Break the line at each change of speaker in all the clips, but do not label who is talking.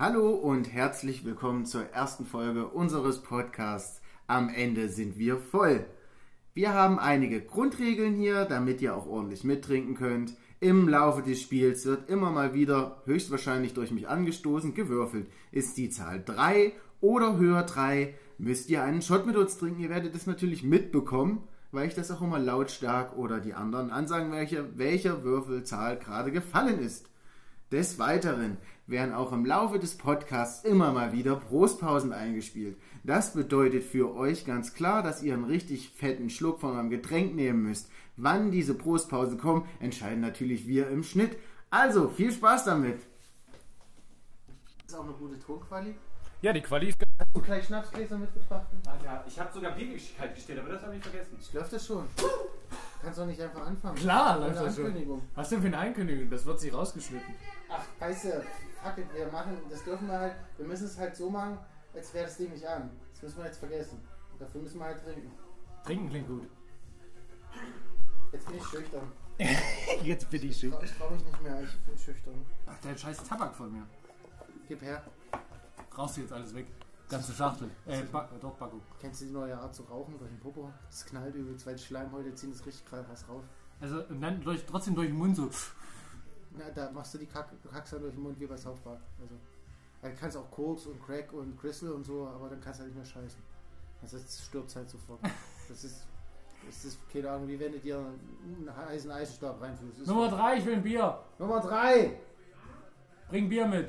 Hallo und herzlich willkommen zur ersten Folge unseres Podcasts. Am Ende sind wir voll. Wir haben einige Grundregeln hier, damit ihr auch ordentlich mittrinken könnt. Im Laufe des Spiels wird immer mal wieder, höchstwahrscheinlich durch mich angestoßen, gewürfelt. Ist die Zahl 3 oder höher 3, müsst ihr einen Shot mit uns trinken. Ihr werdet es natürlich mitbekommen, weil ich das auch immer lautstark oder die anderen ansagen, welche, welcher Würfelzahl gerade gefallen ist. Des Weiteren werden auch im Laufe des Podcasts immer mal wieder Prostpausen eingespielt. Das bedeutet für euch ganz klar, dass ihr einen richtig fetten Schluck von eurem Getränk nehmen müsst. Wann diese Prostpausen kommen, entscheiden natürlich wir im Schnitt. Also, viel Spaß damit! Ist auch eine gute Tonqualität.
Ja, die Quali ist.
Hast du gleich Schnapsgläser mitgebracht?
Alter, ich habe sogar Biergeschickheit gestellt, aber das habe ich vergessen.
Läuft das schon? Kannst doch nicht einfach anfangen.
Klar, läuft das schon.
Ankündigung.
Was denn für eine Ankündigung? Das wird sich rausgeschnitten.
Ach, weißt du, fuck it, wir machen, das dürfen wir halt, wir müssen es halt so machen, als wäre das Ding nicht an. Das müssen wir jetzt vergessen. Dafür müssen wir halt trinken.
Trinken klingt gut.
Jetzt bin ich schüchtern.
Jetzt bin ich
trau- Ich traue mich nicht mehr, ich bin schüchtern.
Ach, der scheiß Tabak von mir.
Gib her.
Rauchst du jetzt alles weg? Ganze Schachtel. Äh, ba äh, doch, Baku.
Kennst du die neue Art zu rauchen durch den Popo? Das knallt übelst, weil die Schleimhäute ziehen das richtig was raus.
Also, und dann durch, trotzdem durch den Mund so.
Na, da machst du die Kack, dann durch den Mund wie bei South Park. Also, du kannst auch Koks und Crack und Crystal und so, aber dann kannst du halt nicht mehr scheißen. Also, das stürzt halt sofort. Das ist, das ist, keine Ahnung, wie wenn du dir einen heißen Eisenstab ist
Nummer 3, ich will ein Bier.
Nummer 3!
Bring Bier mit.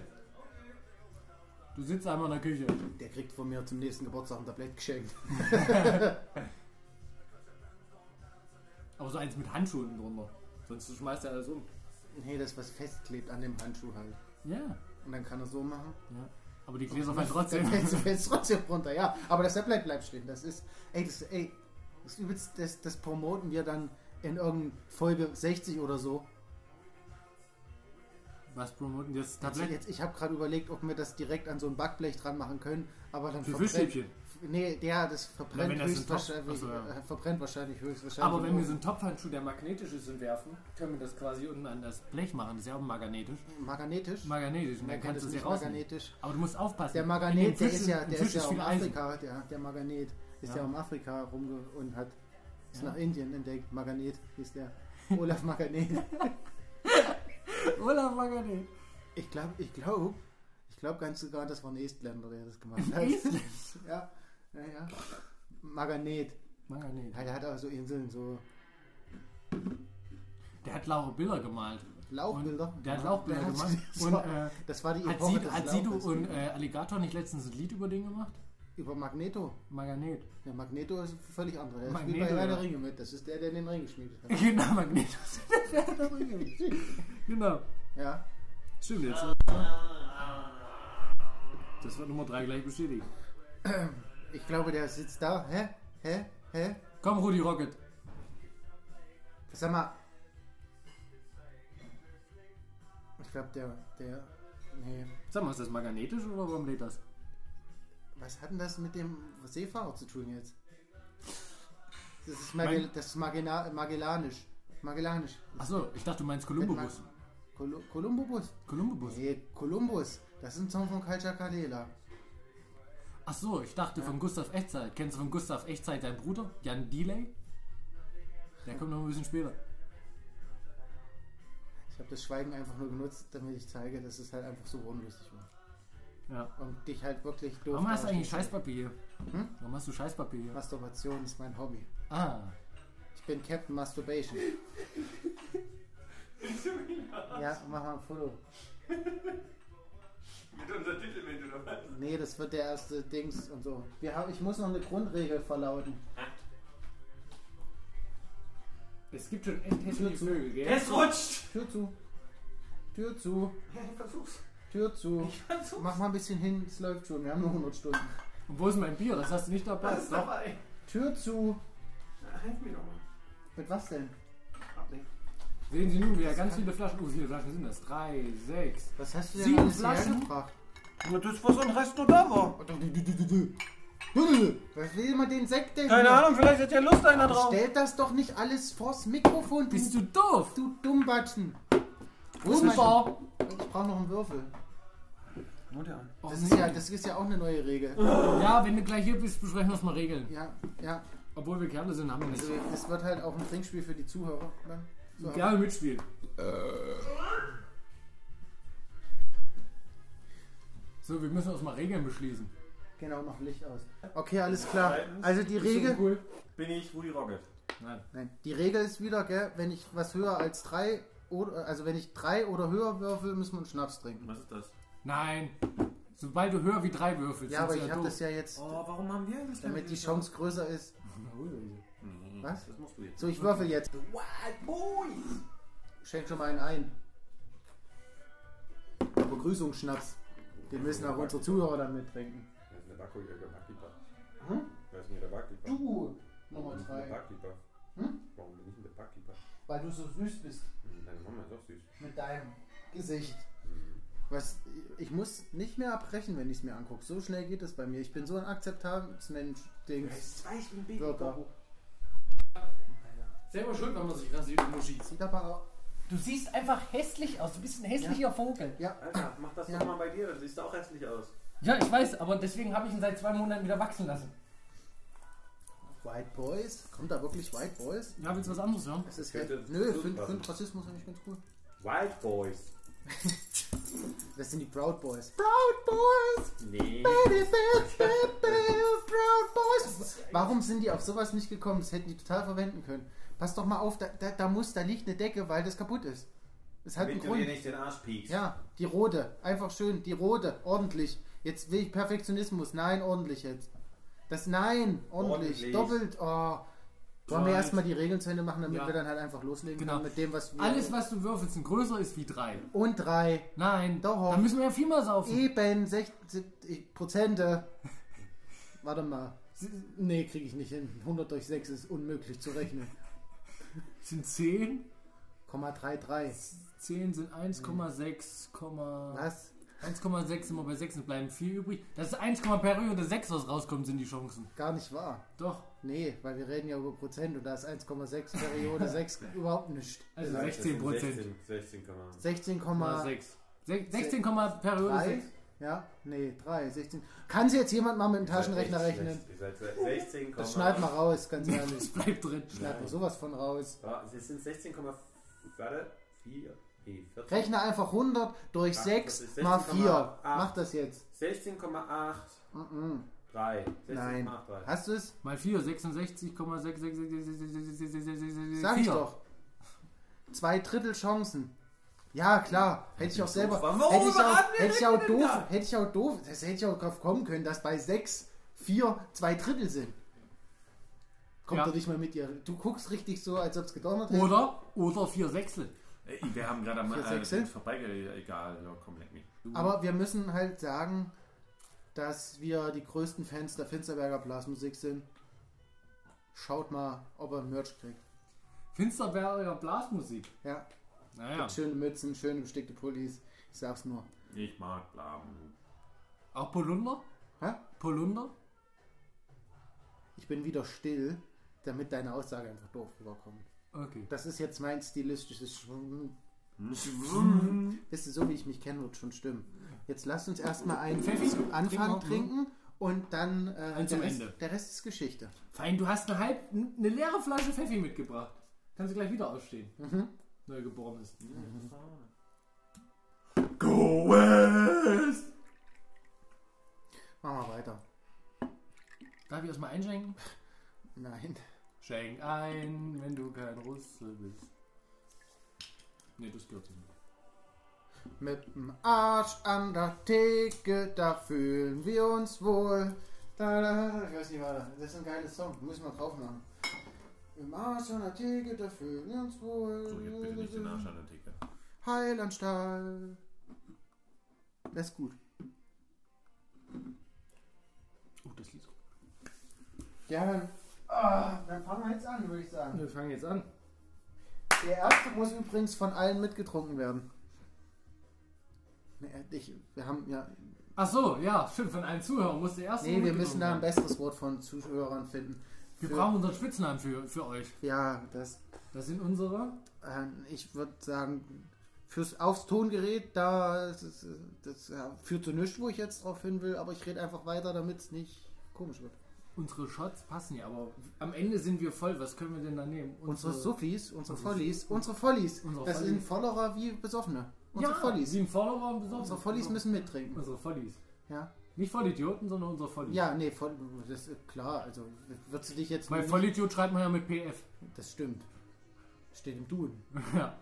Du sitzt einmal in der Küche.
Der kriegt von mir zum nächsten Geburtstag ein Tablett geschenkt.
Aber so eins mit Handschuhen drunter. Sonst schmeißt er alles um.
Nee, das was festklebt an dem Handschuh halt.
Ja.
Und dann kann er so machen.
ja. Aber die Gläser fallen trotzdem.
Dann fällst trotzdem runter, ja. Aber das Tablett bleibt stehen. Das ist, ey, das, ey, das, ist übelst, das, das promoten wir dann in irgendeiner Folge 60 oder so.
Was promoten das Tablett?
jetzt, ich habe gerade überlegt, ob wir das direkt an so ein Backblech dran machen können, aber dann
Für. Fischstäbchen.
Nee, der, das
Na,
verbrennt
Topf-
höchstwahrscheinlich,
so, ja.
äh, verbrennt wahrscheinlich höchstwahrscheinlich.
Aber wenn wir so einen Topfhandschuh, der magnetisch ist, entwerfen, können wir das quasi unten an das Blech machen. Das ist ja auch magnetisch.
Magnetisch?
Magnetisch. Und dann kannst du
nicht
rausnehmen.
magnetisch.
Aber du musst aufpassen.
Der
dem
der
Fisch
ist ja, der
Fisch
ist ja um. Afrika, der, der Maganet ist
Ja.
ja um Afrika rumge und hat ist
Ja.
nach Indien entdeckt. Maganet ist der Olaf Maganet.
Olaf Maganet.
Ich glaube, ich glaube, ich glaube ganz sogar, das war ein Estländer, der das gemacht hat. ja, ja, ja. Maganet.
Maganet.
Ja, der hat auch so Inseln, so
Der hat laue Bilder gemalt.
Lauchbilder.
Und der hat Lauchbilder
der hat-
gemalt.
Das
Und äh,
das war die
hat,
Epoche
Sie,
des
hat Sido und äh, Alligator nicht letztens ein Lied über den gemacht?
Über Magneto.
Maganet.
Ja, Magneto ist völlig andere. Der
Magneto,
spielt bei Herr der. Ringe mit. Das ist der, der den Ring geschmiedet hat.
Genau, Magnet. genau.
Ja.
Stimmt jetzt. Das wird Nummer 3 gleich bestätigt.
Ich glaube, der sitzt da. Hä? Hä? Hä?
Komm, Rudi Rocket.
Sag mal. Ich glaube, der, der. Nee.
Sag mal, ist das magnetisch oder warum lädt das?
Was hat denn das mit dem Seefahrer zu tun jetzt? Das ist, Magell
Mein-
das ist Magena Magellanisch. Magellanisch.
Achso, ich dachte, du meinst Columbus.
Col Columbus?
Columbus.
Nee, Columbus. Das ist ein Song von Kalcha Kalela.
Ach so, ich dachte von Gustav Echtzeit. Kennst du von Gustav Echtzeit deinen Bruder? Jan Delay? Der kommt noch ein bisschen später.
Ich habe das Schweigen einfach nur genutzt, damit ich zeige, dass es halt einfach so unlustig war.
Ja.
Und dich halt wirklich doof
Warum hast du eigentlich. Scheißpapier?
Hm?
Warum hast du Scheißpapier?
Masturbation ist mein Hobby.
Ah.
Ich bin Captain Masturbation. ja, mach mal ein Foto.
Mit unser Titelbild oder was?
Nee, das wird der erste Dings und so. Wir haben, ich muss noch eine Grundregel verlauten.
Es gibt schon echt hässliche Vögel, gell?
Es rutscht!
Tür zu. Tür zu.
Ja, ich versuch's.
Tür zu.
Ich versuch's.
Mach mal ein bisschen hin, es läuft schon. Wir haben nur 100 Stunden.
Und wo ist mein Bier? Das hast du nicht dabei.
Was ist dabei?
Tür zu.
Na, Hilf mir doch mal.
Mit was denn?
Sehen Sie nun wieder ganz viele Flaschen. Oh, wie viele Flaschen sind das? Drei, sechs.
Was hast du denn
Sieben
alles
Flaschen?
hergebracht?
Na, das war so ein Rest nur da war.
Was will man den Sekt denn?
Keine? Ahnung, vielleicht hat ja Lust einer drauf.
Stellt das doch nicht alles vors Mikrofon, du,
Bist du doof?
du Dummbatschen. Wo ist mein-
Super.
Ich brauche noch einen Würfel.
Och,
Das ist, ja, das ist ja auch eine neue Regel.
ja, wenn du gleich hier bist, besprechen wir es mal Regeln.
Ja, ja.
Obwohl wir Kerle sind, haben wir nicht.
Also es wird halt auch ein Trinkspiel für die Zuhörer. dann. So,
Gerne mitspielen. So, wir müssen uns mal Regeln beschließen.
Genau, mach Licht aus. Okay, alles klar. Also die Regel,
cool.
Bin ich Woody Rocket.
Nein.
nein, die Regel ist wieder, gell, wenn ich was höher als drei oder also wenn ich drei oder höher würfel, müssen wir einen Schnaps trinken.
Was ist das?
Nein. Sobald du höher wie drei würfelst.
Ja, aber ich
sie
habe das ja jetzt,
Oh, warum haben wir das
damit die Chance größer ist.
Mhm.
Was?
Das musst du jetzt.
So, ich würfel jetzt.
Wild Boys!
Schenk schon mal einen ein. Begrüßungsschnaps. Den müssen auch unsere Zuhörer dann mittrinken.
Wer ist denn der Backkeeper? Der Backkeeper?
Hm?
Wer ist denn der Backkeeper?
Du, Nummer
denn der
zwei.
Backkeeper?
Hm?
Warum bin ich denn der Backkeeper?
Weil du so süß bist
Hm, Deine Mama ist auch süß.
mit deinem Gesicht.
Hm.
Was, ich muss nicht mehr abbrechen, wenn ich es mir angucke. So schnell geht es bei mir. Ich bin so ein Akzeptanzmensch. Dings.
ein Baby.
Wörter.
Selber schuld, wenn man sich rasiert und Muschi.
Sieht aber auch.
Du siehst einfach hässlich aus. Du bist ein hässlicher Vogel.
Ja,
Alter, mach das
Ja.
doch mal bei dir. Du siehst auch hässlich aus.
Ja, ich weiß, aber deswegen habe ich ihn seit zwei Monaten wieder wachsen lassen.
White Boys. Kommt da wirklich White Boys?
Ja, willst du was anderes hören?
Das ist
Könnte
ja, nö,
so
find,
passen.
find Rassismus eigentlich ganz cool.
Wild Boys.
Das sind die Proud Boys. Proud Boys!
Nee.
Baby, baby, baby, Proud Boys! Warum sind die auf sowas nicht gekommen? Das hätten die total verwenden können. Pass doch mal auf, da, da, da muss, da liegt eine Decke, weil das kaputt ist. Das hat einen
Damit du dir
Grund.
nicht den Arsch piekst.
Ja, die rote. Einfach schön, die rote. Ordentlich. Jetzt will ich Perfektionismus. Nein, ordentlich jetzt. Das Nein, ordentlich.
Ordentlich.
Doppelt. Oh. Wollen wir erstmal die Regeln zu Ende machen, damit
Ja.
wir dann halt einfach loslegen
Genau.
können mit dem, was wir.
Alles, was du würfelst, und größer ist wie drei.
Und drei.
Nein,
Doch.
dann müssen wir ja viermal saufen.
Eben 60 Prozente. Warte mal. Nee, kriege ich nicht hin. 100 durch 6 ist unmöglich zu rechnen.
Sind 10?
0,33.
10 sind 1,6, Komma-
Was?
1,6 sind wir bei 6 und bleiben 4 übrig. Das ist 1, Periode 6, was rauskommt, sind die Chancen.
Gar nicht wahr.
Doch.
Nee, weil wir reden ja über Prozent und da ist 1,6 Periode 6 überhaupt nicht.
Also
Das
16
sind
Prozent.
16, 16,6.
16,3.
6. 16, Periode 6.
Ja, nee, 3, 16. Kann sie jetzt jemand mal mit dem Taschenrechner rechnen?
Ihr seid 16,
Das schneid mal raus, ganz
Das
ehrlich.
bleibt drin.
Schneid mal sowas von raus.
Ja, es sind 16, warte, 4, nee, 14.
Rechne einfach 100 durch
Ach,
6
das ist
mal
16,8.
4. Mach das jetzt.
16,8,
Mhm.
3. 16,8,
Nein.
3.
Hast du es?
Mal 4, 66,666666666
Sag ich doch. Zwei Drittel Chancen. Ja, klar. Hätte ich auch selber.
Warum
Hätte ich auch, hätte ich auch doof. Hätte ich auch doof. Das hätte ich auch drauf kommen können, dass bei 6, 4, zwei Drittel sind. Kommt
Ja.
doch nicht mal mit dir. Du guckst richtig so, als ob es gedonnert hätte.
Oder, oder 4 Sechsel.
Ey, Wir haben gerade am
Vier
äh, vorbeigegangen. Egal, ja, komm, leck mich. Du-
Aber wir müssen halt sagen, dass wir die größten Fans der Finsterberger Blasmusik sind. Schaut mal, ob er Merch kriegt.
Finsterberger Blasmusik.
Ja,
Naja.
schöne Mützen, schöne bestickte Pullis. Ich sag's nur.
Ich mag Blaben.
Auch Polunder?
Hä?
Polunder?
Ich bin wieder still, damit deine Aussage einfach doof rüberkommt.
Okay.
Das ist jetzt mein stilistisches Schwung. Wisst ihr, so wie ich mich kenne, wird schon stimmen. Jetzt lasst uns erstmal einen Anfang
Trinken wir,
trinken und dann äh,
Ein zum
der, Rest,
Ende.
der Rest ist Geschichte.
Fein, du hast eine, halb, eine leere Flasche Pfeffi mitgebracht. Kannst du gleich wieder ausstehen.
Mhm.
Neugeboren ist.
Go West!
Machen wir weiter.
Darf ich erstmal einschenken?
Nein.
Schenk ein, wenn du kein Russe bist. Nee, das gehört nicht.
Mit dem Arsch an der Theke, da fühlen wir uns wohl. Da, da, da, ich weiß nicht weiter. Das ist ein geiles Song. Müssen wir drauf machen. Dem Arsch an der Theke, da fühlen wir uns wohl.
So, jetzt bitte nicht den Arsch an der Theke.
Heilandstall. Das ist gut.
Oh, das Lied.
Ja, dann, ah, dann fangen wir jetzt an, würde ich sagen.
Wir fangen jetzt an.
Der erste muss übrigens von allen mitgetrunken werden. Nee, ich, wir haben ja.
Ach so, ja, stimmt, von allen Zuhörern muss der erste
Nee, wir müssen da ein besseres Wort von Zuhörern finden.
Wir
Für-
brauchen unseren Spitznamen für, für euch.
Ja, das.
Das sind unsere.
Äh, ich würde sagen, fürs aufs Tongerät, da das, das ja, führt zu nichts, wo ich jetzt drauf hin will, aber ich rede einfach weiter, damit es nicht komisch wird.
Unsere Shots passen ja, aber am Ende sind wir voll. Was können wir denn da nehmen?
Unsere Suffis, unsere Follies, unsere Follies,
Unsere
das
Follies.
sind Follerer wie Besoffene. Unsere
ja,
Follies.
Sie sind Follower und besoffen.
Unsere Follies müssen mittrinken.
Unsere Follies.
Ja,
Nicht Vollidioten, sondern unsere Follies.
ja nee, voll, das ist klar. Also, würdest du dich jetzt.
Bei Vollidiot schreibt man ja mit PF.
Das stimmt. Steht im Duden.
ja.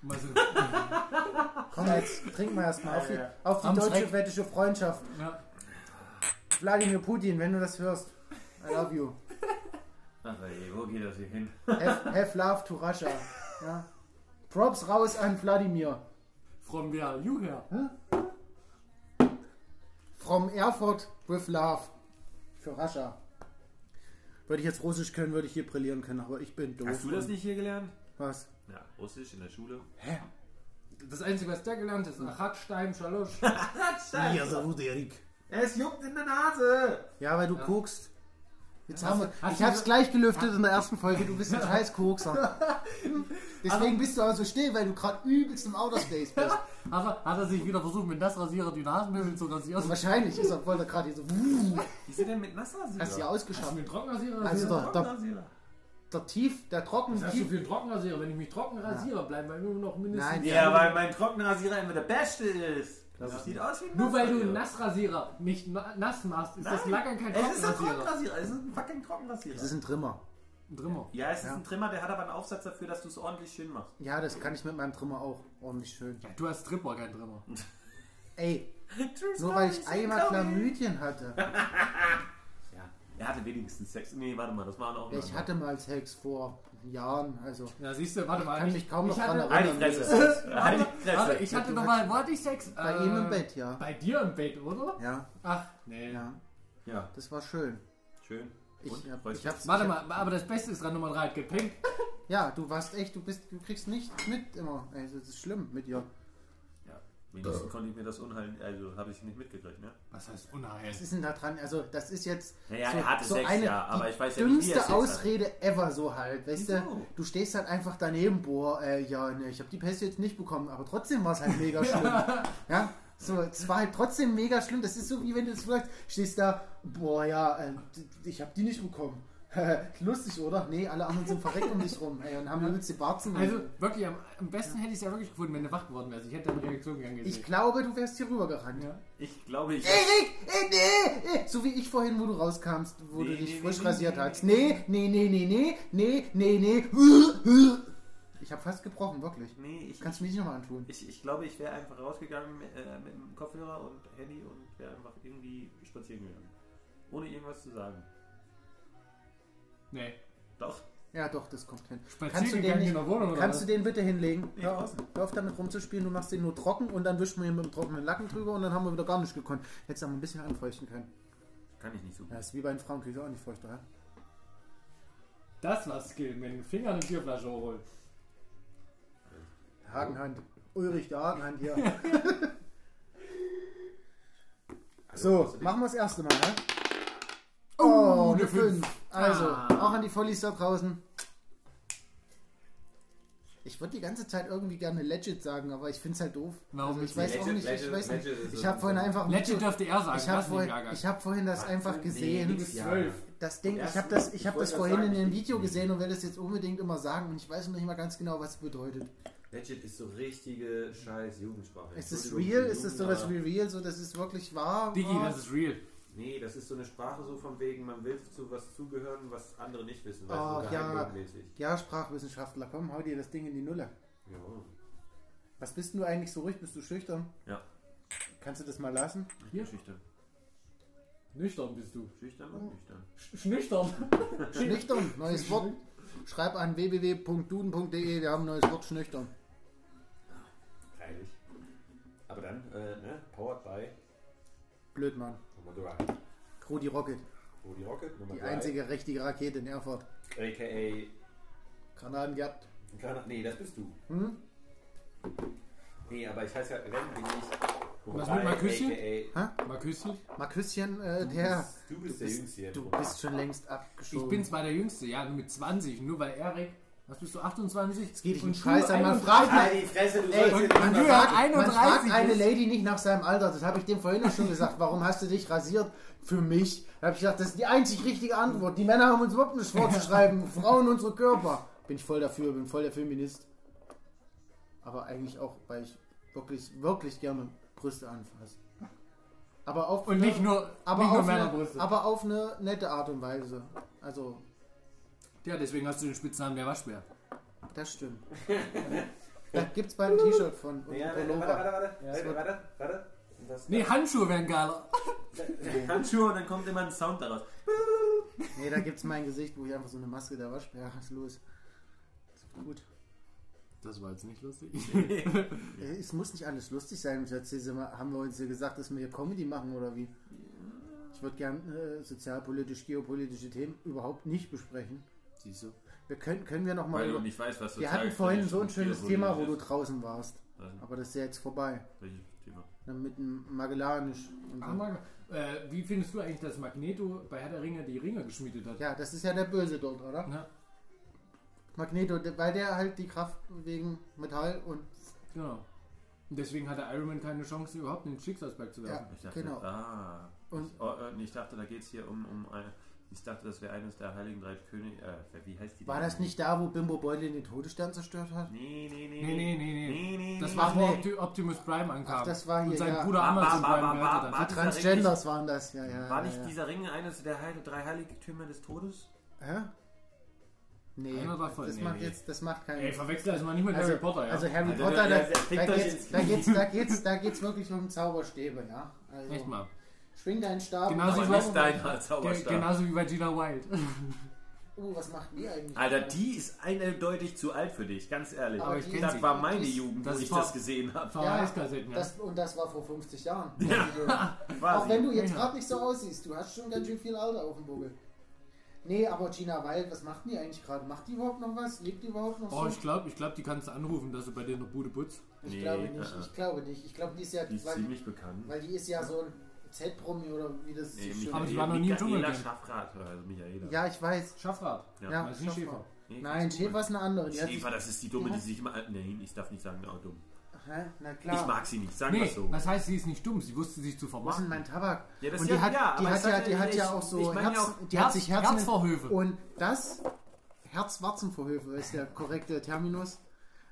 Mal so,
Komm, jetzt trinken wir erstmal auf die, auf die
Am
deutsche
Schreck.
wettische Freundschaft.
ja.
Wladimir Putin, wenn du das hörst. I love you.
Ach ey, wo geht das hier hin?
Have, have love to Russia. Ja. Props raus an Wladimir.
From where are you here?
From Erfurt with love. Für Russia. Würde ich jetzt Russisch können, würde ich hier brillieren können, aber ich bin doof.
Hast du das nicht hier gelernt?
Was?
Ja, Russisch in der Schule.
Das Einzige, was der gelernt ist, nach Hackstein, Schalosch.
Ja, so Erik.
Es juckt in der Nase!
Ja, weil du guckst. Jetzt haben wir, ich hab's gleich gelüftet in der ersten Folge, du bist ein scheiß Kokser. Deswegen bist du auch so still, weil du gerade übelst im Outer Space bist.
Hat er, hat er sich wieder versucht, mit Nassrasierer die Nasenmöbel zu rasieren?
Wahrscheinlich ist er, wollte er gerade hier so, wuh,
Wie ist denn mit Nassrasierer?
hast du ja
Hast du
ausgeschafft.
einen Trockenrasierer?
Also der, der, der Tief, der Trocken,
Was hast du
Tief,
für einen Trockenrasierer? Wenn ich mich trocken rasiere, bleiben bei mir nur noch mindestens...
Nein,
Ja, weil mein Trockenrasierer immer der beste ist. Das sieht aus wie ein
Nur weil du
Nassrasierer.
einen Nassrasierer nicht na- nass machst, ist das
Nein.
Lackern kein
Es ist ein
Trockenrasierer.
Trockenrasierer, es ist ein fucking Trockenrasierer.
das ist ein Trimmer.
Ein Trimmer.
ja, es ist
Ja.
ein Trimmer, der hat aber einen Aufsatz dafür, dass du es ordentlich schön machst.
Ja, das kann ich mit meinem Trimmer auch ordentlich schön.
Ja, du hast Tripper, kein Trimmer.
Ey, nur weil ich einmal Chlamydien hatte.
Ja, er hatte wenigstens Sex. Nee, warte mal, das waren auch
Ja, ich hatte mal Sex vor Jahren, also
Ja, siehst du, warte mal.
kann mich kaum noch
ich
dran
hatte,
Halt die
erinnern.
Halt die Fresse.
Warte, ich hatte
Du
noch mal, wo hatte ich Sex?
Bei
Äh,
ihm im Bett, ja.
Bei dir im Bett, oder?
Ja,
Ach, nee.
ja,
Ja,
das war schön.
schön.
Ich,
Und?
hab, ich hab's,
Warte
ich
mal, aber das Beste ist dran Nummer 3, hat gepinkt.
Ja, du warst echt, du bist, du kriegst nichts mit immer. Ey, das ist schlimm mit dir.
Wenigstens konnte ich mir das Unheil, also habe ich nicht mitgekriegt, ne?
Was heißt Unheil?
Was ist denn da dran? Also, das ist jetzt
Naja,
so,
er hatte
so
Sex,
eine
ja, aber
die
ich weiß ja nicht, wie er
dümmste
Sex hatte.
Ausrede ever so halt. Weißt du,
Wieso?
du stehst halt einfach daneben, boah, äh, ja, ne, ich habe die Pest jetzt nicht bekommen, aber trotzdem war es halt mega schlimm. ja, so, es war halt trotzdem mega schlimm. Das ist so wie wenn du jetzt vielleicht stehst da, boah, ja, äh, ich habe die nicht bekommen. Lustig, oder? Nee, alle anderen sind verreckt um dich rum, ey, und haben übelst die Warzen.
Also wirklich, am, am besten hätte ich es ja wirklich gefunden, wenn du wach geworden wärst. Ich hätte deine Reaktion gern gesehen.
ich glaube, du wärst hier rübergerannt.
ja.
Ich glaube, ich.
Erik, äh, nee, äh, so wie ich vorhin, wo du rauskam, wo
Nee,
du dich
nee,
frisch
nee,
rasiert
nee,
hast.
nee,
Nee, nee, nee, nee, nee, nee, nee, nee. Ich habe fast gebrochen, wirklich.
Nee, ich,
Kannst du mir nicht nochmal antun.
ich, ich glaube, ich wäre einfach rausgegangen mit, äh, mit dem Kopfhörer und Handy und wäre einfach irgendwie spazieren gegangen. Ohne irgendwas zu sagen.
Nee.
Doch.
Ja, doch, das kommt hin. Kannst du den, nicht,
in der Wohnung oder
kannst
was?
du den bitte hinlegen?
Nee,
Hör auf,
draußen.
hör auf damit rumzuspielen, du machst den nur trocken und dann wischen wir ihn mit dem trockenen Lacken drüber und dann haben wir wieder gar nicht gekonnt. Hättest du aber ein bisschen anfeuchten können.
Kann ich nicht so.
Ja, ist wie bei den Frauenküche auch nicht feuchter, ja?
Das war Skill, mit den Fingern eine Bierflasche holen.
Hagenhand. Ulrich der Hagenhand hier.
Also,
So,
außerdem-
machen wir das erste Mal, ne?
Oh,
Oh,
eine
eine 5.
Fünf.
Also,
Ah.
auch an die Vollies da draußen. Ich würde die ganze Zeit irgendwie gerne legit sagen, aber ich finde es halt doof.
Warum
also ich
nicht?
weiß auch
Legit-
nicht, ich
legit-
weiß nicht. Ich habe vorhin einfach ein
Legit dürfte er sagen,
ich habe vorhin,
nicht
ich hab vorhin das
Ach,
einfach gesehen. Das Ding, ich habe das, ich
ich
hab das vorhin in dem
ich-
Video gesehen und will das jetzt unbedingt immer sagen und ich weiß noch nicht mal ganz genau, was es bedeutet.
Legit ist so richtige scheiß Jugendsprache.
Ist es real? Ist das
Jugend,
sowas wie real? So, das ist wirklich wahr?
Digi, das ist real.
Nee, das ist so eine Sprache so von wegen, man will zu was zugehören, was andere nicht wissen.
Oh,
Weißt du,
ja. Ja, Sprachwissenschaftler, komm, hau dir das Ding in die Nulle.
Ja.
Was bist du eigentlich so ruhig? Bist du schüchtern?
Ja.
Kannst du das mal lassen?
Ich
Hier?
bin schüchtern.
Nüchtern bist du.
Schüchtern und nüchtern.
Sch Schnüchtern.
Schnüchtern, neues Wort. Schreib an www.duden.de, wir haben ein neues Wort schnüchtern.
Freilich. Aber dann, äh, ne, powered by
Blöd, Mann.
Nummer 3.
Rudi Rocket,
Rudi Rocket, Nummer
die
3.
einzige richtige Rakete in Erfurt.
A.k.a.
Granaten gehabt.
Granat- Nee, das bist du.
Hm?
Nee, aber ich heiße ja, wenn bin ich.
Was
drei,
mit Marküsschen?
aka
Mal Küsschen.
Marküsschen, äh,
Du
der.
bist, du bist der Jüngste hier.
Du bist schon längst
Ich
abgeschoben.
bin zwar der Jüngste, ja, nur mit 20. Nur weil Erik Was bist du, 28?
Es geht
Und
einen Scheiß. Man
31?
fragt,
Halt die Fresse, du
ey,
sollst
man
hier
und
nicht
du
fragt, man
31
fragt eine Lady nicht nach seinem Alter. Das habe ich dem vorhin schon gesagt. Warum hast du dich rasiert? Für mich. Da habe ich gesagt, das ist die einzig richtige Antwort. Die Männer haben uns überhaupt nicht vorzuschreiben. Frauen unsere Körper. Bin ich voll dafür, bin voll der Feminist. Aber eigentlich auch, weil ich wirklich, wirklich gerne Brüste anfasse. Aber auf
Und nicht nur,
aber
nicht nur
auf, eine,
Männerbrüste.
aber auf eine nette Art und Weise. Also,
Ja, deswegen hast du den Spitznamen der Waschbär.
das stimmt. da gibt es bald ein T-Shirt von und
Ja,
ein
warte, warte,
Pullover.
warte, warte, warte, warte. Das,
Nee, Handschuhe wären geiler.
Handschuhe und dann kommt immer ein Sound daraus.
Nee, da gibt es mein Gesicht, wo ich einfach so eine Maske der Waschbär. Was ist los? Ist gut.
Das war jetzt nicht lustig.
Es muss nicht alles lustig sein. Haben wir uns hier gesagt, dass wir hier Comedy machen oder wie? Ich würde gern äh, sozialpolitisch, geopolitische Themen überhaupt nicht besprechen.
Siehst du?
Wir können, können wir noch mal
Weil du
über,
nicht weißt, was
Wir hatten vorhin so ein schönes Thema, wo du draußen warst.
Was?
Aber das ist ja jetzt vorbei.
Welches Thema?
Dann mit dem Magellanisch. Und so.
Aber, äh, wie findest du eigentlich, dass Magneto bei Herr der Ringe die Ringe geschmiedet hat?
Ja, das ist ja der Böse dort, oder?
Ja,
Magneto, der- weil der halt die Kraft wegen Metall und
genau. Und deswegen hatte Iron Man keine Chance, überhaupt in den Schicksalsberg zu werfen.
Ich dachte,
Genau.
ah.
Und-
ich, oh, äh, ich dachte, da geht es hier um, um eine. Ich dachte, das wäre eines der heiligen drei Könige. Äh, wie heißt die?
war
denn?
das nicht da, wo Bimbo Beutlin den Todesstern zerstört hat?
Nee, nee, nee.
Nee, nee, nee, nee.
nee, nee
Das war, wo
nee.
Opti- Optimus Prime ankam.
Ach, das war hier,
Und sein
ja.
Bruder Amazon
ba-
gehört
ba-
hat.
ba-
Die
dieser
Transgenders waren das, ja, ja.
War nicht
ja.
dieser Ring eines der Heil drei Heiligtümer des Todes?
Hä? Nee,
war voll-
das
nee,
macht
nee.
jetzt, das macht keinen
Ey, verwechsel das mal nicht mit
also,
Harry Potter, ja.
Also Harry
Also,
Potter,
der-
da, da,
euch
geht's, da, geht's, da, geht's, da geht's wirklich um Zauberstäbe, ja. Also,
Echt mal.
Schwing deinen Stab.
Genauso
und-
wie
Aber nicht dein
Ge
Zauberstab.
genauso wie bei Gina Wild.
Oh, was macht die eigentlich?
Alter, die ist eindeutig zu alt für dich, ganz ehrlich.
Aber
ich
das
sie.
war meine
ist-
Jugend,
das
wo ich das gesehen habe.
Ja.
Das, und das war vor 50 Jahren. Auch
Quasi.
wenn du jetzt
Ja.
gerade nicht so aussiehst, du hast schon ganz schön viel Alter auf dem Buckel. Nee, aber Gina Wild, was macht die eigentlich gerade? Macht die überhaupt noch was? Lebt die überhaupt noch
Oh,
so?
ich glaube, ich glaub, die kannst du anrufen, dass du bei dir der Bude putzt.
Ich
Nee,
glaube nicht,
äh.
ich glaube nicht. Ich glaube, die ist ja,
Die ist
weil,
ziemlich bekannt.
weil die ist ja so ein Z-Promi oder wie das
Nee,
so schön
Aber die
ist.
war noch nie im
Michaela
Dschungelcamp.
Schaffrath, also Michaela.
Ja, ich weiß.
Schaffrad.
Ja.
Ja,
Das ist nicht
Schäfer.
Schäfer.
Nee,
Nein,
ist
Schäfer ist eine andere. Die hat
Schäfer, das ist die Dumme,
die
die
hat-
sich immer. Nein, ich darf nicht sagen, oh, dumm.
Hä? Na klar.
Ich mag sie nicht, sagen wir
Nee,
so.
das heißt, sie ist nicht dumm, sie wusste sich zu
Wo ist denn
vermarkten.
mein Tabak?
Ja, das
und
ja-
die hat,
ja,
die
aber
hat
ich
ja, die hat ja
ich-
auch so
ich meine ja
Herz,
auch
die hat
Herz-
sich Herzen
Herzvorhöfe.
Und das Herzwarzenvorhöfe ist der korrekte Terminus.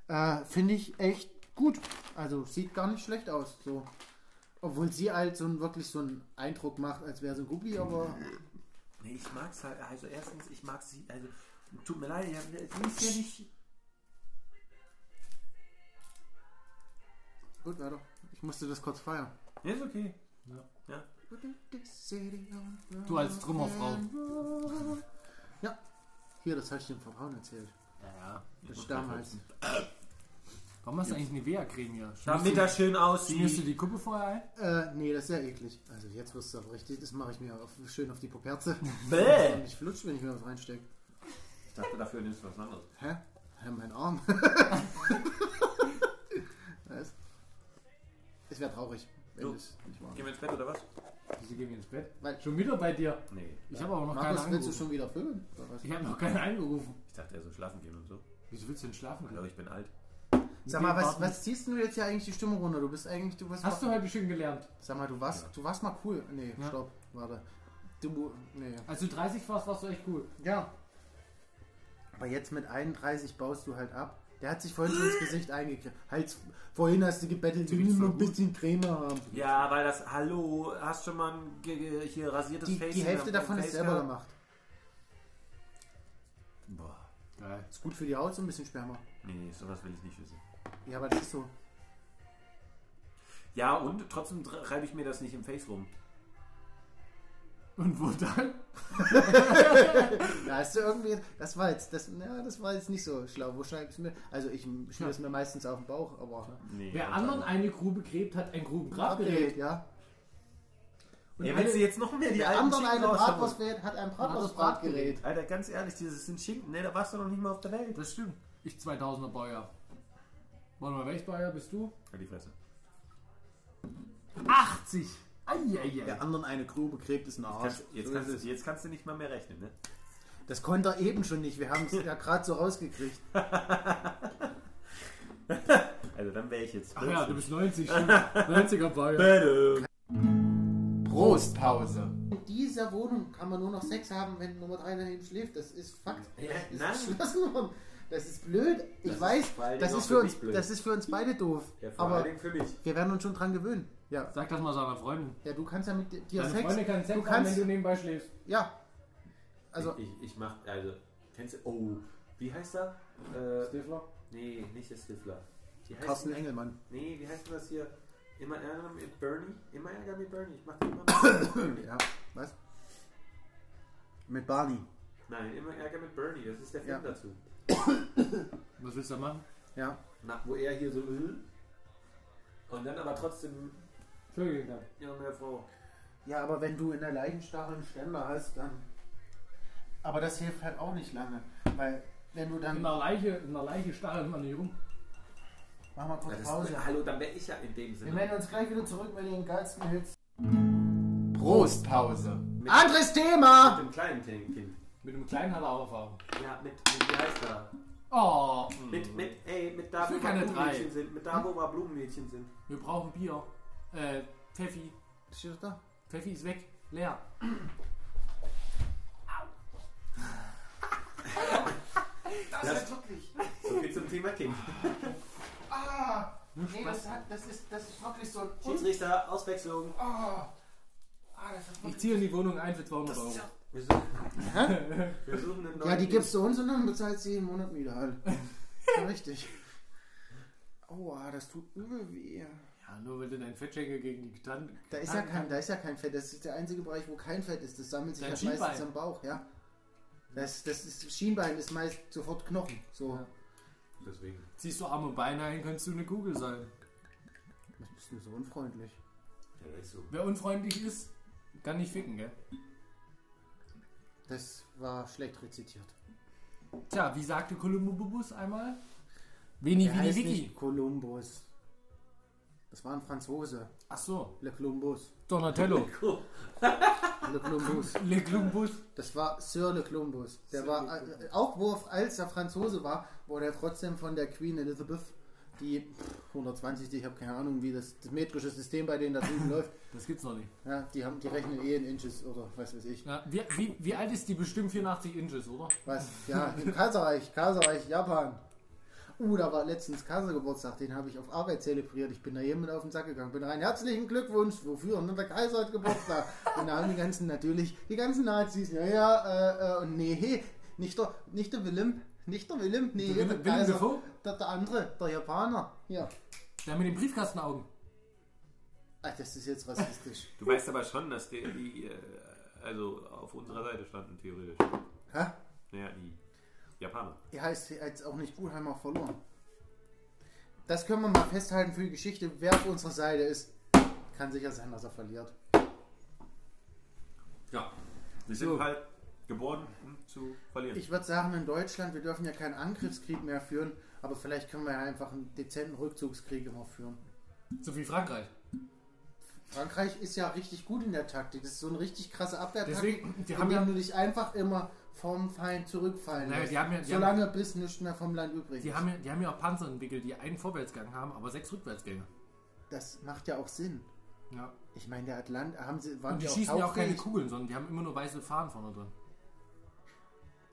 Äh, Finde ich echt gut. Also sieht gar nicht schlecht aus. So. Obwohl sie halt so ein, wirklich so einen Eindruck macht, als wäre sie ein Guppi, aber
Nee, ich mag's halt. Also, erstens, ich mag sie. Also, tut mir leid, ja, sie ist ja nicht.
gut, weiter. Ich musste das kurz feiern.
Ja, ist okay.
Du als Trümmerfrau.
Ja. Hier, das habe ich dem Vertrauen erzählt.
Ja.
Das ist damals.
Warum hast du eigentlich Nivea-Creme hier?
Damit das schön
Schmierst du
aussieht.
die Kuppe vorher ein?
Äh, nee, das ist ja eklig. Also jetzt wirst du aber richtig, das mache ich mir auf, schön auf die Poperze.
Bäh.
Und ich flutsch, wenn ich mir was reinstecke.
Ich dachte, dafür nimmst du was anderes.
Hä? Hä, mein Arm. was? Es wäre traurig, wenn
So.
es nicht war.
Gehen wir ins Bett oder was?
Wieso gehen wir ins Bett?
Weil-
Schon wieder bei dir.
Nee.
Ich habe aber noch keinen
Markus, willst du
angerufen.
schon wieder füllen?
Ich habe noch keinen angerufen.
Ich dachte, er soll schlafen gehen und so.
Wieso willst du denn schlafen
Ich
gehen?
glaube, ich bin alt.
Sag mal, was, was ziehst du jetzt hier eigentlich die Stimmung runter? Du bist eigentlich, du bist.
Hast du heute schön gelernt?
Sag mal, du warst, du warst mal cool. Nee,
Ja.
stopp, warte. Du, nee.
Als du 30 warst, warst du echt cool.
Ja. Aber jetzt mit 31 baust du halt ab. Der hat sich vorhin schon ins Gesicht eingekriegt. Halt, vorhin hast du gebettelt, du willst nur ein bisschen Creme haben.
Ja, weil das. Hallo, hast schon mal ein hier rasiertes
Die,
Face
die Hälfte davon ist selber gemacht.
Boah.
Geil.
Ist gut für die Haut, so ein bisschen Sperma.
Nee, sowas will ich nicht wissen.
Ja, aber das ist so.
Ja, und trotzdem reibe ich mir das nicht im Face rum.
Und wo dann?
Da hast du irgendwie, das war jetzt, das, ja, das war jetzt nicht so schlau. Wo schreibst du mir? Also ich schmier es mir meistens auf den Bauch, aber
Nee,
Wer
und
anderen
dann-
eine Grube gräbt, hat ein Grubengrabgerät.
Abgerät, ja.
Und
Ja, willst du jetzt noch mehr die
Der
alten
anderen eine? Bratwurst wählt, hat ein Bratwurstbratgerät.
Alter, ganz ehrlich, dieses sind Schinken, ne? Da warst du noch nicht mal auf der Welt.
Das stimmt. Ich 2000er Baujahr. Warte mal, welches Baujahr bist du?
Halt die Fresse.
80! Eieiei.
Der anderen eine Grube gräbt ist ein Arsch.
Kannst, jetzt,
So
kannst
ist
du, jetzt kannst du nicht mal mehr rechnen, ne?
Das konnte er eben schon nicht. Wir haben es ja gerade so rausgekriegt.
Also dann wäre ich jetzt.
Ach ja, du bist 90, stimmt. 90er Baujahr.
Prostpause. In dieser Wohnung kann man nur noch Sex haben, wenn Nummer 3 daneben schläft. Das ist Fakt.
Ja,
Das
nein.
ist worden. Das ist blöd. Ich
Das ist
weiß,
allen
das ist, für
für
uns,
blöd.
das ist für uns beide doof.
Ja, vor
Aber
allen Dingen für mich.
wir werden uns schon dran gewöhnen. Ja,
Sag das mal seiner Freundin.
ja du kannst ja mit dir
Deine
Sex.
Freundin kann
du
Sex haben,
kannst,
wenn du nebenbei schläfst.
ja. Also,
ich, ich, ich mach, also, kennst du, oh, wie heißt er? Äh,
Stifler?
nee, nicht der Stifler.
Carsten Engelmann.
Nee, wie heißt denn das hier? Immer Ärger mit Bernie? Immer Ärger mit Bernie. Ich mach die immer mit Bernie.
Ja, was? Mit Barney.
Nein, immer Ärger mit Bernie. Das ist der Film
Ja.
dazu.
Was willst du da machen?
Ja.
Na, wo er hier so äh, und dann aber trotzdem
Entschuldigung, dann.
ja mehr Frau.
Ja, aber wenn du in der Leichenstache einen Ständer hast, dann. Aber das hilft halt auch nicht lange. Weil, wenn du
In
dann.
der Leiche, in der Leiche stachelt man nicht rum.
Mach mal kurz Pause.
hallo, dann wäre ich ja in dem
Wir
Sinne.
melden uns gleich wieder zurück mit den geilsten Hits. Prostpause.
Mit-
Anderes
Mit
Thema!
dem kleinen Kind.
Mit dem Kleinen hat er auch Erfahrung.
Ja, mit, mit wie heißt er?
Oh,
Mit, mit, ey, mit da, wo wir
keine
Blumenmädchen
drei.
sind. Mit da, wo wir Blumenmädchen sind.
wir brauchen Bier. Äh, Pfeffi.
Steht das da?
Pfeffi ist weg. Leer.
Das
Ja.
ist wirklich.
So viel zum Thema Kind.
Ah! Nee,
Spaß.
das, hat, das, ist, das ist wirklich so ein.
Schiedsrichter, Auswechslung.
Ah! Ah, das ist
Ich
wirklich.
ziehe in die Wohnung ein für 200 Euro.
Wir suchen, wir suchen einen neuen.
Ja, die gibst du uns und dann bezahlst du jeden Monat wieder halt. Ja, richtig. Aua, das tut übel weh.
Ja, nur wenn du deinen Fettschenkel gegen die Tante.
Da ist, ja kein, da ist ja kein Fett. Das ist der einzige Bereich, wo kein Fett ist. Das sammelt sich
Dein
ja meistens
Schienbein.
am Bauch, ja. Das, das ist, Schienbein ist meist sofort Knochen. So.
Ja.
Deswegen.
Ziehst du Arme Beine ein, kannst du eine Kugel sein.
Was bist du so unfreundlich?
Ja, ist so.
Wer unfreundlich ist, kann nicht ficken, gell?
Das war schlecht rezitiert.
Tja, wie sagte Kolumbus einmal? Veni,
Der
vidi,
heißt
vici.
nicht Kolumbus. Das war ein Franzose.
Ach so,
Le Columbus.
Donatello.
Le Columbus.
Le Columbus.
Das war Sir Le Columbus. Der
Sir
war,
Le
äh, auch wo, er- als er Franzose war, wurde er trotzdem von der Queen Elizabeth, die pff, 120, die- ich habe keine Ahnung, wie das, das metrische System bei denen da drüben läuft.
Das gibt's noch nicht.
Ja, die, haben, die rechnen eh in Inches oder was weiß ich.
Ja, wie, wie, wie alt ist die bestimmt 84 Inches, oder?
Was? Ja, im Kaiserreich, Kaiserreich, Japan. Uh, da war letztens Kaisergeburtstag, den habe ich auf Arbeit zelebriert. Ich bin da jemand auf den Sack gegangen. Bin rein, herzlichen Glückwunsch, wofür? Und der Kaiser hat Geburtstag. und da haben die ganzen, natürlich, die ganzen Nazis, ja, ja, äh, äh, und nee, nicht der, nicht der Willem, nicht der Willem, nee,
Der Willem-
der
Willem
Kaiser,
Dafoe?
der, der andere, der Japaner. Ja.
Der mit den Briefkastenaugen.
Ach, das ist jetzt rassistisch.
Du weißt aber schon, dass die, die äh, also auf unserer Seite standen, theoretisch.
Hä?
Naja, die Japaner.
Er heißt jetzt auch nicht gut, haben wir verloren. Das können wir mal festhalten für die Geschichte. Wer auf unserer Seite ist, kann sicher sein, dass er verliert.
Ja. Wir sind
So.
halt geboren, um zu verlieren.
Ich würde sagen, in Deutschland, wir dürfen ja keinen Angriffskrieg mehr führen, aber vielleicht können wir ja einfach einen dezenten Rückzugskrieg immer führen.
So wie Frankreich.
Frankreich ist ja richtig gut in der Taktik. Das ist so eine richtig krasse Abwehrtaktik,
Deswegen, die haben
indem
ja,
du dich einfach immer vom Feind zurückfallen
Naja,
lässt.
die haben ja- die
solange bis nichts mehr vom Land übrig
die
ist.
haben, ja, die haben ja auch Panzer entwickelt, die einen Vorwärtsgang haben, aber sechs Rückwärtsgänge.
Das macht ja auch Sinn.
Ja.
Ich meine, der Atlant, haben sie, waren
Und die
die,
schießen ja auch keine? Kugeln, sondern die haben immer nur weiße Fahnen vorne drin.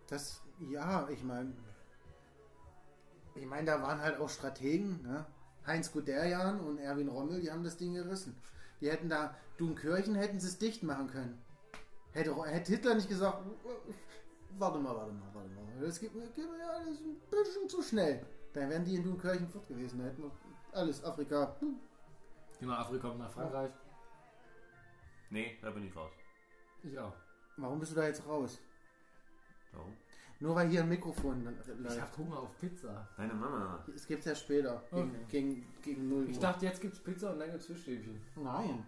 Das, ja, ich meine, ich meine, da waren halt auch Strategen, ne? Heinz Guderian und Erwin Rommel, die haben das Ding gerissen. Die hätten da, Dunkirchen hätten sie es dicht machen können. Hätte, hätte Hitler nicht gesagt, warte mal, warte mal, warte mal, das geht, mir- geht mir ja alles ein bisschen zu schnell. Dann wären die in Dunkirchen fort gewesen, da hätten wir alles, Afrika. hm.
Genau, Afrika kommt nach Frankreich.
Nee, da bin ich raus.
Ich auch.
Warum bist du da jetzt raus?
Warum?
Nur weil hier ein Mikrofon dann
Ich
läuft.
hab Hunger auf Pizza.
Deine Mama.
Es gibt ja später, gegen,
Okay.
gegen, gegen 0 Uhr.
Ich dachte, jetzt gibt's Pizza und dann gibt's Fischstäbchen.
Nein.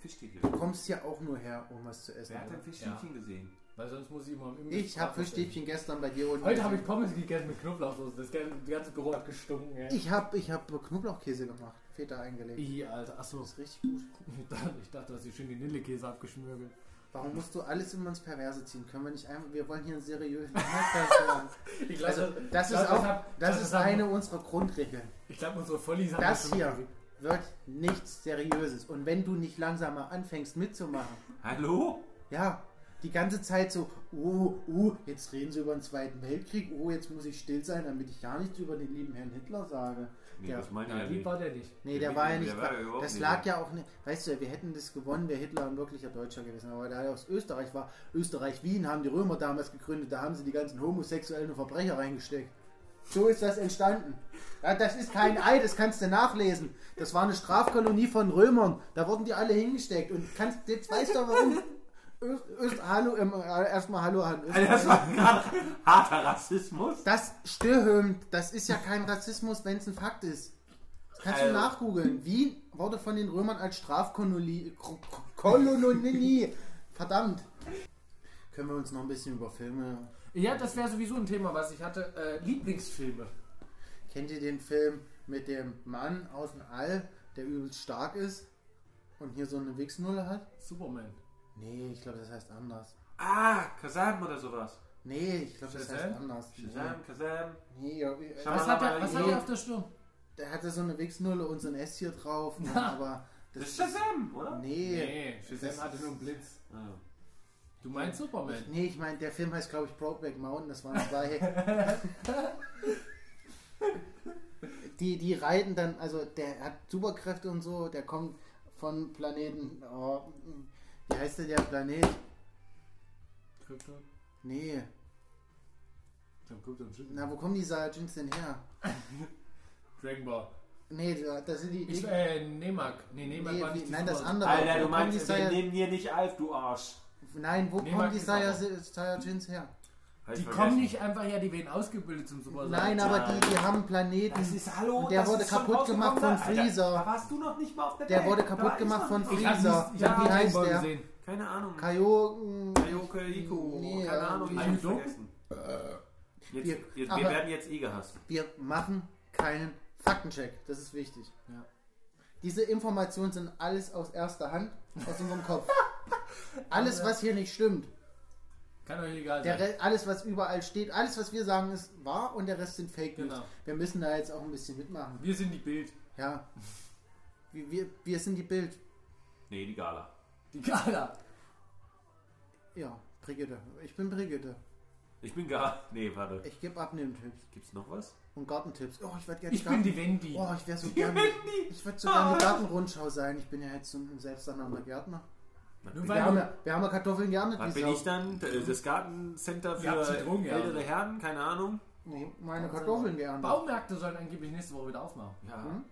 Fischstäbchen.
Du kommst ja auch nur her, um was zu essen.
Wer hat ein Fischstäbchen gesehen?
Weil sonst muss ich immer im Imbiss
Ich habe Fischstäbchen gestern bei dir unten.
essen. Heute habe ich Pommes gegessen mit Knoblauchsoße. Das ganze, Büro hat gestunken, ey.
Ich habe ich hab Knoblauchkäse gemacht. Feta eingelegt.
I, Alter, achso.
Das ist richtig gut.
Ich dachte, ich dachte, dass ich schön die Nillekäse abgeschmürgelt.
Warum musst du alles immer ins Perverse ziehen? Können wir nicht einfach, wir wollen hier einen seriösen Podcast haben.
Ich
Also, das ist
glaub,
auch, das ist
haben-
eine unserer Grundregeln.
Ich glaube, unsere Vollis haben
Das hier wird nichts Seriöses. Und wenn du nicht langsam mal anfängst mitzumachen,
Hallo?
ja, die ganze Zeit so, oh, oh, jetzt reden sie über den Zweiten Weltkrieg, oh, jetzt muss ich still sein, damit ich gar nichts über den lieben Herrn Hitler sage.
Nee,
Ja.
das meine ich
Ja, lieb
nicht.
war der nicht.
Nee,
Der
der war ja nicht.
der war überhaupt
das
nicht
lag
so.
ja auch nicht. Weißt du, wir hätten das gewonnen, wäre Hitler ein wirklicher Deutscher gewesen. Aber da er aus Österreich war, Österreich-Wien haben die Römer damals gegründet, da haben sie die ganzen homosexuellen Verbrecher reingesteckt. So ist das entstanden. Ja, das ist kein Ei, das kannst du nachlesen. Das war eine Strafkolonie von Römern. Da wurden die alle hingesteckt. Und kannst, jetzt weißt du warum. Öst, Öst, hallo, ähm, äh, erstmal Hallo an
Also das war gerade harter Rassismus.
Das stöhnt, das ist ja kein Rassismus, wenn es ein Fakt ist. Das kannst du
Also-
nachgoogeln. Wien wurde von den Römern als Strafkolonie. Ko- Ko- Kolonie. Verdammt. Können wir uns noch ein bisschen über Filme.
Ja, das wäre sowieso ein Thema, was ich hatte. Äh, Lieblingsfilme.
Kennt ihr den Film mit dem Mann aus dem All, der übelst stark ist und hier so eine Wichsnulle hat?
Superman.
Nee, ich glaube, das heißt anders.
Ah, Kazam oder sowas.
Nee, ich glaube, das heißt anders.
Shazam, Kazam.
Nee, ja,
Was hat, er, was
nee.
hat er auf der Stirn?
der hatte so eine Wichsnulle und so ein S hier drauf.
Ja.
Aber
Das
das
ist Shazam, oder?
Nee.
Nee, Shazam hatte nur einen Blitz.
Ah, ja.
Du meinst Superman?
Nee, ich meine, der Film heißt, glaube ich, Brokeback Mountain. Das waren zwei. die, die reiten dann, also der hat Superkräfte und so, der kommt von Planeten. Oh, wie heißt denn der Planet?
Krypton?
Nee.
Dann Krypton schütten.
Na, wo kommen die Saiyajins denn her?
Dragon Ball.
Nee, da da sind die.
Ich,
die
äh, Nemak. Nee, Nemak
nee,
war
wie,
nicht die
nein, das andere.
Alter,
Wo
du
kommen
meinst,
die
wir
Saiyajins-
nehmen hier nicht Alf, du Arsch.
Nein, wo
Nee,
kommen die Saiyaj- Saiyajins her?
Ich
Die
vergessen.
kommen nicht einfach her, die werden ausgebildet zum Super
Nein, aber die, die haben einen Planeten.
Das ist Hallo.
Und der
das
wurde kaputt gemacht von
Alter,
Freezer.
Da warst du noch nicht mal auf der
Der
Welt.
wurde
Da
kaputt
ich
gemacht von
nicht.
Ich hab
Freezer.
ich hab
Wie
nicht
heißt
Ball
der?
gesehen.
Keine Ahnung.
Kaio.
Kaioke Iko.
Nee,
Keine
ja,
Ahnung.
wie-
Ich hab
Ayudo?
vergessen. Jetzt,
Wir-
jetzt, wir
aber-
werden jetzt eh gehasst.
Wir machen keinen Faktencheck. Das ist wichtig.
Ja.
Diese Informationen sind alles aus erster Hand, aus unserem Kopf. Alles, was hier nicht stimmt,
Kann euch egal
der
sein.
Alles, was überall steht, alles, was wir sagen, ist wahr und der Rest sind Fake News.
Genau.
Wir müssen da jetzt auch ein bisschen mitmachen.
Wir sind die Bild.
Ja. Wir, wir, wir sind die Bild.
Nee, die Gala.
Die Gala.
Ja, Brigitte. Ich bin Brigitte.
Ich bin gar. Nee, warte.
Ich gebe Abnehmtipps
Gibt's noch was?
und Gartentipps. Oh, ich werde gerne
Ich bin die Wendy.
Oh, ich wäre so gerne. Ich würde so gerne die Gartenrundschau sein. Ich bin ja jetzt so ein selbsternannter Gärtner. Wir
du-
haben, ja, wir haben ja Kartoffeln gerne.
was bin
Sau.
ich dann? Das Gartencenter für ältere Herren? Keine Ahnung.
Nee, meine Kartoffeln gerne.
Baumärkte sollen angeblich nächste Woche wieder aufmachen.
Ja,
Hm?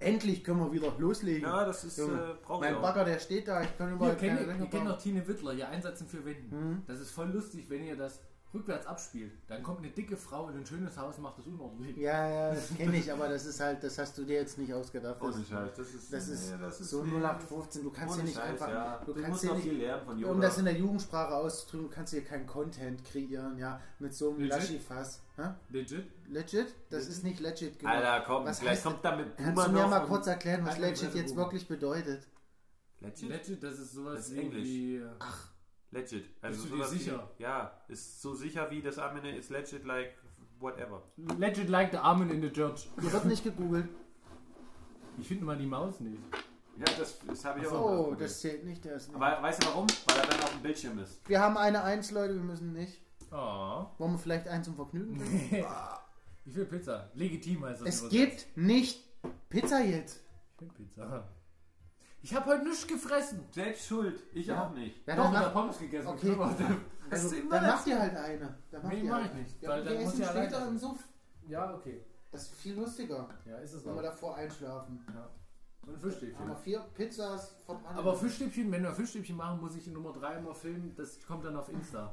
Endlich können wir wieder loslegen.
ja das ist.
Junge,
Äh,
mein. Bagger, der steht da. Ich kann
kennt,
keine
ihr kennt noch Tine Wittler, hier Einsätzen für Wenden.
Mhm.
Das ist voll lustig, wenn ihr das rückwärts abspielt. Dann kommt eine dicke Frau in ein schönes Haus und macht das unordentlich.
Ja, ja, das kenne ich, aber das ist halt, das hast du dir jetzt nicht ausgedacht. Das,
Ohne Scheiß. Das ist,
das ist,
nee, das ist
so
nee,
0815. Du kannst hier nicht
Scheiß,
einfach,
Ja.
du
Du,
kannst hier nicht,
viel lernen von Yoda.
um das in der Jugendsprache auszudrücken, du kannst hier keinen Content kreieren, ja, mit so einem
Legit?
Laschifass.
Legit?
Legit? Das ist nicht legit genug.
Alter, komm,
Was
gleich
heißt-
kommt da mit
Kannst
Boomer
du mir mal kurz erklären, was legit jetzt wirklich bedeutet?
Legit?
Legit, das ist sowas
Das ist
wie-
Englisch.
wie.
Legit. Also
Bist du dir
sowas wie-
sicher?
Ja, ist so sicher wie das Armene ist legit like whatever.
Legit like the Armin in the church.
Hier wird nicht gegoogelt.
Ich finde mal die Maus nicht.
Ja, das, das habe ich
Oh,
auch ausprobiert.
das zählt nicht, der ist nicht.
Aber weißt du warum? Weil er dann auf dem Bildschirm ist.
Wir haben eine Eins, Leute, wir müssen nicht.
Oh.
Wollen wir vielleicht eins zum Vergnügen? bringen?
Ich will Pizza. Legitim heißt das.
es gibt nicht Pizza jetzt.
Ich will Pizza. Ich habe heute nichts gefressen.
Selbst schuld. Ich
Ja.
auch nicht.
Ja,
Doch,
dann,
ich hab
mach,
Pommes gegessen.
Okay.
Knoblauch.
Das
also,
ist immer
dann
das-
macht ihr halt eine. Dann macht
Nee,
ihr
mach
eine.
ich nicht,
Ja,
weil
wir
dann muss
essen
ich
später im Suff.
Ja, okay.
Das ist viel lustiger,
Ja, ist es
wenn wir
auch.
davor einschlafen.
Ja. Und
Haben wir
Fischstäbchen.
vier Pizzas verbrannt.
Aber Fischstäbchen, wenn wir Fischstäbchen machen, muss ich in Nummer 3 immer filmen. Das kommt dann auf Insta.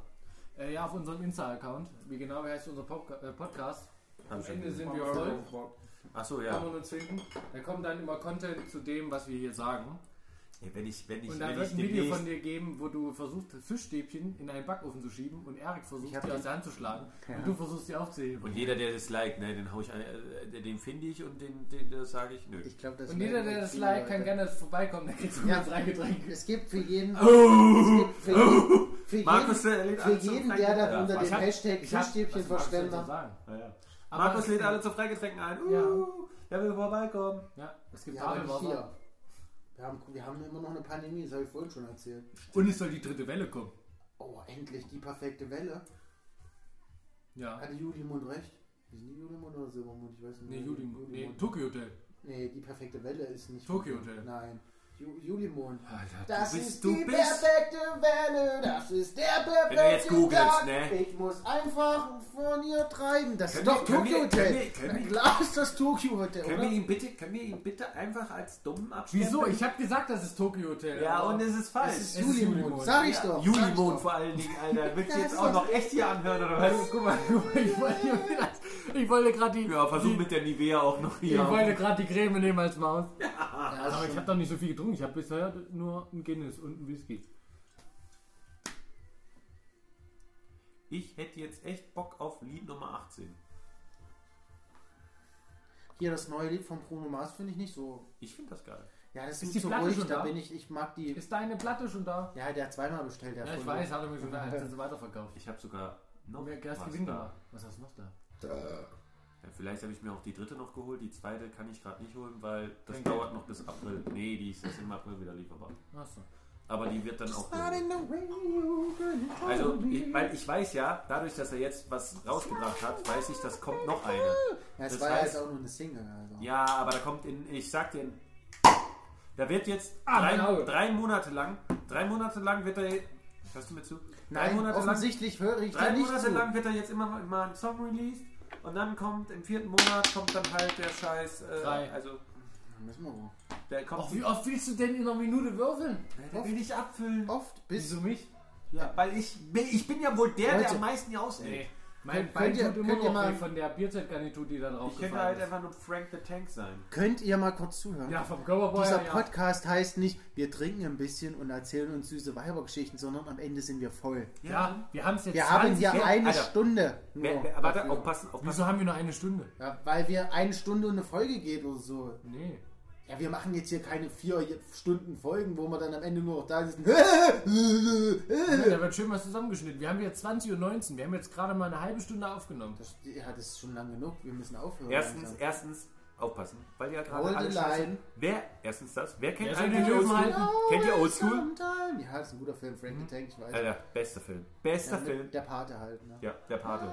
Äh, ja, auf unserem Insta-Account. Wie genau heißt unser Podca äh, Podcast? Am
ich
Ende sind wir voll.
Achso,
Kann
ja.
man uns finden. Da kommt dann immer Content zu dem, was wir hier sagen.
Ey, wenn ich, wenn ich,
Und da
wenn
wird
ich
ein Video von dir geben, wo du versuchst, Fischstäbchen in einen Backofen zu schieben und Erik versucht, die
den-
aus der Hand zu schlagen.
Ja.
Und du versuchst, sie aufzuheben.
Und jeder, der das liked, ne, den hau ich, ein- äh, den finde ich und den, den das sage ich, nö.
Ich glaube, das
Und jeder, der das liked, kann gerne vorbeikommen, dann kriegst du
Ja.
ja. drei Getränke.
Es gibt für jeden.
Oh,
es gibt für jeden, für
Markus
jeden, für jeden der da
Ja,
unter dem Hashtag
Ich hab-
Ja, ja. Markus lädt alle zu Freigetränken ein. Uh,
Ja.
Der will vorbeikommen.
Ja, es gibt
Ja,
Tafelwasser.
hier. Wir haben, wir haben immer noch eine Pandemie, das habe ich vorhin schon erzählt.
Und es soll die dritte Welle kommen.
Oh, endlich die perfekte Welle.
Ja.
Hatte Julimond recht? Ist die Julimond oder Silbermond? Ich weiß nicht.
Nee. Juli, nee. Tokyo Hotel.
Nee, die perfekte Welle ist nicht.
Tokyo Hotel.
Nein. Ju Julimond.
Alter,
Das
du bist,
ist
du
die
bist.
perfekte Welle, das ist der perfekte
Wenn du jetzt googelst,
Tag.
ne?
Ich muss einfach von ihr treiben. Das
Können
ist doch
wir- können
Tokyo Hotel.
wir- können
Na
wir-
klar ist das Tokyo Hotel,
Können
oder?
wir, ihn bitte, können wir ihn bitte einfach als dumm abstellen?
Wieso? Ich habe gesagt, das ist Tokyo Hotel.
Ja, und es ist falsch.
Es ist Julimond. Sag ich
Ja,
doch. ich
Julimond
doch.
vor allen Dingen, Alter. Willst du
Ja,
jetzt
das
auch noch echt hier anhören oder
Also,
was?
guck mal, guck mal, ich wollte, ich wollte gerade die,
Ja, versuch
die,
mit der Nivea auch noch
ich
hier.
wollte gerade die Creme nehmen als Maus.
Ja,
Aber ich habe doch nicht so viel getrunken. Ich habe bisher nur ein Guinness und ein Whisky.
Ich hätte jetzt echt Bock auf Lied Nummer 18.
Hier das neue Lied von Bruno Mars finde ich nicht so.
Ich finde das geil.
Ja, das
Ist
ist,
die Platte
ruhig.
schon
Da
da?
bin ich. Ich mag die.
Ist deine Platte schon da?
Ja, der hat zweimal bestellt. Der
Ja, ich weiß, hat er mir schon gesagt, hat sie weiterverkauft.
Ich habe sogar noch
Mir erst
was da.
hast du noch da?
Ja, vielleicht habe ich mir auch die dritte noch geholt. Die zweite kann ich gerade nicht holen, weil das
Kein
dauert noch bis April. Nee, die ist erst im April wieder lieferbar.
Achso.
Aber die wird dann auch. Also, ich, weil ich weiß ja, dadurch, dass er jetzt was rausgebracht hat, weiß ich, das kommt noch eine.
Ja, es
das
war ja jetzt auch nur eine Single. Also.
Ja, aber da kommt in, ich sag dir, da wird jetzt
Ah, mein
drei, drei Monate lang, drei Monate lang wird er, hörst du mir zu? Drei
Nein,
Monate lang,
offensichtlich höre ich
drei Monate lang wird er jetzt immer mal einen Song released und dann kommt im vierten Monat kommt dann halt der Scheiß, äh,
Drei.
also
Müssen wir wohl.
der kommt,
Och, wie oft willst du denn in einer Minute würfeln?
der will ich abfüllen.
Oft bis.
Wieso mich?
Ja, weil ich, bin- ich bin ja wohl der, der
Leute.
am meisten hier ausnimmt.
Nee. Mein
Könnt- ihr- könnt ihr
noch
mal-
von der Bierzeitgarnitur, die da drauf
Ich könnte halt einfach nur Frank the Tank sein.
Könnt ihr mal kurz zuhören?
Ja, vom Coverboy
Dieser
ja.
Podcast heißt nicht, wir trinken ein bisschen und erzählen uns süße Weibergeschichten, sondern am Ende sind wir voll.
Ja, wir haben es jetzt
Wir haben
20
hier
Jahre-
eine
Alter.
Stunde. Nur
Wer, warte, aufpassen, aufpassen.
Wieso haben wir nur eine Stunde?
Ja, weil wir eine Stunde und eine Folge geht oder so.
Nee.
Ja, wir machen jetzt hier keine vier Stunden Folgen, wo wir dann am Ende nur noch da sitzen.
Ja, da wird schön was zusammengeschnitten. Wir haben jetzt 20.19 Uhr. Wir haben jetzt gerade mal eine halbe Stunde aufgenommen.
Das, ja, das ist schon lang genug. Wir müssen aufhören.
Erstens,
langsam.
erstens, aufpassen, weil ja gerade alle Scheiße. Wer, erstens das, wer kennt eigentlich Oldschool? Kennt ihr Oldschool?
Ja, das ist ein guter Film, Frank the Tank, ich weiß.
Alter, bester Film. Bester
ja,
Film.
Der Pate halt. Ne?
Ja, der Pate.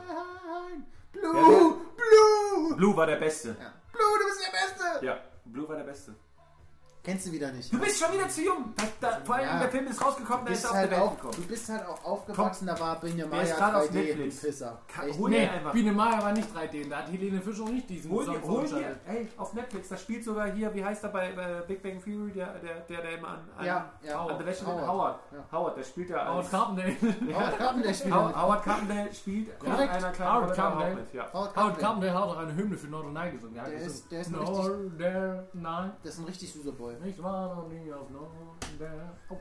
Blue,
Ja, der-
Blue.
Blue war der Beste.
Ja. Blue, du bist der Beste.
Ja, Blue war der Beste.
Kennst du wieder nicht.
Du bist schon wieder zu jung. Das, da, vor allem,
Ja.
der Film ist rausgekommen, der ist er auf
halt
der Welt
auch,
gekommen.
du bist halt auch aufgewachsen, da war
Der gerade auf
3D, du
Netflix.
Pisser.
Hol
Nee,
einfach.
Biene Maya war nicht 3D. Da hat Helene Fischer nicht diesen
Hol dir, hol dir, ey, auf Netflix, da spielt sogar hier, wie heißt er bei äh, Big Bang Theory, der, der, der, der immer an, an,
Ja, ja.
an der Wäsche
Howard.
Howard. Howard.
Ja.
Howard, der spielt ja
Howard. Carpendale.
Howard Carpendale spielt
Howard, Carpendale spielt
Korrekt.
einer kleinen
Howard
da
Carpendale.
auch.
Howard
Howard
Carpendale.
Hat auch eine Hymne für Norderney gesungen. Der, hat
Der
gesungen,
ist- der ist ein richtig-
Norderney.
Das ist ein richtig süßer Boy.
Ich war noch nie auf Norderney. Oh.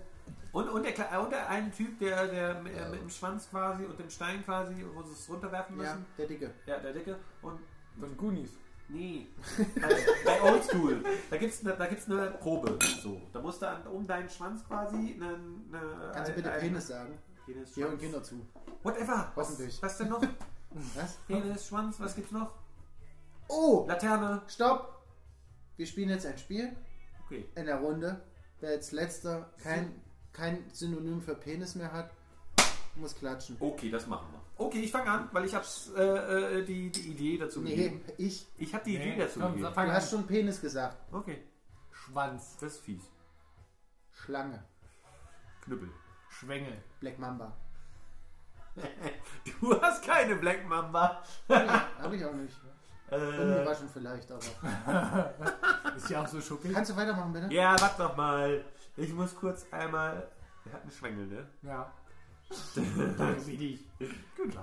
Und, und, der, und der eine Typ, der, der mit, äh, mit dem Schwanz quasi und dem Stein quasi, wo sie es runterwerfen
Ja,
müssen.
der Dicke.
Ja, der Dicke. Und
Von Goonies.
nee, bei, bei Oldschool, da gibt es eine, da gibt's eine Probe. So, da musst du an, um deinen Schwanz quasi eine... eine
Kannst du bitte
ein-
Penis sagen?
Penis,
Hier hören
Schwanz.
Kinder zu.
Whatever. Was, was denn noch?
Was?
Penis, Schwanz, was gibt's noch?
Oh,
Laterne.
stopp! Wir spielen jetzt ein Spiel
Okay.
in der Runde. Wer als letzter kein, kein Synonym für Penis mehr hat, muss klatschen.
Okay, das machen wir. Okay, ich fange an, weil ich hab's, äh, äh, die, die Idee dazu gegeben.
Nee, ich.
Ich habe die
Nee,
Idee dazu
komm,
gegeben.
Fang
Du
an.
hast schon Penis gesagt.
Okay,
Schwanz.
das ist fies.
Schlange.
Knüppel.
Schwengel.
Black Mamba.
Du hast keine Black Mamba.
Hab ich auch nicht.
Äh,
Ungewaschen vielleicht, aber.
Ist ja auch so schuppig.
Kannst du weitermachen, bitte?
ja, warte doch mal. Ich muss kurz einmal. Der hat einen Schwengel, ne?
Ja. Danke dich.
Gut.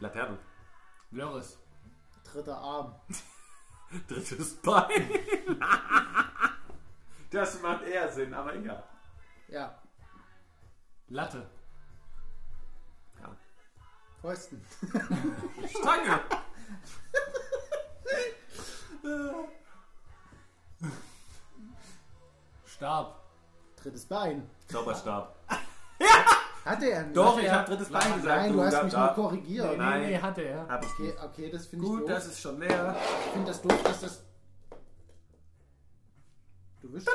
Laterne.
Lörres.
Dritter Arm.
Drittes Bein. Das macht eher Sinn, aber egal.
Ja,
Latte.
Ja.
Pfosten.
Stange!
Stab.
Drittes Bein.
Zauberstab.
Hatte er nicht.
Doch,
Hatte
ich
er-
habe drittes Bein gesagt.
Nein, du hast
da-
mich
da-
nur korrigiert.
Nee,
Nein.
nee, nee, hatte er.
Hab ich
Okay,
nicht.
okay, das finde ich
Gut,
doof.
das ist schon leer.
Ich finde das doof, dass das... Du wischst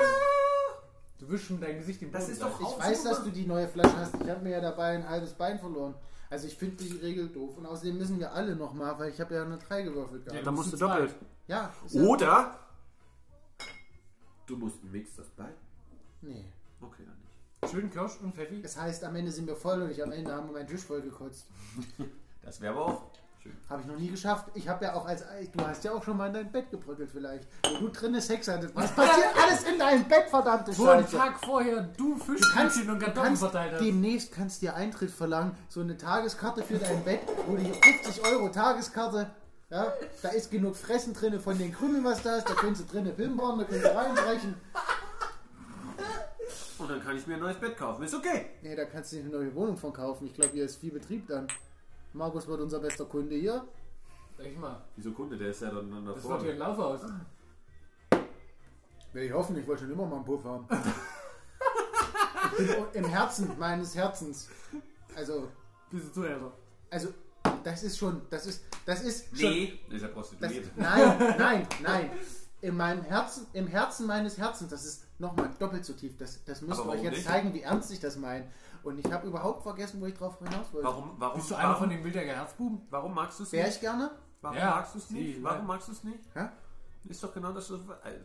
Du wischst schon dein Gesicht im
Das
Boden.
ist doch
Ich weiß, dass du die neue Flasche hast. Ich habe mir ja dabei ein halbes Bein verloren. Also ich finde die Regel doof. Und außerdem müssen wir alle nochmal, weil ich habe ja eine 3 gewürfelt gehabt.
Ja,
Dann musst du
Zwei.
doppelt.
Ja, ist ja...
Oder du musst ein Mix das Bein.
Nee.
Okay, dann nicht.
Schön Kirsch und Pfeffi.
Das heißt, am Ende sind wir voll und ich am Ende haben wir meinen Tisch voll gekotzt.
Das wäre aber auch.
Habe ich noch nie geschafft. Ich habe ja auch als... Du hast ja auch schon mal in dein Bett gebröckelt vielleicht. Wo du drinnen Sex hattest. Was passiert alles in deinem Bett, verdammte
Wo einen
Scheiße?
Tag vorher du
kannst,
Fischbrötchen und
du
Kartoffeln
kannst
verteilt hast.
demnächst kannst dir Eintritt verlangen, so eine Tageskarte für dein Bett, wo du hier 50 Euro Tageskarte, ja, da ist genug Fressen drin von den Krümeln, was da ist, da können sie drinnen pimpern, da können sie reinbrechen.
Und dann kann ich mir ein neues Bett kaufen. Ist okay.
Nee, da kannst du dir eine neue Wohnung von kaufen. Ich glaube, hier ist viel Betrieb dann. Markus wird unser bester Kunde hier.
Sag ich mal.
Wieso Kunde? Der ist ja dann dann
Das wird hier
davor.
ein Laufhaus.
Will ich hoffen, ich wollte schon immer mal einen Puff haben. ich bin im Herzen meines Herzens. Also,
Bist du Zuhörer.
also, das ist schon, das ist, das ist schon,
Nee, ist ja
Das,
prostituiert.
nein, nein, nein. In meinem Herzen, im Herzen meines Herzens, das ist nochmal doppelt so tief. Das, das müsst ihr
Aber
euch
warum
jetzt
nicht?
zeigen, wie ernst ich das meine. Und ich habe überhaupt vergessen, wo ich drauf hinaus wollte.
Warum, warum,
Bist du einer von den Wildjäger Herzbuben?
warum magst du es
Wäre
nicht?
ich gerne?
Warum
Ja,
magst du es nicht?
sie,
Warum
ja.
magst du es nicht?
Hä?
Ist doch genau das, was du... Äh,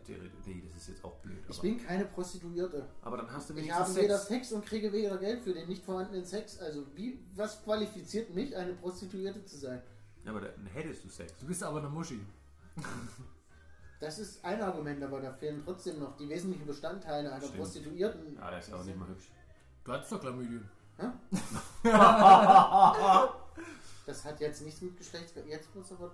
Nee, das ist jetzt auch blöd.
Ich
Aber,
bin keine Prostituierte.
aber dann hast du
Ich
wenigstens
habe weder
Sex.
Sex und kriege weder Geld für den nicht vorhandenen Sex. Also wie, was qualifiziert mich, eine Prostituierte zu sein?
Ja, aber dann hättest du Sex.
Du bist aber eine Muschi.
Das ist ein Argument, aber da fehlen trotzdem noch die wesentlichen Bestandteile einer
Stimmt.
Prostituierten.
Ja, der ist auch nicht mal hübsch.
Du hattest doch Chlamydien.
Das hat jetzt nichts mit Geschlechts... Jetzt muss aber...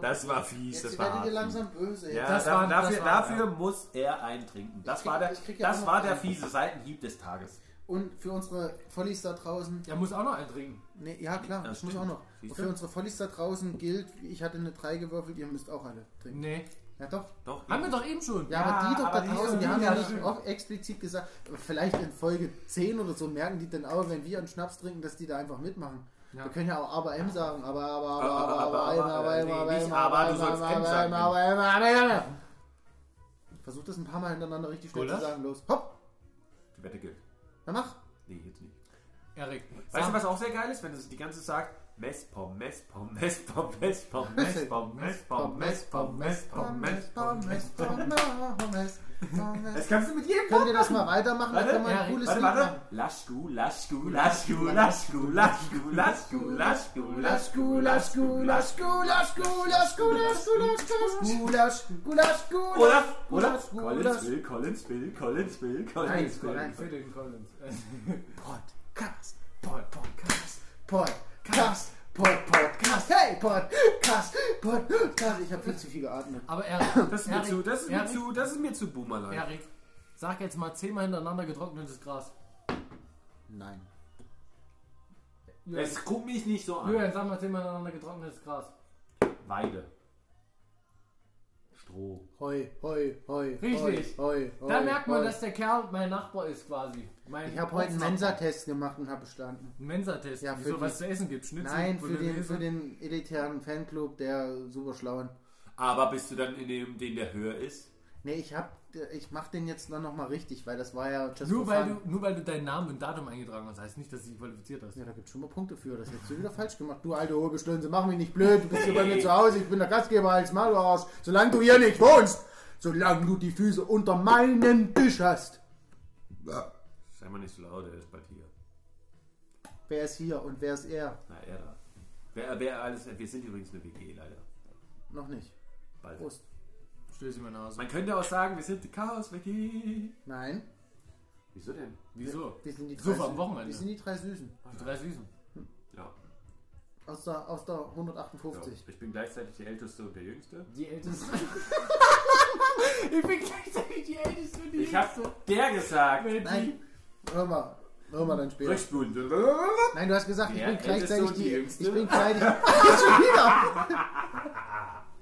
Das war fies,
Jetzt
das
werdet
war
ihr langsam böse.
Ja,
Das
da,
war-
dafür,
das war-
dafür muss er eintrinken. Das
krieg-
war der,
ja
das war der fiese Seitenhieb des Tages.
Und für unsere Vollis da draußen,
Er muss auch noch eintrinken.
nee, ja klar,
Ja,
das muss auch noch. Und für unsere Vollis da draußen gilt, ich hatte eine 3 gewürfelt, ihr müsst auch alle trinken.
Nee.
Ja doch.
Doch.
Haben wir doch eben schon.
Ja, aber die doch
aber
da
die
draußen, die haben ja
ja
auch explizit gesagt, vielleicht in Folge 10 oder so merken die dann auch, wenn wir einen Schnaps trinken, dass die da einfach mitmachen.
Ja.
Wir können ja auch aber M sagen, aber aber aber
Aber,
aber
aber,
aber
aber,
aber
äh,
aber
nee, nicht
aber
aber,
aber
du sollst
aber
M sagen.
aber aber aber aber Versuch das ein paar Mal hintereinander richtig schnell zu sagen, los. Hopp,
Die Wette gilt.
na mach.
Nee, jetzt nicht.
Erik.
Weißt du, was auch sehr geil ist, wenn du die ganze Zeit sagt, Messpom, Messpom, Messpom, Messpom, Messpom, Messpom, Messpom, Messpom, Messpom. Das kannst du mit jedem
Könnt ihr das mal weitermachen? Dann können wir ein cooles Lied machen.
Laschku, Laschku, Laschku, Laschku, Laschku, Laschku, Laschku, Laschku, Laschku, Laschku, Laschku, Laschku, Laschku,
Gulasch, Gulasch.
Oder, oder,
Gulasch,
Collins will, Collins will, Collins will, Collins will.
Nein,
Phil Collins.
Podcast, Pod, Podcast, Podcast, Pod, Podcast, hey, Podcast, Podcast. Ich habe viel zu viel geatmet.
Aber Erik.
Das ist mir
Erik,
zu, das ist mir
Erik,
zu, das ist mir zu Boomerlein.
Erik, sag jetzt mal zehnmal hintereinander getrocknetes Gras.
Nein.
Es guckt mich nicht so an.
Julian, sag mal zehnmal hintereinander getrocknetes Gras.
Weide. Stroh.
Heu, heu, heu.
Richtig.
Heu, heu,
Da merkt man,
heu.
dass der Kerl mein Nachbar ist quasi. Mein
Ich habe heute einen. Mensa-Test gemacht und habe bestanden.
Einen Mensa-Test.
Ja, für
Wieso,
die-
was zu essen gibt? Schnitzel?
Nein, für den, für den elitären Fanclub der super schlauen.
Aber bist du dann in dem, den der höher ist?
Nee, ich hab, ich mach den jetzt dann nochmal richtig, weil das war ja just
Nur weil,
fun.
du, nur weil du deinen Namen und Datum eingetragen hast, heißt nicht, dass du dich qualifiziert hast.
Ja, da gibt's schon mal Punkte für. Das hättest du wieder falsch gemacht. Du alte Hobelstunde, mach mich nicht blöd. Du bist hier bei mir zu Hause. Ich bin der Gastgeber als Mal, du Arsch. Solange du hier nicht wohnst. Solange du die Füße unter meinem Tisch hast.
Sei mal nicht so laut, er ist bald hier.
Wer ist hier und wer ist er?
Na, er da. Wer, wer alles, wir sind übrigens eine WG, leider.
Noch nicht.
Bald.
Prost.
Stöß in meine Nase.
Man könnte auch sagen, wir sind die Chaos-WG.
Nein,
Wieso denn?
Wieso?
wir sind die drei,
am
Sü-
Wochenende.
wir sind die drei Süßen.
Die drei Süßen.
Ja.
Aus der, aus der
ja.
158.
Ich bin gleichzeitig der Älteste und der Jüngste.
Die älteste. Ich bin gleichzeitig die Älteste und die
Ich hab
Jüngste.
der gesagt.
Wenn
Nein, hör mal. Hör mal dann später.
Richtbund.
Nein, du hast gesagt, ich
Der
bin
Älteste
gleichzeitig
und die
die.
Jüngste.
Ich bin gleichzeitig. Jetzt schon wieder!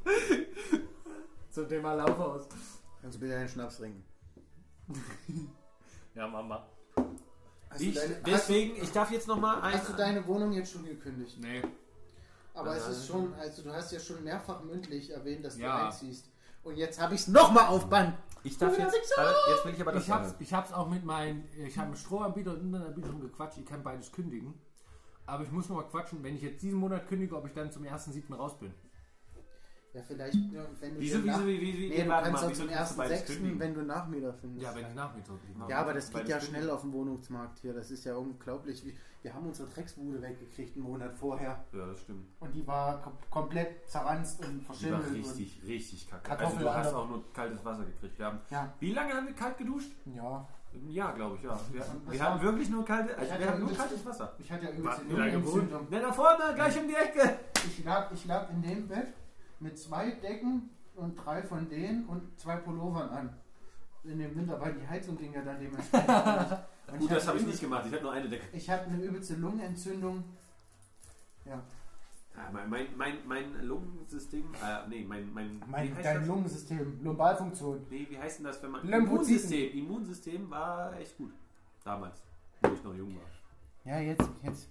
Zum Thema Laufhaus.
Kannst du bitte einen Schnaps trinken?
Ja, Mama.
Hast, du
Ich,
deine, hast,
deswegen, ich darf jetzt nochmal ein.
hast du deine Wohnung jetzt schon gekündigt?
Nee.
Aber es ist schon, also du hast ja schon mehrfach mündlich erwähnt, dass
Ja.
du einziehst. Und jetzt habe ich es nochmal auf Band.
Ich darf jetzt. Jetzt will ich aber das
Ich hab's,
sagen.
ich hab's auch mit meinen, ich habe mit Strohanbieter und Internetanbieter schon gequatscht, ich kann beides kündigen. Aber ich muss noch mal quatschen, wenn ich jetzt diesen Monat kündige, ob ich dann zum 1.7. raus bin.
Ja, vielleicht, ja, wenn du
Wieso, wieso, wie, wie, wie,
Nee, du kannst
mal,
auch zum
kannst du beides
1.6.,
kündigen?
wenn du Nachmieter findest.
Ja, wenn ich Nachmittag kriege.
Ja, aber das geht ja schnell auf dem Wohnungsmarkt hier. Das ist ja unglaublich. Wir- Wir haben unsere Drecksbude weggekriegt einen Monat vorher.
Ja, das stimmt.
Und die war kom komplett zerranzt und
Die war
verschimmelt.
richtig, richtig kacke.
Kartoffel
also du hast auch nur kaltes Wasser gekriegt. Wir haben,
Ja.
wie lange haben wir kalt geduscht?
Ja.
Ein Jahr, glaube ich, ja. Wir, wir hatten wirklich nur kalte, also wir
ja
hatten nur kaltes Wasser.
Ich hatte ja übelst
lange
Lungenentzündung.
Ne, da vorne, gleich um die Ecke.
Ich lag, ich lag in dem Bett mit zwei Decken und drei von denen und zwei Pullovern an. In dem Winter, weil die Heizung ging ja dann dementsprechend.
Gut, das habe ich nicht gemacht. Ich habe nur eine Decke.
Ich hatte eine übelste Lungenentzündung. Ja.
Ja, mein, mein, mein, mein Lungensystem, äh, nee, mein, mein,
Mein,
wie heißt
dein
das?
Lungensystem, Lumbalfunktion.
Nee, wie heißt denn das, wenn man... Immunsystem. Immunsystem war echt gut. Damals, wo ich noch jung war.
Ja, jetzt, jetzt,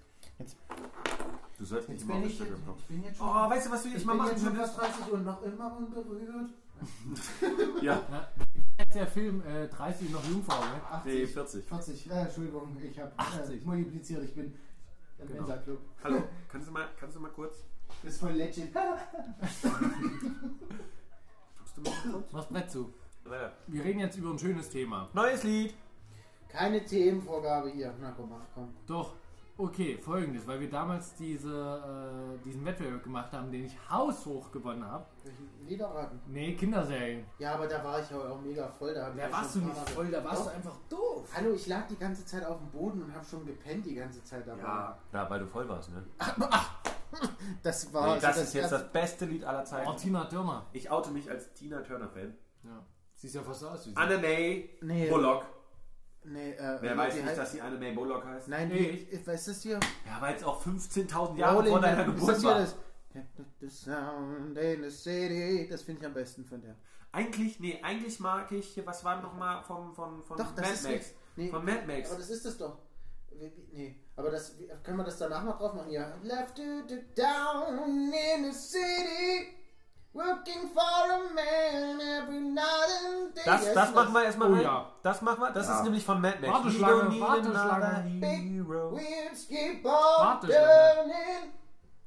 Du sollst nicht
jetzt
immer auf
ich,
Instagram kommen.
ich bin jetzt schon.
Oh, weißt du, was wir
ich
jetzt mal
bin
machen
jetzt schon fast 30 und noch immer unberührt.
Ja,
Jetzt der Film äh, 30 noch Jungfrau, ne?
80,
nee, 40.
40, äh, Entschuldigung, ich habe
80.
äh, multipliziert, ich bin im
Genau.
Mensa-Club.
Hallo, kannst du mal, kannst du mal kurz...
Das ist voll legend.
Kommst du mal kurz?
Mach's Brett zu. Wir reden jetzt über ein schönes Thema.
Neues Lied.
Keine Themenvorgabe hier. Na komm, ach komm.
Doch, okay, folgendes, weil wir damals diese, äh, diesen Wettbewerb gemacht haben, den ich haushoch gewonnen habe.
Welchen Liederraten?
Nee, Kinderserien.
Ja, aber da war ich ja auch mega voll. Da
Da
ja
warst du nicht voll, da warst du
Doch.
einfach doof.
Hallo, ich lag die ganze Zeit auf dem Boden und habe schon gepennt die ganze Zeit dabei.
Ja, ja, weil du voll warst, ne?
Das war
Nee,
also
das ist jetzt
erste-
das beste Lied aller Zeiten.
Oh, Tina Turner.
Ich oute mich als Tina Turner-Fan.
Ja. Siehst ja fast aus wie sie.
Anne-May
Nee.
Bullock.
Nee, äh,
Wer
wie-
weiß nicht,
heißt-
dass sie Anne-May Bullock heißt?
Nein,
Nee.
wie, was ist das hier?
Ja, weil es auch 15.000 Jahre
Rolling
vor deiner Geburt
das hier
war.
das? The sound in the city. Das finde ich am besten von der.
Eigentlich, nee, eigentlich mag ich, hier, was war nochmal von, von, von
Doch, das
Mad
ist
Max?
jetzt- nee.
Von Mad Max.
Aber das ist es doch. Nee, aber das, können wir das danach noch drauf machen? Ja. Left to the down in the city. Working for a man every night and day.
Das, das machen wir erstmal
Oh
rein.
ja.
Das machen wir. Das
Ja.
ist nämlich von Mad Max.
Warteschlange, Warteschlange.
hero.
Wheels keep on
Warte,
turning.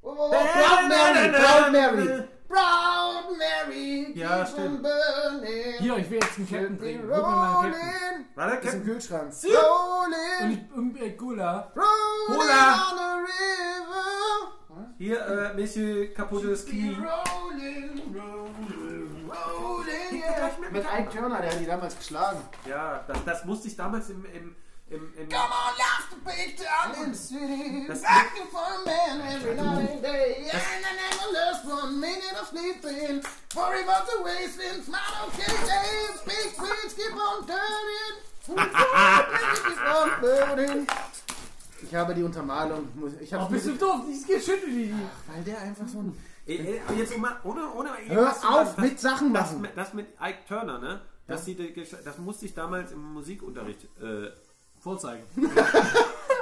Oh, Proud Mary, Proud Mary, Proud Mary,
Ja, stimmt.
burning.
Hier, ich will jetzt einen Captain
it
Gib mir mal einen Captain.
Warte,
ist im. Kühlschrank.
Und
Rolling,
ich und, äh, Cola.
rolling
Cola.
on the river.
Hier, äh, Monsieur kaputtes Knie.
Rolling, rolling, rolling, yeah. Mit Ike Turner, der hat die damals geschlagen.
Ja, das, das musste ich damals im, im, im, im
Come on, love to big down in the city.
Das-
Working for a man every night and day. And I never lost one minute of sleeping. Worry about the wasting, smile okay days. Big wheels keep on turning. keep on burning. Ich habe die Untermalung. muss- Ich
Oh,
habe
bist du doof? Ich geschüttelt die.
weil der einfach so ein.
Äh, äh, Jetzt ohne, ohne, ohne
Hör auf
sagen,
mit Sachen
das,
machen.
mit- das mit Ike Turner, ne? Das, sie, das musste ich damals im Musikunterricht. Äh,
Vorzeigen.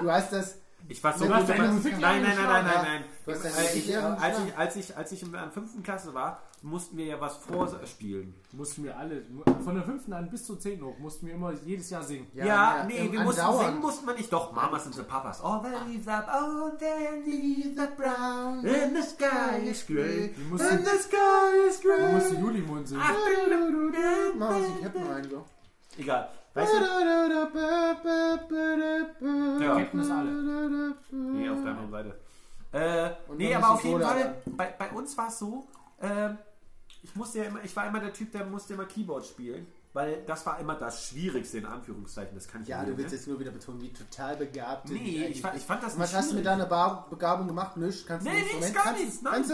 Du hast das.
Ich war so
Du
hast
gut
deine
in-
Musik
Nein, nein, nein, nein, nein, nein.
Du
ich, als, ich, als, ich, als ich in der fünften Klasse war, mussten wir ja was vorspielen.
Mussten wir alle, von der 5. an bis zur 10. hoch, mussten wir immer jedes Jahr singen.
Ja,
ja,
nee, wir mussten singen, mussten wir nicht. Doch, Mamas and the Papas. Oh, the leaves up, oh, the leaves up brown, and the sky is grey, and the sky is
wir
grey.
mussten Julimond singen.
Ach,
Mach mal die Ketten rein, so.
Egal. Weißt du? Ja.
Ketten ist alle.
Nee, auf der anderen Seite. Äh, nee, aber auf jeden
Cola
Fall, bei, bei uns war es so, ähm, ich musste ja immer, ich war immer der Typ, der musste immer Keyboard spielen. Weil das war immer das Schwierigste in Anführungszeichen. Das kann ich
Ja,
nicht,
du willst
ne?
jetzt nur wieder betonen, wie total begabt du
Nee, ich fa- ich fand das
Und Was
nicht
hast du mit deiner Ba- Begabung gemacht? Nichts? Kannst du
Nee, nichts, gar
Kannst du-
nichts. Nein.
Kannst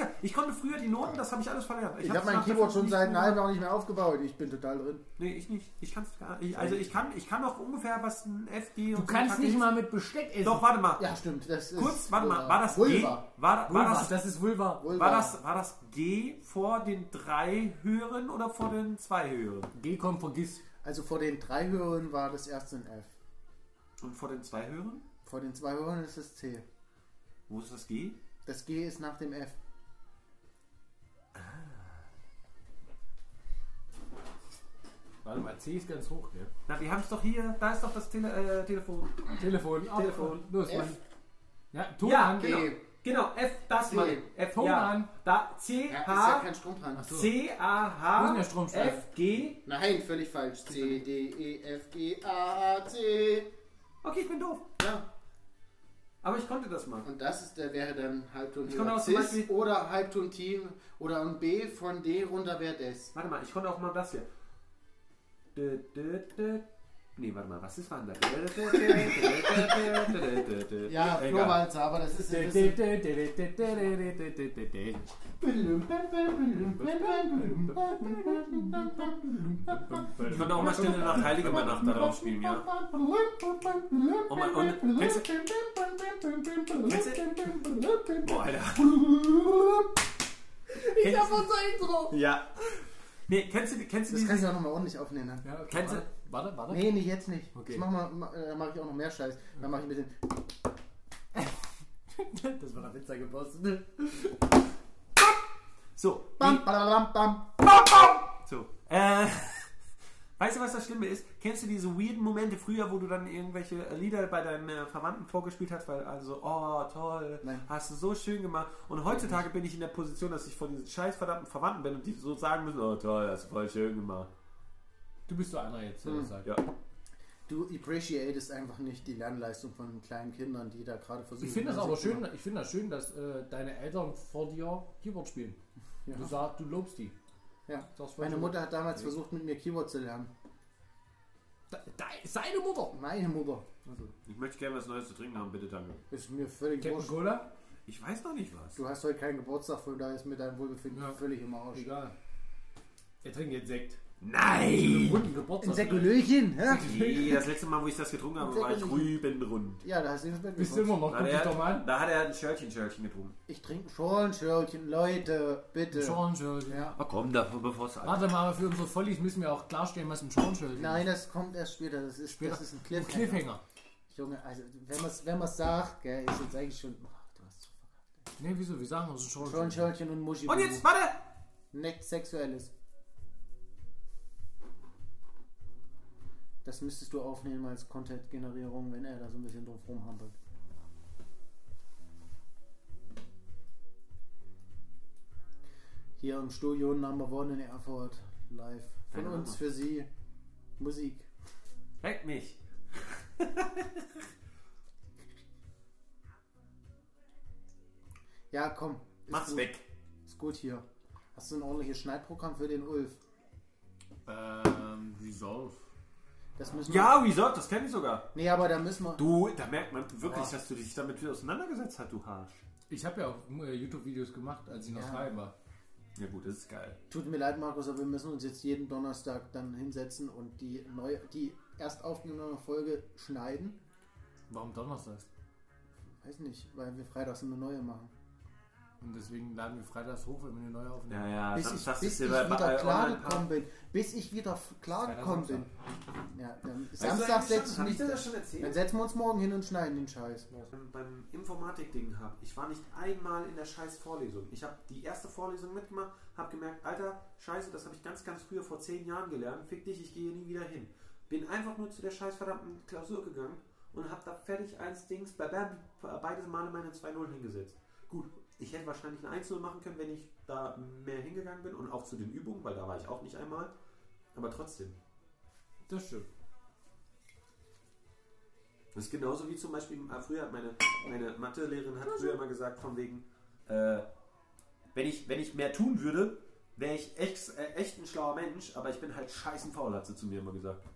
du?
Ich konnte früher die Noten, das habe ich alles verlernt.
Ich
hab's
habe mein Keyboard schon seit einem halben Jahr nicht mehr aufgebaut. Ich bin total drin.
Nee, ich nicht. Ich kann es gar nicht. Also ich kann, ich kann noch ungefähr was ein FG
Du
und so
kannst nicht mal mit Besteck essen.
Doch, warte mal.
Ja, stimmt. Das ist
Kurz, warte mal. War das G?
Vulva.
War, war,
Vulva,
das,
das ist Vulva.
Vulva.
war, das, war das G vor den drei höheren oder vor den zwei höheren?
G kommt vergiss.
Also vor den drei Hörern war das erste ein F.
Und vor den zwei höheren?
Vor den zwei Hörern ist es C.
Wo ist das G?
Das G ist nach dem F.
Warte mal, C ist ganz hoch, gell?
Na, wir haben es doch hier. Da ist doch das Tele äh, Telefon.
Telefon.
Telefon.
Los,
F.
Mann. Ja, Ton
Ja,
an.
G.
genau. F, das
C.
mal. F,
Ton
ja.
an.
Da, C,
Ja, ist ja
H,
kein Strom dran.
so.
C, A,
Wo ist
H,
denn der Stromschlag?
F, G.
Nein, völlig falsch. C, D, E, F, G, A, H, C.
Okay, ich bin doof.
Ja.
Aber ich konnte das mal.
Und das ist, der wäre dann Halbton
Ich konnte auch zum
Cis
Beispiel-
oder Halbton Team oder ein B von D runter wäre das.
Warte mal, ich konnte auch mal das hier. Dö, dö, dö. Nee, warte mal, was ist Wandern?
ja, Flohwalzer, aber das ist.
Ich würde auch mal Stille Nacht, Heilige Nacht darauf spielen, ja? Oh mein, Gott. Kennst du, kennst du, boah, Alter.
Ich hab unser Intro!
Ja. Nee, kennst du, kennst du
Das kannst du ja nochmal ordentlich aufnehmen. Ne?
Ja,
kennst du
warte, warte.
Nee, nicht jetzt nicht.
Okay.
Das mach mal, ma- äh, da mache ich auch noch mehr Scheiß. Dann mache ich ein bisschen.
Das war der Witz, der gepostet.
so,
Bam, bam, bam,
So. Äh, weißt du, was das Schlimme ist? Kennst du diese weirden Momente früher, wo du dann irgendwelche Lieder bei deinen äh, Verwandten vorgespielt hast, weil also, oh toll,
Nein.
hast du so schön gemacht. Und heutzutage bin ich in der Position, dass ich vor diesen scheiß verdammten Verwandten bin und die so sagen müssen, oh toll, hast du voll schön gemacht.
Du bist so einer jetzt,
Hm.
das sagt.
Ja.
Du appreciatest einfach nicht die Lernleistung von kleinen Kindern, die da gerade versuchen.
Ich finde das aber
zu
schön, ich finde das schön, dass äh, deine Eltern vor dir Keyboard spielen.
Ja.
Du sagst, du lobst die.
Ja. Meine. Mutter hat damals versucht, mit mir Keyboard zu lernen.
Da, da, seine Mutter.
Meine Mutter.
Ich möchte gerne was Neues zu trinken haben, bitte danke.
Ist mir völlig
Captain
wurscht.
Cola?
Ich weiß noch nicht was.
Du hast heute keinen Geburtstag, von daher ist mir dein Wohlbefinden
Ja.
völlig im Arsch.
Egal. Er trinkt jetzt Sekt.
Nein!
Runden Geburtstag.
Hä?
Nee, das letzte Mal, wo ich das getrunken habe, war ich rüben rund.
Ja, da hast du ins Bett
Bist du immer noch?
Da
Guck
hat
dich doch mal
er,
an.
da hat er ein Schörchen, Schörchen getrunken.
Ich trinke schon Schörchen, Leute, bitte.
Schornschöl.
Ja.
Aber komm, da, bevor es
Warte mal, aber für unsere Vollis müssen wir auch klarstellen, was ein Schornschöl ist.
Nein, das kommt erst später. Das ist,
Später.
Das ist ein
Ein
Cliffhanger.
Cliffhanger.
Junge, also wenn man es wenn man's sagt, gell, ist jetzt eigentlich schon. Ach, du hast so verkackt.
Nee, wieso? Wir sagen, das ist ein
Schon
Schornschöl.
Schörchen und Muschi.
Und jetzt, warte!
Nichts Sexuelles. Das müsstest du aufnehmen als Content-Generierung, wenn er da so ein bisschen drauf rumhampelt. Hier im Studio Number One in Erfurt. Live. Von
Keine
uns
Ahnung.
für Sie. Musik.
Leck mich.
Ja, komm.
Mach's
gut.
weg.
Ist gut hier. Hast du ein ordentliches Schneidprogramm für den Ulf?
Ähm, Resolve.
Das müssen wir.
Ja, Reserve, das kenne ich sogar.
Nee, aber da müssen wir.
Du, da merkt man wirklich,
Boah.
dass du dich damit wieder auseinandergesetzt hast, du Harsch.
Ich habe ja auch äh, YouTube-Videos gemacht, als ich noch
Ja.
frei war.
Ja gut, das ist geil.
Tut mir leid, Markus, aber wir müssen uns jetzt jeden Donnerstag dann hinsetzen und die neue, die erst aufgenommene Folge schneiden.
Warum Donnerstags?
Weiß nicht, weil wir freitags eine neue machen.
Und deswegen laden wir freitags hoch, wenn wir eine neue aufnehmen.
Ja, ja,
Bis ich, bis ich wieder klargekommen
Online-Part.
bin. Bis ich wieder klargekommen bin. Ja, dann Samstag setze ich Dann
erzählt?
setzen wir uns morgen hin und schneiden den Scheiß.
beim, beim Informatik-Ding habe. Ich war nicht einmal in der scheiß Vorlesung. Ich habe die erste Vorlesung mitgemacht, habe gemerkt, Alter, scheiße, das habe ich ganz, ganz früher vor zehn Jahren gelernt. Fick dich, ich gehe nie wieder hin. Bin einfach nur zu der scheiß verdammten Klausur gegangen und habe da fertig eins Dings, bei beides Male meine 2-0 hingesetzt. Gut, ich hätte wahrscheinlich eine 1-0 machen können, wenn ich da mehr hingegangen bin und auch zu den Übungen, weil da war ich auch nicht einmal. Aber trotzdem.
Das stimmt.
Das ist genauso wie zum Beispiel, äh, früher hat meine, meine Mathelehrerin hat früher immer gesagt, von wegen, äh, wenn, ich, wenn ich mehr tun würde, wäre ich echt, äh, echt ein schlauer Mensch, aber ich bin halt scheißen faul, hat sie zu mir immer gesagt.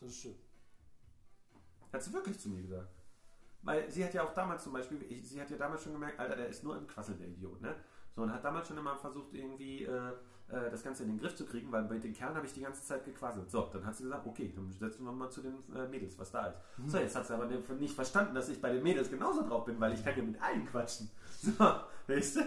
Das ist schön.
Hat sie wirklich zu mir gesagt. Weil sie hat ja auch damals zum Beispiel, ich, sie hat ja damals schon gemerkt, Alter, der ist nur ein Quassel, der Idiot, ne? So, und hat damals schon immer versucht, irgendwie äh, äh, das Ganze in den Griff zu kriegen, weil bei den Kerlen habe ich die ganze Zeit gequasselt. So, dann hat sie gesagt, okay, dann setzen wir mal zu den äh, Mädels, was da ist. So, jetzt hat sie aber nicht verstanden, dass ich bei den Mädels genauso drauf bin, weil ich kann ja mit allen quatschen. So, weißt du?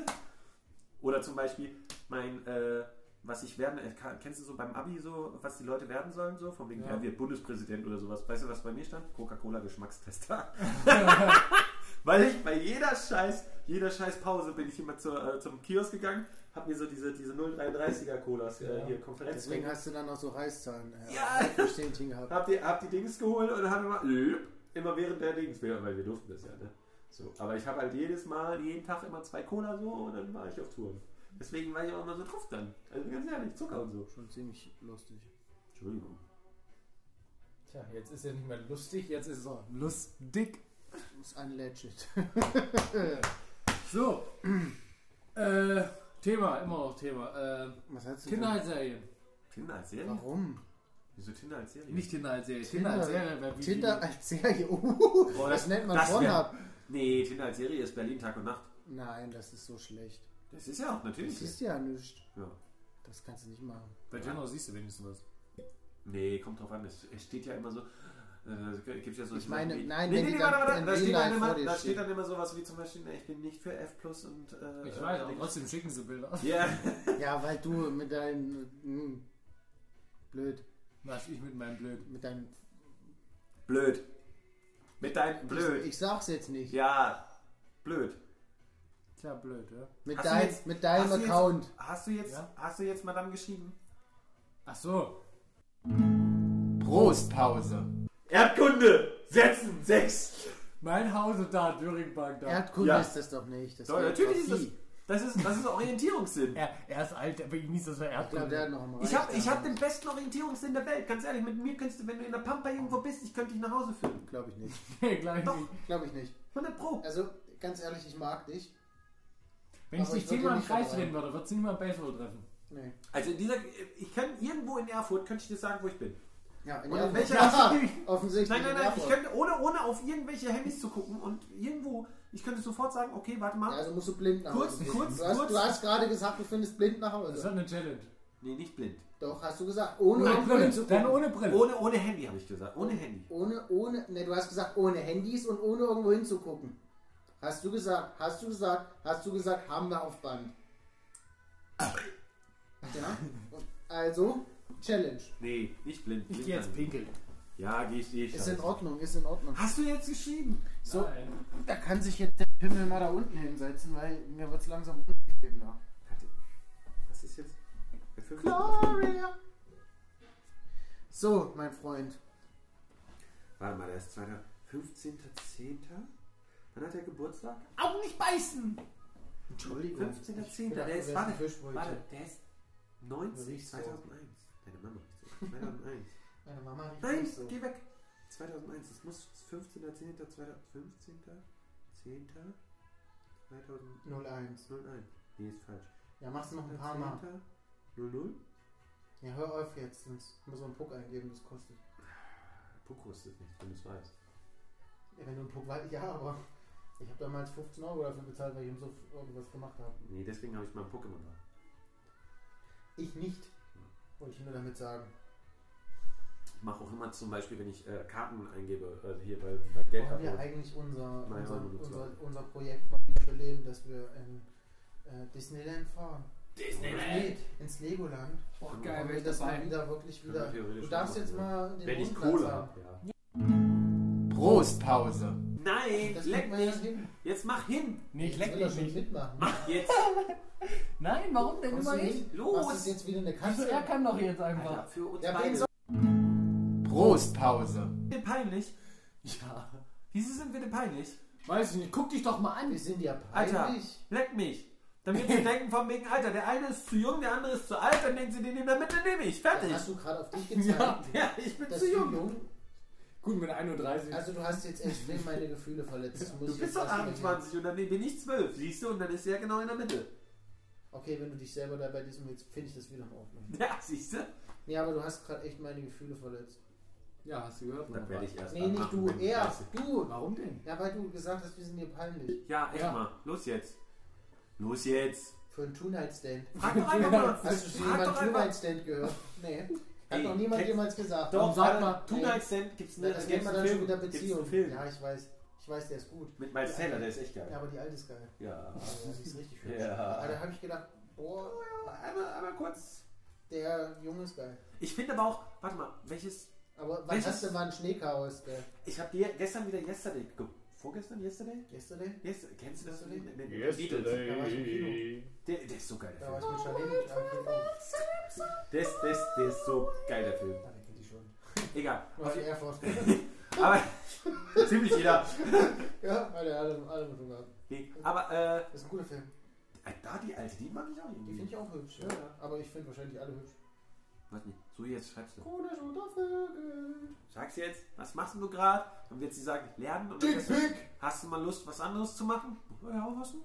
Oder zum Beispiel mein, äh, was ich werden, äh, kennst du so beim Abi so, was die Leute werden sollen, so, von wegen,
Ja.
ja, wird Bundespräsident oder sowas. Weißt du, was bei mir stand? Coca-Cola Geschmackstester. Weil ich bei jeder Scheiß, jeder Scheiß Pause bin ich immer zur, äh, zum Kiosk gegangen, hab mir so diese, diese 0,33er Colas äh,
Ja.
hier Konferenz.
Deswegen hast du dann auch so Reißzahlen. Äh,
Ja.
Bestätigen gehabt.
Hab die, hab die Dings geholt und hab immer, äh, immer während der Dings, weil wir durften das ja, ne? So, aber ich habe halt jedes Mal, jeden Tag immer zwei Cola so und dann war ich auf Touren. Deswegen war ich auch immer so drauf dann. Also ganz ehrlich, Zucker und so.
Schon ziemlich lustig.
Entschuldigung.
Tja, jetzt ist er nicht mehr lustig, jetzt ist er lustig.
Das ist unlegit.
So. äh, Thema, immer noch Thema. Äh,
Was hast du
Kinderserien.
Tinder als Serie?
Warum?
Wieso Tinder als Serie?
Nicht Tinder als Serie. Tinder als Serie wäre wie.
Tinder als Serie. Uh,
Boah,
das, nennt man
das
Pornhub.
Nee, Tinder als Serie ist Berlin Tag und Nacht.
Nein, das ist so schlecht.
Das ist ja auch natürlich.
Das ist ja nichts.
ja.
Das kannst du nicht machen.
Bei Tinder siehst du wenigstens was.
Nee, kommt drauf an. Es es steht ja immer so. Äh, gibt's ja so
Ich meine, nein,
nee,
wenn
nee,
die
nee,
dann
warte, warte.
in
Da steht,
Real
dann
Life
immer,
dir
da steht dann immer sowas wie zum Beispiel, ne, ich bin nicht für F plus und. Äh,
Ich weiß, aber trotzdem schicken sie Bilder.
Ja.
Ja, weil du mit deinen. Hm, blöd.
Was ich mit meinem Blöd.
Mit deinem.
blöd. Mit deinem blöd.
Ich, ich sag's jetzt nicht.
Ja, blöd.
Tja, blöd, ja.
Mit, dein,
jetzt-
mit deinem
hast du jetzt-
Account.
Hast du jetzt,
Ja?
hast du jetzt Madame geschrieben?
Ach so.
Prostpause.
Erdkunde! Setzen! Sechs!
Mein Hause da, Döringbank da.
Erdkunde
Ja.
ist das doch nicht. Das
Doch, natürlich ist das. Das ist, das ist Orientierungssinn.
Er, er ist alt, aber ihm ist das ja
Ich glaube, der hat
Erdkunde.
noch einen
Ich habe ich hab den besten Orientierungssinn der Welt. Ganz ehrlich, mit mir könntest du, wenn du in der Pampa irgendwo bist, ich könnte dich nach Hause führen.
Glaube ich nicht.
Nee, gleich
Doch.
nicht.
Glaube ich nicht.
100 Pro.
Also, ganz ehrlich, ich mag dich.
Wenn ich
Aber
dich
ich würde
zehnmal im
nicht
Kreis
verbrennen.
drehen würde, würdest du niemand Baseball treffen.
Nee.
Also in dieser, ich kann irgendwo in Erfurt, könnte ich dir sagen, wo ich bin.
Ja, in
Und
Erfurt.
welcher-
ja, offensichtlich.
Nein, nein,
in
nein, ich könnte, ohne, ohne auf irgendwelche Handys zu gucken und irgendwo, ich könnte sofort sagen, okay, warte
Ja,
mal.
also musst du blind nach
Kurz,
Hause gehen.
kurz,
du hast,
kurz.
Du hast gerade gesagt, du findest blind nach
Das wird
Hause.
eine Challenge.
Nee, nicht blind.
Doch, hast du gesagt. Ohne
Ohne Brille.
hinzugucken.
Dann ohne Brille.
Ohne, ohne Handy, habe ich gesagt. Ohne Handy.
Ohne, ohne, ne, du hast gesagt, ohne Handys und ohne irgendwo hinzugucken. Hast du gesagt, hast du gesagt, hast du gesagt, haben wir auf Band. Ja? Also, Challenge.
Nee, nicht blind.
Ich
blind
gehe jetzt pinkeln.
Ja, geh ich, geh ich.
Ist in
halt.
Ordnung, ist in Ordnung.
Hast du jetzt geschrieben?
So,
Nein.
da kann sich jetzt der Pimmel mal da unten hinsetzen, weil mir wird es langsam unangenehm. da.
Was ist jetzt?
Gloria! So, mein Freund.
Warte mal, der ist 15.10. Wann hat er Geburtstag?
Augen nicht beißen!
Entschuldigung.
15.10.
Ich dachte,
Der ist, warte, warte, der ist 90,
Du riechst so.
2001. Deine Mama riecht so. 2001.
Meine Mama riecht
Nein,
so.
geh weg. 2001, das muss 15.10. 2015. 10. 2001.
01.
Nee, ist falsch.
Ja, machst du noch ein paar Mal.
00?
Ja, hör auf jetzt, sonst muss man einen Puck eingeben, das kostet.
Puck kostet nichts, wenn du es weißt.
Ja, wenn du einen Puck weißt, ja, aber ich habe damals 15 Euro dafür bezahlt, weil ich im Suff irgendwas gemacht habe.
Nee, deswegen habe ich meinen Puck immer da.
Ich nicht. Wollte ich nur damit sagen.
Ich mache auch immer zum Beispiel, wenn ich äh, Karten eingebe, also hier bei, bei Geld
Wollen wir eigentlich unser,
Nein,
unser,
wir
unser, unser Projekt mal wieder beleben, dass wir in äh, Disneyland fahren? Nee, ins Legoland. Wollen
geil,
wir
wenn ich
das mal wieder wirklich wieder.
wir
Du darfst
machen,
jetzt
ja.
mal den
Wenn ich
Mondplatz
Kohle
haben.
habe, ja.
Prostpause.
Nein,
Das
leck mich.
hin.
Jetzt mach hin.
Nee, ich
Jetzt
leck
will
dich
schon
nicht.
mitmachen.
Mach jetzt.
Nein, warum denn
Kommst
immer ich?
Los.
Was ist jetzt wieder eine
Also
Katze?
er kann doch jetzt
Alter,
einfach.
für uns
Ja,
beide.
soll-
Prostpause.
Sind wir peinlich?
Ja.
Wieso sind wir denn peinlich?
Weiß ich nicht, guck dich doch mal an.
Wir sind ja
Alter,
peinlich.
leck mich. Damit sie denken von wegen, Alter, der eine ist zu jung, der andere ist zu alt, dann denken sie, den in der Mitte nehme ich. Fertig.
Hast du gerade auf dich gezeigt?
Ja.
Ja, ich bin zu jung.
Gut, mit 31.
Also du hast jetzt extrem meine Gefühle verletzt.
Du
ich
bist doch
erst mal
28 und dann bin ich 12, siehst du, und dann ist er genau in der Mitte.
Okay, wenn du dich selber dabei diesem willst, finde ich das wieder in Ordnung.
Ja, siehst du?
Nee, aber du hast gerade echt meine Gefühle verletzt.
Ja, hast du gehört?
Dann werde ich erst
Nee, nicht du, er. Du.
Warum denn?
Ja, weil du gesagt hast, wir sind dir peinlich.
Ja, echt
Ja.
mal. Los jetzt. Los jetzt.
Für einen Two-Night-Stand.
Frag doch einfach mal.
Hast du schon
Frag
jemand
doch einfach.
Two-Night-Stand gehört? Nee. Hat noch niemand jemals gesagt.
Doch,
sag mal,
Two Night Stand gibt's nicht.
das nennt
gibt
man dann schon wieder
Gibt's
Beziehung. Ja, ich weiß. Ich weiß, der ist gut.
Mit Miles Taylor, der ist echt geil.
Ja, aber die alte ist geil.
Ja.
Die ist richtig hübsch.
Ja.
Aber da habe ich gedacht, boah,
Einmal, einmal kurz.
der Junge ist geil.
Ich finde aber auch, warte mal, welches.
Aber wann
Welches-
hast du mal ein Schneechaos, der
Ich habe dir gestern wieder Yesterday geguckt. Vorgestern Yesterday?
yesterday?
Yes, kennst du das?
Yesterday?
Nee, nee, Beatles.
Da war ich im Kino.
Der, der ist so geil,
Da
der
war
Film.
ich mit Charlene. Ja,
Der ist, der, ist, der ist so geil, der Film.
da kennt die schon.
Egal.
War die Air Force.
Aber ziemlich jeder.
ja, alle, alle, alle mit gehabt.
Nee, aber äh,
Das ist ein guter Film.
da die alte, die mag ich auch
Die
irgendwie.
finde ich auch hübsch. Ja. Aber ich finde wahrscheinlich alle hübsch.
Warte nicht, so jetzt schreibst du.
Krone oder Vögel.
Sag's jetzt, was machst du gerade? Dann wird sie sagen, lernen und dann wirst du,
Dick
hast du mal Lust, was anderes zu machen? Ja, was denn?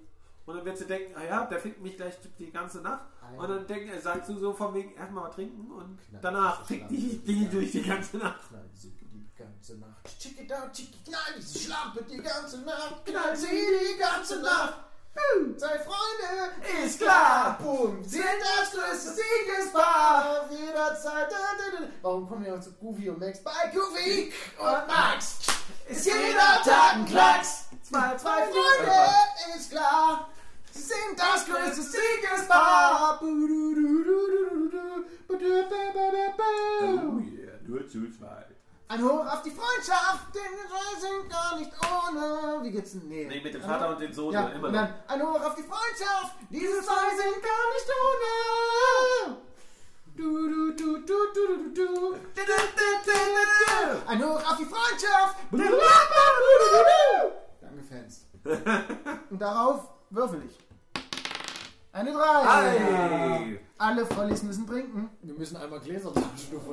Und dann wird sie denken, ah ja, der fickt mich gleich die ganze Nacht. Und dann denk, äh, sagst du so von wegen, erstmal was trinken und
Knall.
danach fickt die, die durch die ganze Nacht.
Knall sie die ganze Nacht. Chick it out, chick it, knall diese Schlampe die ganze Nacht. Knall sie die ganze Nacht. Sei Freunde,
Ist klar.
Boom. Sind das größte Siegespaar auf jeder Zeit. Da, da, da. Warum kommen wir auch zu Goofy und Max? Bei Goofy und Max ist jeder Tag ein Klacks.
Zwei,
Zwei Freunde, ist klar. Sie sind das größte Siegespaar.
Oh yeah, nur zu zweit.
Ein Hoch auf die Freundschaft, denn wir sind gar nicht ohne. Wie geht's denn? Nee.
Nee, mit dem Vater und den Sohn
Ja,
immer noch.
dann ein Hoch auf die Freundschaft, diese zwei sind gar nicht ohne. Du, du, du, du, du, du, du, du. Du, du, du, du, du, du. Ein Hoch auf die Freundschaft. Danke, Fans. Und darauf würfel ich. Eine Drei.
Hey!
Alle Vollis müssen trinken.
Wir müssen einmal Gläser tauschen, du
ist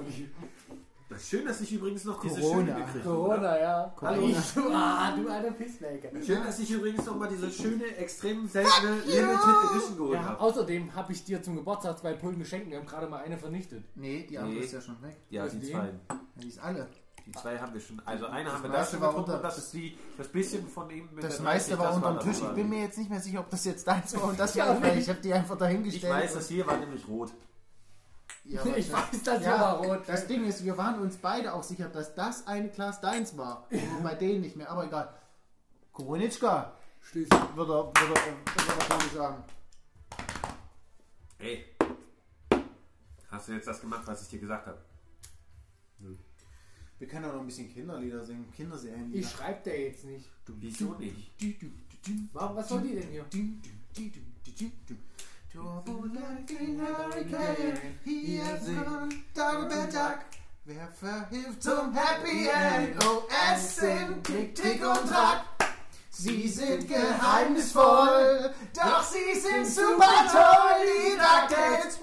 schön, dass ich übrigens noch diese
Corona.
schöne gekriegt habe.
Corona, ja.
Corona.
Hallo, du, ah, du alter Pissmaker.
Schön, dass ich übrigens noch mal diese schöne, extrem seltene! Limited Edition geholt
Ja,
habe.
außerdem habe ich dir zum Geburtstag zwei Pullen geschenkt. Wir haben gerade mal eine vernichtet.
Nee, die andere
Nee.
ist ja schon weg.
Ja, die zwei.
Ja, die ist alle.
Die zwei haben wir schon. Also eine
Das
haben wir da schon getrunken
unter-
und das ist die, das bisschen von ihm mit
Das meiste
30,
war
das
unterm
das
Tisch. Ich bin mir jetzt nicht mehr sicher, ob das jetzt deins war und das
Ja,
war ich habe die einfach
Ich
dahingestellt.
weiß, das hier war nämlich rot.
Ja,
Ich
aber-
weiß, dass
ja,
war rot.
Das Ding ist, wir waren uns beide auch sicher, dass das eine Glas deins war. Und bei denen nicht mehr, aber egal. Koronitschka,
Schließ.
würde er, würde er, er sagen.
Ey. Hast du jetzt das gemacht, was ich dir gesagt habe?
Wir können auch noch ein bisschen Kinderlieder singen. Kinderserien.
Ich schreib der jetzt nicht.
Wieso nicht?
Warum, was soll die denn hier?
Turbulenten Hurricane, hier sind Dagobert Duck. Wer verhilft zum Happy End? Oh, es sind Tick, Tick und Track. Sie sind geheimnisvoll, doch sie sind super toll, die DuckTales.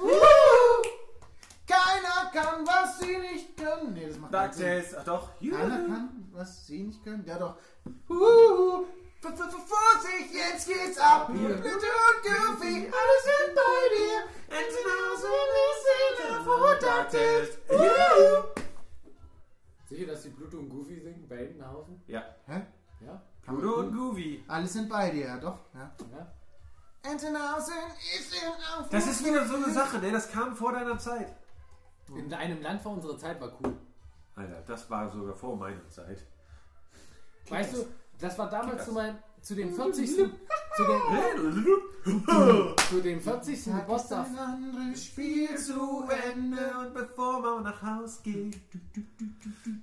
Keiner kann, was sie nicht können. Nee, das macht.
DuckTales, ach doch.
Keiner kann, was sie nicht können. Ja doch. Huhu. V- v- v- Vorsicht, jetzt geht's ab. Bitte und Goofy, alle sind bei dir. Entenhausen ist in der DuckTales. Juhu.
Sicher, dass die Pluto und Goofy singen bei Entenhausen?
Ja.
Hä?
Ja?
Pluto und Goofy.
Alle sind bei dir, ja doch. Ja.
ja?
Entenhausen ist in Aufruhr.
Das ist wieder so eine Sache, ne? Das kam vor deiner Zeit.
In einem Land vor unserer Zeit war cool.
Alter, das war sogar vor meiner Zeit.
Weißt du, das war damals zu, mein, zu dem 40. zu dem, zu dem 40. Geburtstag.
ein anderes Spiel zu Ende.
Und bevor man nach Haus geht,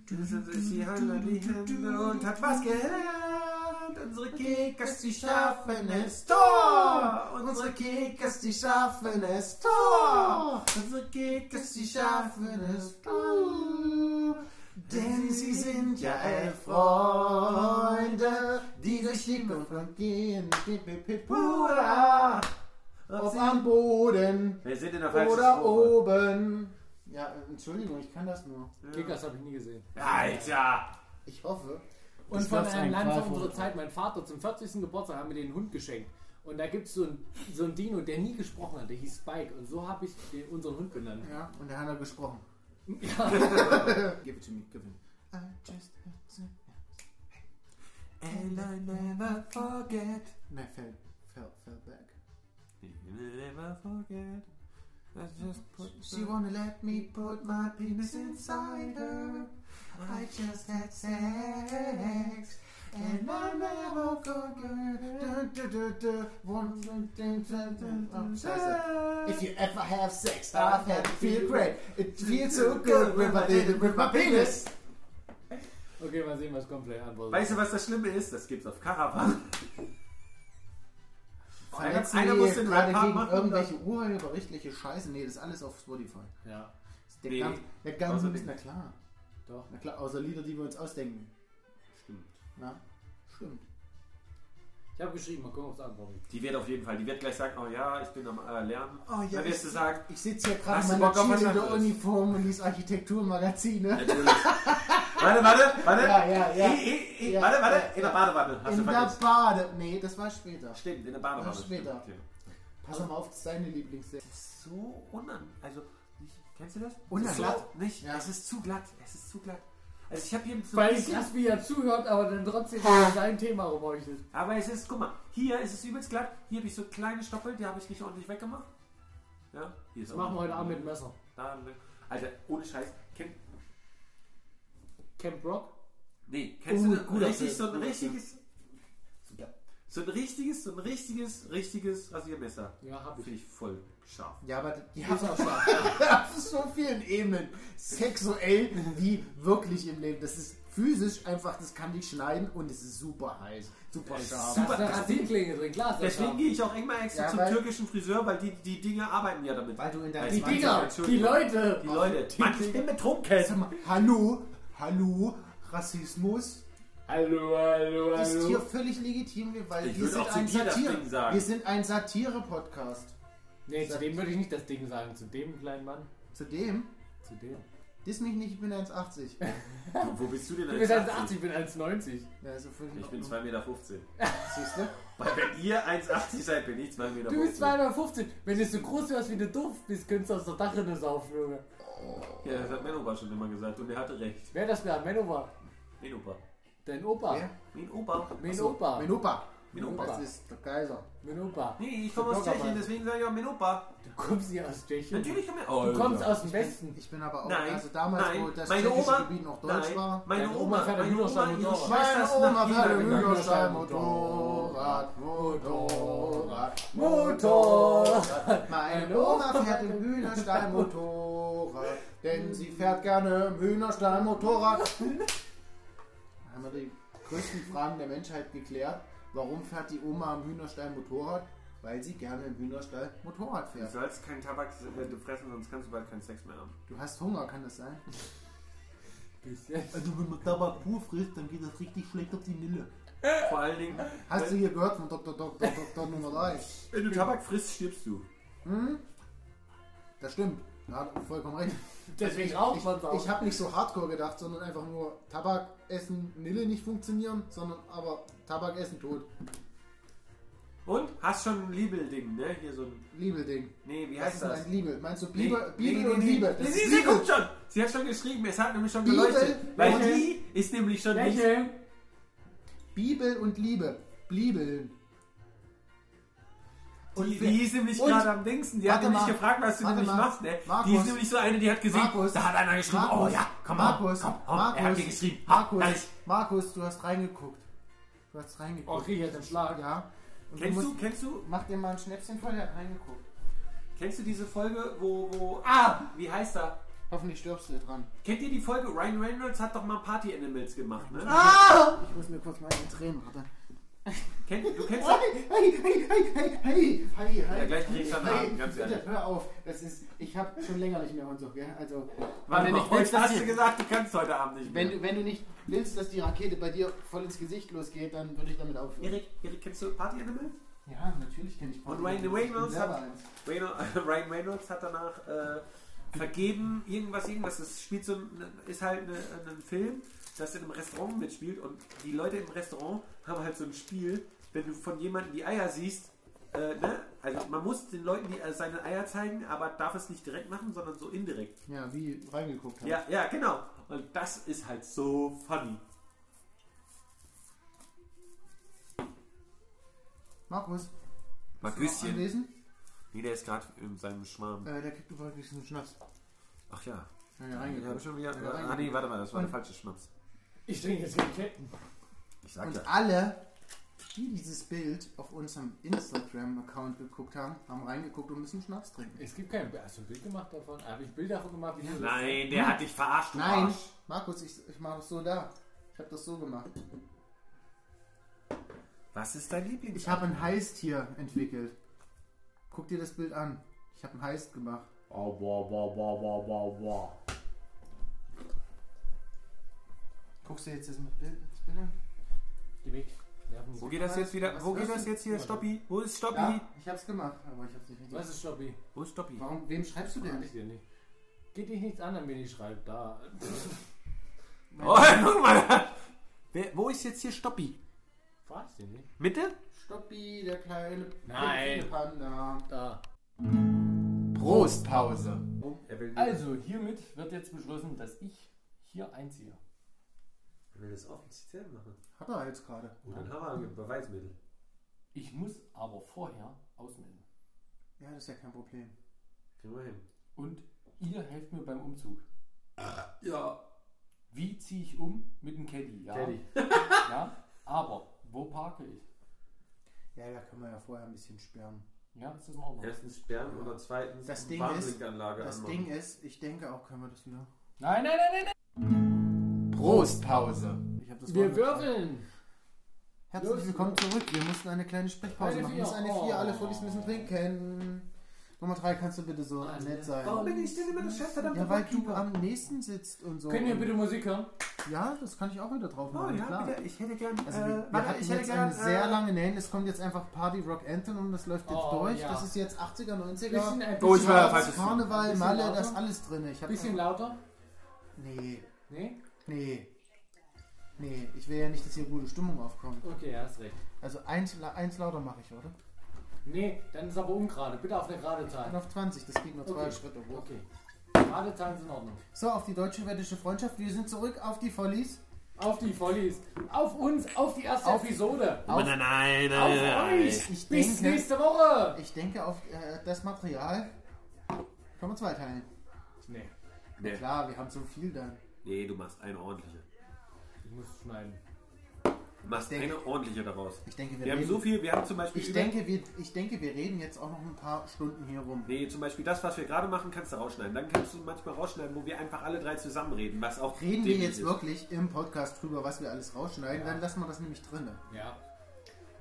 sind sich die Hand an die Hände und hat was gelernt. Unsere Kickers, die schaffen es Tor.
Unsere Kickers, die schaffen es Tor.
Unsere Kickers,
Sie schaffen es Tor. Denn sie sind ja elf Freunde, die durch und Flank gehen. Hurra. Ob am Boden
Wir sind in der falschen
oder oben. Ja, Entschuldigung, ich kann das nur.
Kickers habe ich nie gesehen.
Alter!
Ich hoffe.
Und von einem
ein
Land vor unserer. Zeit, mein Vater zum 40. Geburtstag haben wir den Hund geschenkt. Und da gibt es so ein, so ein Dino, der nie gesprochen hat, der hieß Spike. Und so habe ich den, unseren Hund genannt.
Ja, und der hat er gesprochen.
Ja.
Give it to me, give it. I just had to... And I never forget. Ne, fell, fell, fell back.
Never forget. I just put
She wanna let me put my penis inside her. I just had sex. And I never. Oh, scheiße. If you ever have sex, I've had it feel great. It feels so good when I did it with my penis.
Okay, mal sehen, was kommt. Vielleicht antwortet.
Weißt du, was das Schlimme ist? Das gibt's auf Caravan.
Verletzen
einer
die
muss den
gerade
Rap-Part
gegen
machen,
irgendwelche urheberrechtliche Scheiße? Nee, das ist alles auf Spotify.
Ja,
Der
Nee,
ganz, der ganz,
außerdem-
na klar.
doch.
Na klar, außer Lieder, die wir uns ausdenken. Na, stimmt.
Ich habe geschrieben, mal gucken, ob es antwortet.
Die wird auf jeden Fall, die wird gleich sagen, oh ja, ich bin am äh, Lernen.
Oh ja,
Dann wirst du
ich,
sagen,
ich sitze hier gerade in meiner? Cheerleader-Uniform und lies Architekturmagazine.
natürlich. warte, warte, warte.
Ja, ja, ja.
I, I, I,
Ja,
warte, warte.
ja,
in der Badewanne. Hast
In
du
der. Bade. Nee, das war später.
Stimmt, in der Badewanne.
Das später.
Stimmt,
Pass mal auf, das ist deine Lieblingsserie.
Das ist so unan... Also, kennst du das?
Unan- glatt?
So, nicht,
Ja.
es ist zu glatt. Es ist zu glatt. Also ich habe hier so
Weil
ein
ich
bisschen...
krass, wie er zuhört, aber dann trotzdem sein Thema rumleuchtet.
Aber es ist, guck mal, hier ist es übelst glatt. Hier habe ich so kleine Stoppel, die habe ich nicht ordentlich weggemacht. Ja, hier ist
Das machen wir heute Abend mit dem Messer.
Da, ne. Alter, ohne Scheiß. Kenn,
Camp Rock?
nee, kennst
Oh,
du
guter
richtig
Film,
so ein
guter
richtiges... So ein richtiges, so ein richtiges, richtiges Rasiermesser.
Ja, hab ich.
Finde ich voll scharf.
Ja, aber die
Ist auch scharf.
auf so vielen Ebenen. Sexuell wie wirklich im Leben. Das ist physisch einfach, das kann dich schneiden und es ist super heiß. Super
ist
scharf.
Da ist
Super.
eine Rasierklinge drin, klar. ist das
Deswegen
scharf.
gehe ich auch immer extra
Ja,
zum türkischen Friseur, weil die, die Dinge arbeiten ja damit.
Weil du in deinem
Als
Die
20
Dinger, die. Leute.
Die Leute.
Die
Mann, ich bin betrunken.
Sag mal, hallo, hallo, Rassismus
Hallo, hallo,
ist
hallo.
hier völlig legitim, weil
Ich
wir sind ein
das
Satire. Wir sind ein Satire-Podcast.
Nee, zu dem würde ich nicht das Ding sagen. Zu dem kleinen Mann.
Zudem,
Zu dem.
diss mich nicht, ich bin 1,80.
Wo bist du denn?
Du bist
1,80?
1,80, ich bin 1,90.
Ja, ist so völlig in
Ich bin
Ordnung.
2,15 Meter.
Siehst du?
Weil wenn ihr 1,80 seid, bin ich 2,15 Meter.
Du bist 2,50 Meter. Wenn du so groß wärst wie du doof bist, könntest du aus der Dachrinne saufen, Junge.
Ja, das hat Mennopa schon immer gesagt und er hatte recht.
Wer das wäre? Mein Opa.
Mennopa.
Dein Opa.
Wer?
Mein Opa.
Mein
Achso,
Opa.
Mein Opa.
Mein Opa.
Das ist der Kaiser.
Mein Opa.
Nee, ich komme aus. Tschechien, deswegen sage ich auch Mennopa.
Du kommst hier aus Tschechien.
Natürlich komme ich
Du kommst aus dem Westen.
Ich bin aber auch,
Nein,
also damals,
nein,
wo das
meine
tschechische
Oma,
Gebiet noch deutsch
nein,
war.
meine Oma,
Oma fährt ein Motorrad.
Ist
Meine Oma fährt ein. Hühnerstall, Motorrad, Motorrad,
Motorrad.
Meine Oma fährt im Hühnerstall Motorrad, denn sie fährt gerne im Hühnerstall Motorrad. Da haben wir die größten Fragen der Menschheit geklärt. Warum fährt die Oma am Hühnerstall Motorrad? Weil sie gerne im Hühnerstall Motorrad
Du
fährt.
sollst keinen Tabak äh, fressen, sonst kannst du bald keinen Sex mehr haben.
Du hast Hunger, kann das sein? Also wenn man Tabak pur frisst, dann geht das richtig schlecht auf die Nille.
Vor allen Dingen,
Hast du hier gehört von Dr. Dr. Dr. Nummer 3?
wenn du Tabak frisst, stirbst du.
Hm? Das stimmt. Ja, vollkommen recht.
Deswegen
ich,
raucht
ich,
man's auch.
ich habe nicht so hardcore gedacht, sondern einfach nur Tabak essen, Nille nicht funktionieren, sondern aber Tabak essen tot.
Und? Hast schon ein Liebel-Ding, ne? Hier so ein.
Liebelding.
Nee, wie
Was
heißt
denn
das?
ein Liebe? Meinst du
Nee,
Bibel,
nee,
Bibel
nee,
und
nee.
Liebe?
Nee, sie
Liebe.
guckt schon. Sie hat schon geschrieben, es hat nämlich schon
Bibel,
geleuchtet. Weil die ist nämlich schon nicht.
Bibel und Liebe. Bliebeln. Und
Die, die ist nämlich gerade am Dingsten. Die hat nämlich
mal,
gefragt, was du nämlich
mal.
machst, ne?
Markus.
Die ist nämlich so eine, die hat gesehen,
Markus,
da hat einer geschrieben,
Markus,
oh ja, komm mal,
Markus,
komm, komm,
Markus,
er hat mir geschrieben, ha,
Markus,
ehrlich.
Markus, du hast reingeguckt. Du hast reingeguckt.
Oh, krieg ich jetzt einen Schlag.
Ja. Und
Kennst du,
musst-
kennst du,
Mach dir mal ein Schnäpschen voll, der hat reingeguckt.
kennst du diese Folge, wo, wo, ah, wie heißt er?
Hoffentlich stirbst du dran.
Kennt ihr die Folge? Ryan Reynolds hat doch mal Party Animals gemacht, ne?
Ah! Ich muss mir kurz meine Tränen, warte.
Kennt, du kennst
Hey, hey, hey, hey, hey, hey, hey, hey.
Ja, gleich krieg ich dann
hey,
Haken, ganz
bitte,
ehrlich.
hör auf. Das ist, ich habe schon länger nicht mehr und so, gell? Also,
Warte
wenn, du nicht willst,
hast du
die,
gesagt, du kannst heute Abend nicht
wenn,
mehr.
du, wenn du nicht willst, dass die Rakete bei dir voll ins Gesicht losgeht, dann würde ich damit aufhören.
Erik, Erik, kennst du Party Animals?
Ja, natürlich kenne ich
Und
Party
Ryan
Animals. Ich bin
Reynolds hat-. Ryan Ryan Reynolds hat danach äh, vergeben, irgendwas, irgendwas. Das spielt so ein, ist halt ein Film, das in einem Restaurant mitspielt und die Leute im Restaurant haben halt so ein Spiel, wenn du von jemandem die Eier siehst, äh, ne? Also man muss den Leuten die, äh, seine Eier zeigen, aber darf es nicht direkt machen, sondern so indirekt.
Ja, wie reingeguckt haben.
Ja, ja, genau. Und das ist halt so funny.
Markus,
Marküschen.
anlesen?
Nee, der ist gerade in seinem Schwarm.
Äh, der kriegt übrigens einen Schnaps.
Ach ja.
Ja, ja,
Ich habe
reingeguckt.
schon wieder.
Ja,
ah nee, warte mal, das war der
Und-
falsche Schnaps.
Ich trinke jetzt den Ketten.
Ich sag
Und
ja.
alle, die dieses Bild auf unserem Instagram-Account geguckt haben, haben reingeguckt und müssen Schnaps trinken.
Es gibt kein Hast du ein Bild gemacht davon? Habe ich Bilder davon gemacht? Wie du
Nein, der hat dich verarscht. du
Nein,
Arsch.
Markus, ich, ich mache das so da. Ich habe das so gemacht.
Was ist dein Lieblings?
Ich habe ein Heist hier entwickelt. Guck dir das Bild an. Ich habe ein Heist gemacht.
Oh, boah, boah, boah, boah, boah, boah.
Guckst du jetzt das Bild, das Bild an?
Geh weg.
Wo geht das jetzt wieder? Wo geht das jetzt hier? Stoppi? Wo ist Stoppi?
Ja, ich hab's gemacht, aber ich hab's nicht
Was ist Stoppi?
Wo ist Stoppi?
Warum, wem schreibst du denn?
ich dir nicht. Geht dich nichts an, wenn ich schreibe. Da.
Oh, guck mal. Wer, wo ist jetzt hier Stoppi?
Frag ich dir nicht.
Mitte?
Stoppi, der kleine
Nein.
Panda.
Da.
Prostpause.
Oh,
Also, hiermit wird jetzt beschlossen, dass ich hier einziehe.
Er will das offiziell machen.
Hat er jetzt gerade.
Oh, dann haben wir ein Beweismittel.
Ich muss aber vorher ausmelden.
Ja, das ist ja kein Problem.
Kriegen wir hin.
Und ihr helft mir beim Umzug.
Ja.
Wie ziehe ich um mit dem Caddy? Ja.
Caddy.
ja. Aber wo parke ich?
Ja, da können wir ja vorher ein bisschen sperren.
Ja, ist das in Ordnung?
Erstens sperren oder zweitens
Das Ding
Warnblinkanlage
Das
anmachen.
Ding ist, ich denke auch, können wir das wieder.
Nein, nein, nein, nein,
Prostpause. Ich hab das
nein. Wir würfeln.
Herzlich
Los.
willkommen zurück. Wir mussten eine kleine Sprechpause
Eine
machen.
Vier.
Das ist eine
Oh.
vier. Alle Vollis müssen trinken. Nummer drei, kannst du bitte so
Eine
nett sein?
Warum bin ich denn immer das Chefverdammte
Ja, weil du am nächsten sitzt und so.
Können wir bitte Musik hören?
Ja, das kann ich auch wieder drauf
Oh
machen,
ja,
klar.
bitte. Ich hätte gern.
Also
äh,
wir, wir
warte,
hatten
ich hätte
jetzt
gern.
eine sehr
äh,
lange Name. Es kommt jetzt einfach Party Rock Anthem und das läuft jetzt
Oh,
durch.
ja.
Das ist jetzt 80er, 90er.
Bisschen, ein
Oh, ich
bisschen
war
lauter.
falsch.
Karneval,
Bisschen
Malle,
lauter?
das ist alles drin. Ich hab
Bisschen lauter?
Nee,
Nee?
Nee. Nee, ich will ja nicht, dass hier gute Stimmung aufkommt.
Okay, hast recht.
Also eins, eins lauter mache ich, oder?
Nee, dann ist aber ungerade. Bitte auf eine gerade Zahl.
Und auf 20, das geht nur zwei
Okay.
Schritte hoch.
Okay. Gerade Zahlen sind in Ordnung.
So, auf die deutsche-wettische Freundschaft. Wir sind zurück auf die Follies.
Auf die Volleys. Auf uns, auf die erste
Auf-
Episode.
Auf,
Nein, nein,
Auf
nein, nein.
euch.
Ich
Bis
denke-
nächste Woche.
ich denke, auf äh, das Material können wir zweiteilen.
Nee,
Nee.
Klar, wir haben so viel dann.
Nee, du machst eine ordentliche.
ich muss schneiden.
Du machst
denke-
eine ordentliche daraus.
Ich denke, wir,
Wir haben
reden,
so viel, wir haben zum Beispiel.
ich, denke, wir, ich denke, wir reden jetzt auch noch ein paar Stunden hier rum.
Nee, zum Beispiel das, was wir gerade machen, kannst du rausschneiden. Dann kannst du manchmal rausschneiden, wo wir einfach alle drei zusammenreden, was auch
Reden wir jetzt
ist.
wirklich im Podcast drüber, was wir alles rausschneiden,
Ja.
dann lassen wir das nämlich drin.
Ja.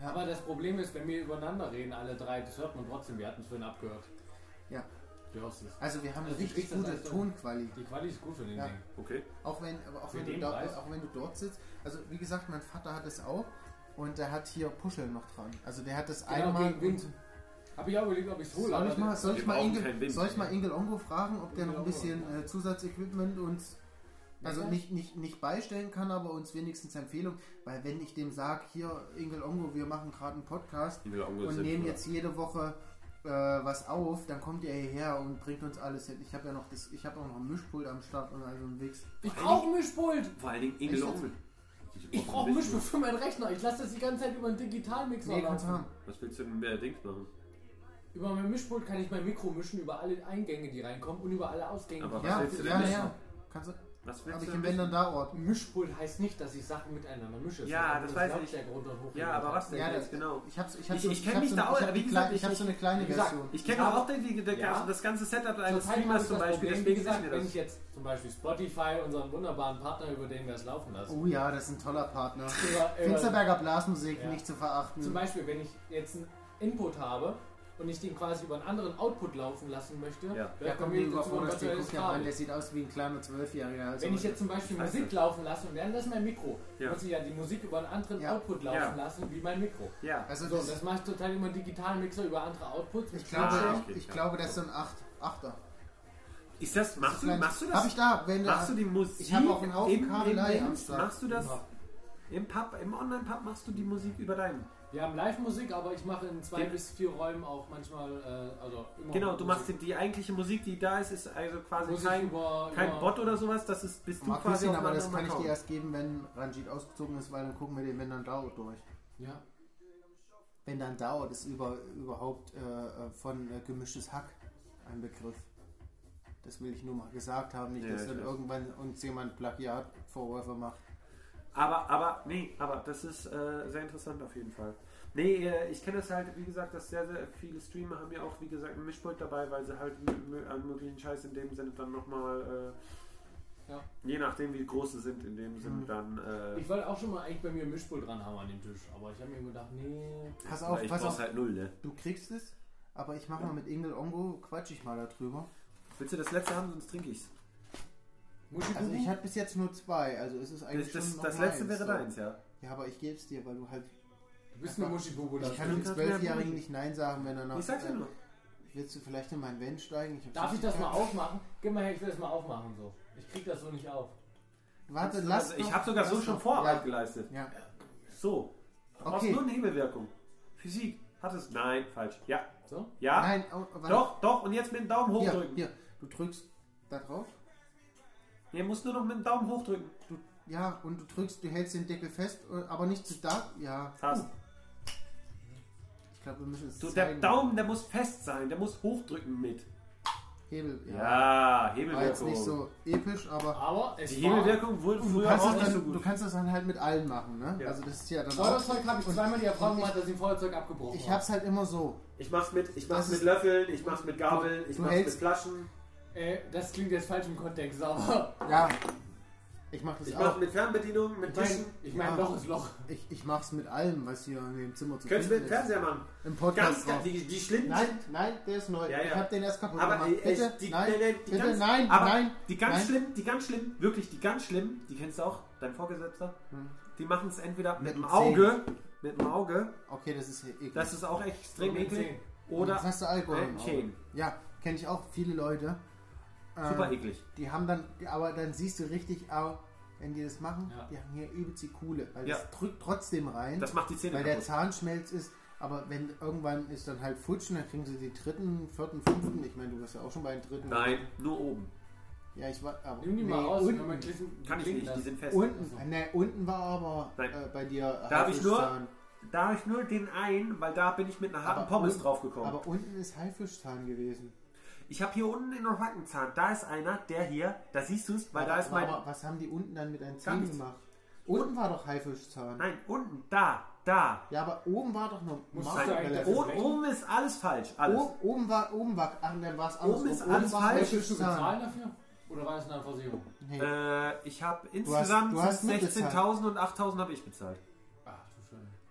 Ja.
Aber das Problem ist, wenn wir übereinander reden, alle drei, das hört man trotzdem. Wir hatten es vorhin abgehört.
Also wir haben eine
Also du
richtig gute Tonqualität.
Die Quali ist gut für den
Ja.
Ding.
Okay.
Auch wenn, aber auch,
Für
wenn du
Preis?
auch wenn du dort sitzt. Also wie gesagt, mein Vater hat es auch und der hat hier Puscheln noch dran. Also der hat das
Genau,
einmal.
Habe ich auch überlegt, ob ich es hole.
Soll ich mal, soll ich mal,
Wind.
soll ich mal Ingel Ongo fragen, ob der noch ein bisschen äh, Zusatzequipment uns also nicht, nicht, nicht beistellen kann, aber uns wenigstens Empfehlung, weil wenn ich dem sage, hier Ingel Ongo, wir machen gerade einen Podcast und nehmen jetzt jede Woche äh, was auf, dann kommt er hierher und bringt uns alles hin. Ich habe ja noch das, ich habe auch noch ein Mischpult am Start und also einen Wix.
Ich brauche ein Mischpult.
Vor allen Dingen Ingel
Echt?
Onkel.
Ich brauche ein Mischpult für meinen Rechner. Ich lasse das die ganze Zeit über einen Digitalmixer
Nee,
laufen.
haben.
Was willst du denn mit der Dings machen?
Über mein Mischpult kann ich mein Mikro mischen über alle Eingänge, die reinkommen und über alle Ausgänge.
Aber
die
was
Ja,
willst du denn
ja, ja. Kannst du,
Was willst
habe
du
ich im
denn
Wenn dann da Ort.
Mischpult heißt nicht, dass ich Sachen miteinander mische.
Ja, das
einfach
weiß ich.
Und hoch.
Ja, aber was denn
Ja,
jetzt genau?
Ich ich hab
Ich- ich kenn
hab
mich
so,
da auch,
hab
wie gesagt,
ich habe so eine kleine
gesagt,
Version.
Ich kenne auch die, die,
Ja.
das ganze Setup eines Streamers zum
das
Beispiel.
Problem, wie gesagt, wenn
das.
ich jetzt zum Beispiel Spotify, unseren wunderbaren Partner, über den wir es laufen lassen,
Oh ja, das ist ein toller Partner. Finsterberger Blasmusik, nicht zu verachten.
zum Beispiel, wenn ich jetzt einen Input habe und ich den quasi über einen anderen Output laufen lassen möchte,
Ja.
Ja, komm,
kommt mir dazu
den
virtuelles
guck an,
Kabel?
der sieht aus wie ein kleiner Zwölfjähriger. Also
Wenn ich jetzt zum Beispiel
Scheiße.
Musik laufen lasse und währenddessen mein Mikro,
Ja.
muss ich ja die Musik über einen anderen
Ja.
Output laufen
Ja.
lassen, wie mein Mikro.
Ja.
also
So,
das,
das mache ich total einen digitalen Mixer über andere Outputs.
ich glaube,
Ah,
ich
ja.
glaube, das ist so ein Acht, Achter.
Ist das, machst du, machst du das?
Habe ich da, wenn
Machst du die Musik
Ich habe auch einen Haufen Kabelei am.
Machst du das
Immer.
Im Pub, im Online-Pub machst du die Musik über deinen.
Wir haben Live-Musik, aber ich mache in zwei
Den-
bis vier Räumen auch manchmal, äh, also immer
Genau, du machst
Musik.
die, die eigentliche Musik, die da ist, ist also quasi
Musik
kein,
über,
kein
über,
Bot oder sowas, das ist, bist du quasi auf
aber das kann ich dir erst geben, wenn Ranjit ausgezogen ist, weil dann gucken wir den, wenn dann dauert durch.
Ja.
Wenn dann dauert, ist über, überhaupt äh, äh, von äh, gemischtes Hack ein Begriff. Das will ich nur mal gesagt haben, nicht,
Ja,
dass
ich
dann
weiß.
irgendwann uns jemand Plagiatvorwürfe macht.
Aber, aber, nee, aber das ist äh, sehr interessant auf jeden Fall. Nee, äh, ich kenne das halt, wie gesagt, dass sehr, sehr viele Streamer haben ja auch, wie gesagt, ein Mischpult dabei, weil sie halt an möglichen Scheiß in dem Sinne dann nochmal, äh,
Ja.
je nachdem wie groß sie sind, in dem Sinne
Mhm.
dann, äh,
Ich wollte auch schon mal eigentlich bei mir ein Mischpult dran haben an den Tisch, aber ich habe mir gedacht, nee.
Pass auf,
ich
pass
brauch's
auf,
halt null, ne?
du kriegst es, aber ich mache mal mit Ingel Ongo, quatsch ich mal darüber.
Willst du das letzte haben, sonst trinke ich's.
Muschi
Also ich hatte bis jetzt nur zwei, also es ist eigentlich
Das, das,
schon noch
das letzte
meins,
wäre
so.
deins, ja.
Ja, aber ich gebe es dir, weil du halt...
Du bist eine Muschi-Bubu.
Ich kann dem
kannst mir
Zwölfjährigen nicht Nein sagen, wenn er nach...
Ich sag's dir
äh,
nur.
Willst du vielleicht in meinen Van steigen? hab
Darf ich das mal aufmachen? Gib mal her, ich will das mal aufmachen so. Ich krieg das so nicht auf.
Warte, lass
Also, ich
doch-
habe sogar so
lass
schon
doch.
Vorarbeit
Ja,
geleistet.
ja.
So. Du brauchst
Okay.
nur eine Hebelwirkung. Physik. Hat es? Nein, falsch. Ja.
So?
Ja.
Nein, oh, warte.
Doch, doch. Und jetzt mit dem Daumen
Hier,
hochdrücken.
hier. Du drückst da drauf.
Ihr musst nur noch mit dem Daumen hochdrücken.
Du, ja, und du drückst, du hältst den Deckel fest, äh, aber nicht zu da. Ja.
Hast.
Ich glaube, wir müssen es
Du, der
zeigen.
Daumen, der muss fest sein. Der muss hochdrücken mit.
Hebel. Ja.
Ja,
War jetzt
Hebelwirkung.
nicht so episch, aber
Aber es
Die. Hebelwirkung wurde
du
früher
kannst,
auch nicht
dann,
so
du
gut.
kannst das dann halt mit allen machen, ne?
Ja.
Also das ist ja dann auch.
Feuerzeug habe ich zweimal die Erfahrung
ich-
gemacht, dass ich ein Feuerzeug abgebrochen
Ich
habe.
hab's halt immer so.
Ich mach's mit, ich mach's
Das
mit
ist-
Löffeln, ich mach's mit Gabeln, ich
du
mach's
hältst-
mit Flaschen,
Äh, das klingt jetzt falsch im Kontext, aber...
Ja. Ich mach das
ich
auch.
mach mit Fernbedienung, mit
Ich meine,
Tischen.
ich mein,
Ja.
Loch ist Loch.
Ich, ich mach's mit allem, was hier in dem Zimmer zu
Könntest du mit
finden
dem
ist.
Fernseher machen.
Im Podcast
Ganz, ganz,
drauf.
die, die schlimm
Nein, nein, der ist neu.
Ja, ja.
Ich hab den erst kaputt
Aber
gemacht.
ey,
bitte,
die,
nein,
nein, nein, die
bitte,
ganz,
nein,
aber
nein.
Die ganz
nein.
schlimm, die ganz schlimm, wirklich die ganz schlimm, die kennst du auch, dein Vorgesetzter.
Hm.
Die machen es entweder mit,
Mit
dem
dem
Auge, mit dem Auge,
Okay, das ist eklig.
das ist auch extrem
Mit
eklig, oder
Jetzt hast du Alkohol.
mit
im Auge. Ja, kenne ich auch viele Leute.
Super
Ähm,
eklig.
Die haben dann, aber dann siehst du richtig, auch, wenn die das machen,
Ja.
die haben hier übelst die Kuhle, weil
Ja.
das drückt trotzdem rein,
Das macht die Zähne
weil der
kaputt.
Zahnschmelz ist. Aber wenn irgendwann ist dann halt futschen, dann kriegen sie die dritten, vierten, fünften. Ich meine, du wirst ja auch schon bei den dritten.
Nein, nur oben.
Ja, ich war. Aber,
Nimm die mal
nee,
raus.
Unten,
man klicken-
Kann ich nicht, die
lässt.
sind fest.
unten, ne, unten war aber äh, bei dir.
Da hab ich nur-
Haifischzahn.
Da habe ich nur den einen, weil da bin ich mit einer harten
Aber
Pommes
unten-
drauf gekommen.
Aber unten ist Haifischzahn gewesen.
Ich habe hier unten in der Backenzahn, da ist einer, der hier, da siehst du es, weil da
aber,
ist mein.
aber was haben die unten dann mit deinen Zähnen
nichts.
gemacht? Unten war doch Haifischzahn.
Nein, unten, da, da.
Ja, aber oben war doch noch
das-
Oben, oben ist alles falsch, alles.
Oben, oben war, oben war, ach, dann war es anders.
Oben ist alles
war
falsch.
Musst du
Haifischzahn.
bezahlen dafür? Oder war das eine Versicherung?
Nee.
Äh, ich habe insgesamt
du hast
16.000 und 8.000 habe ich bezahlt.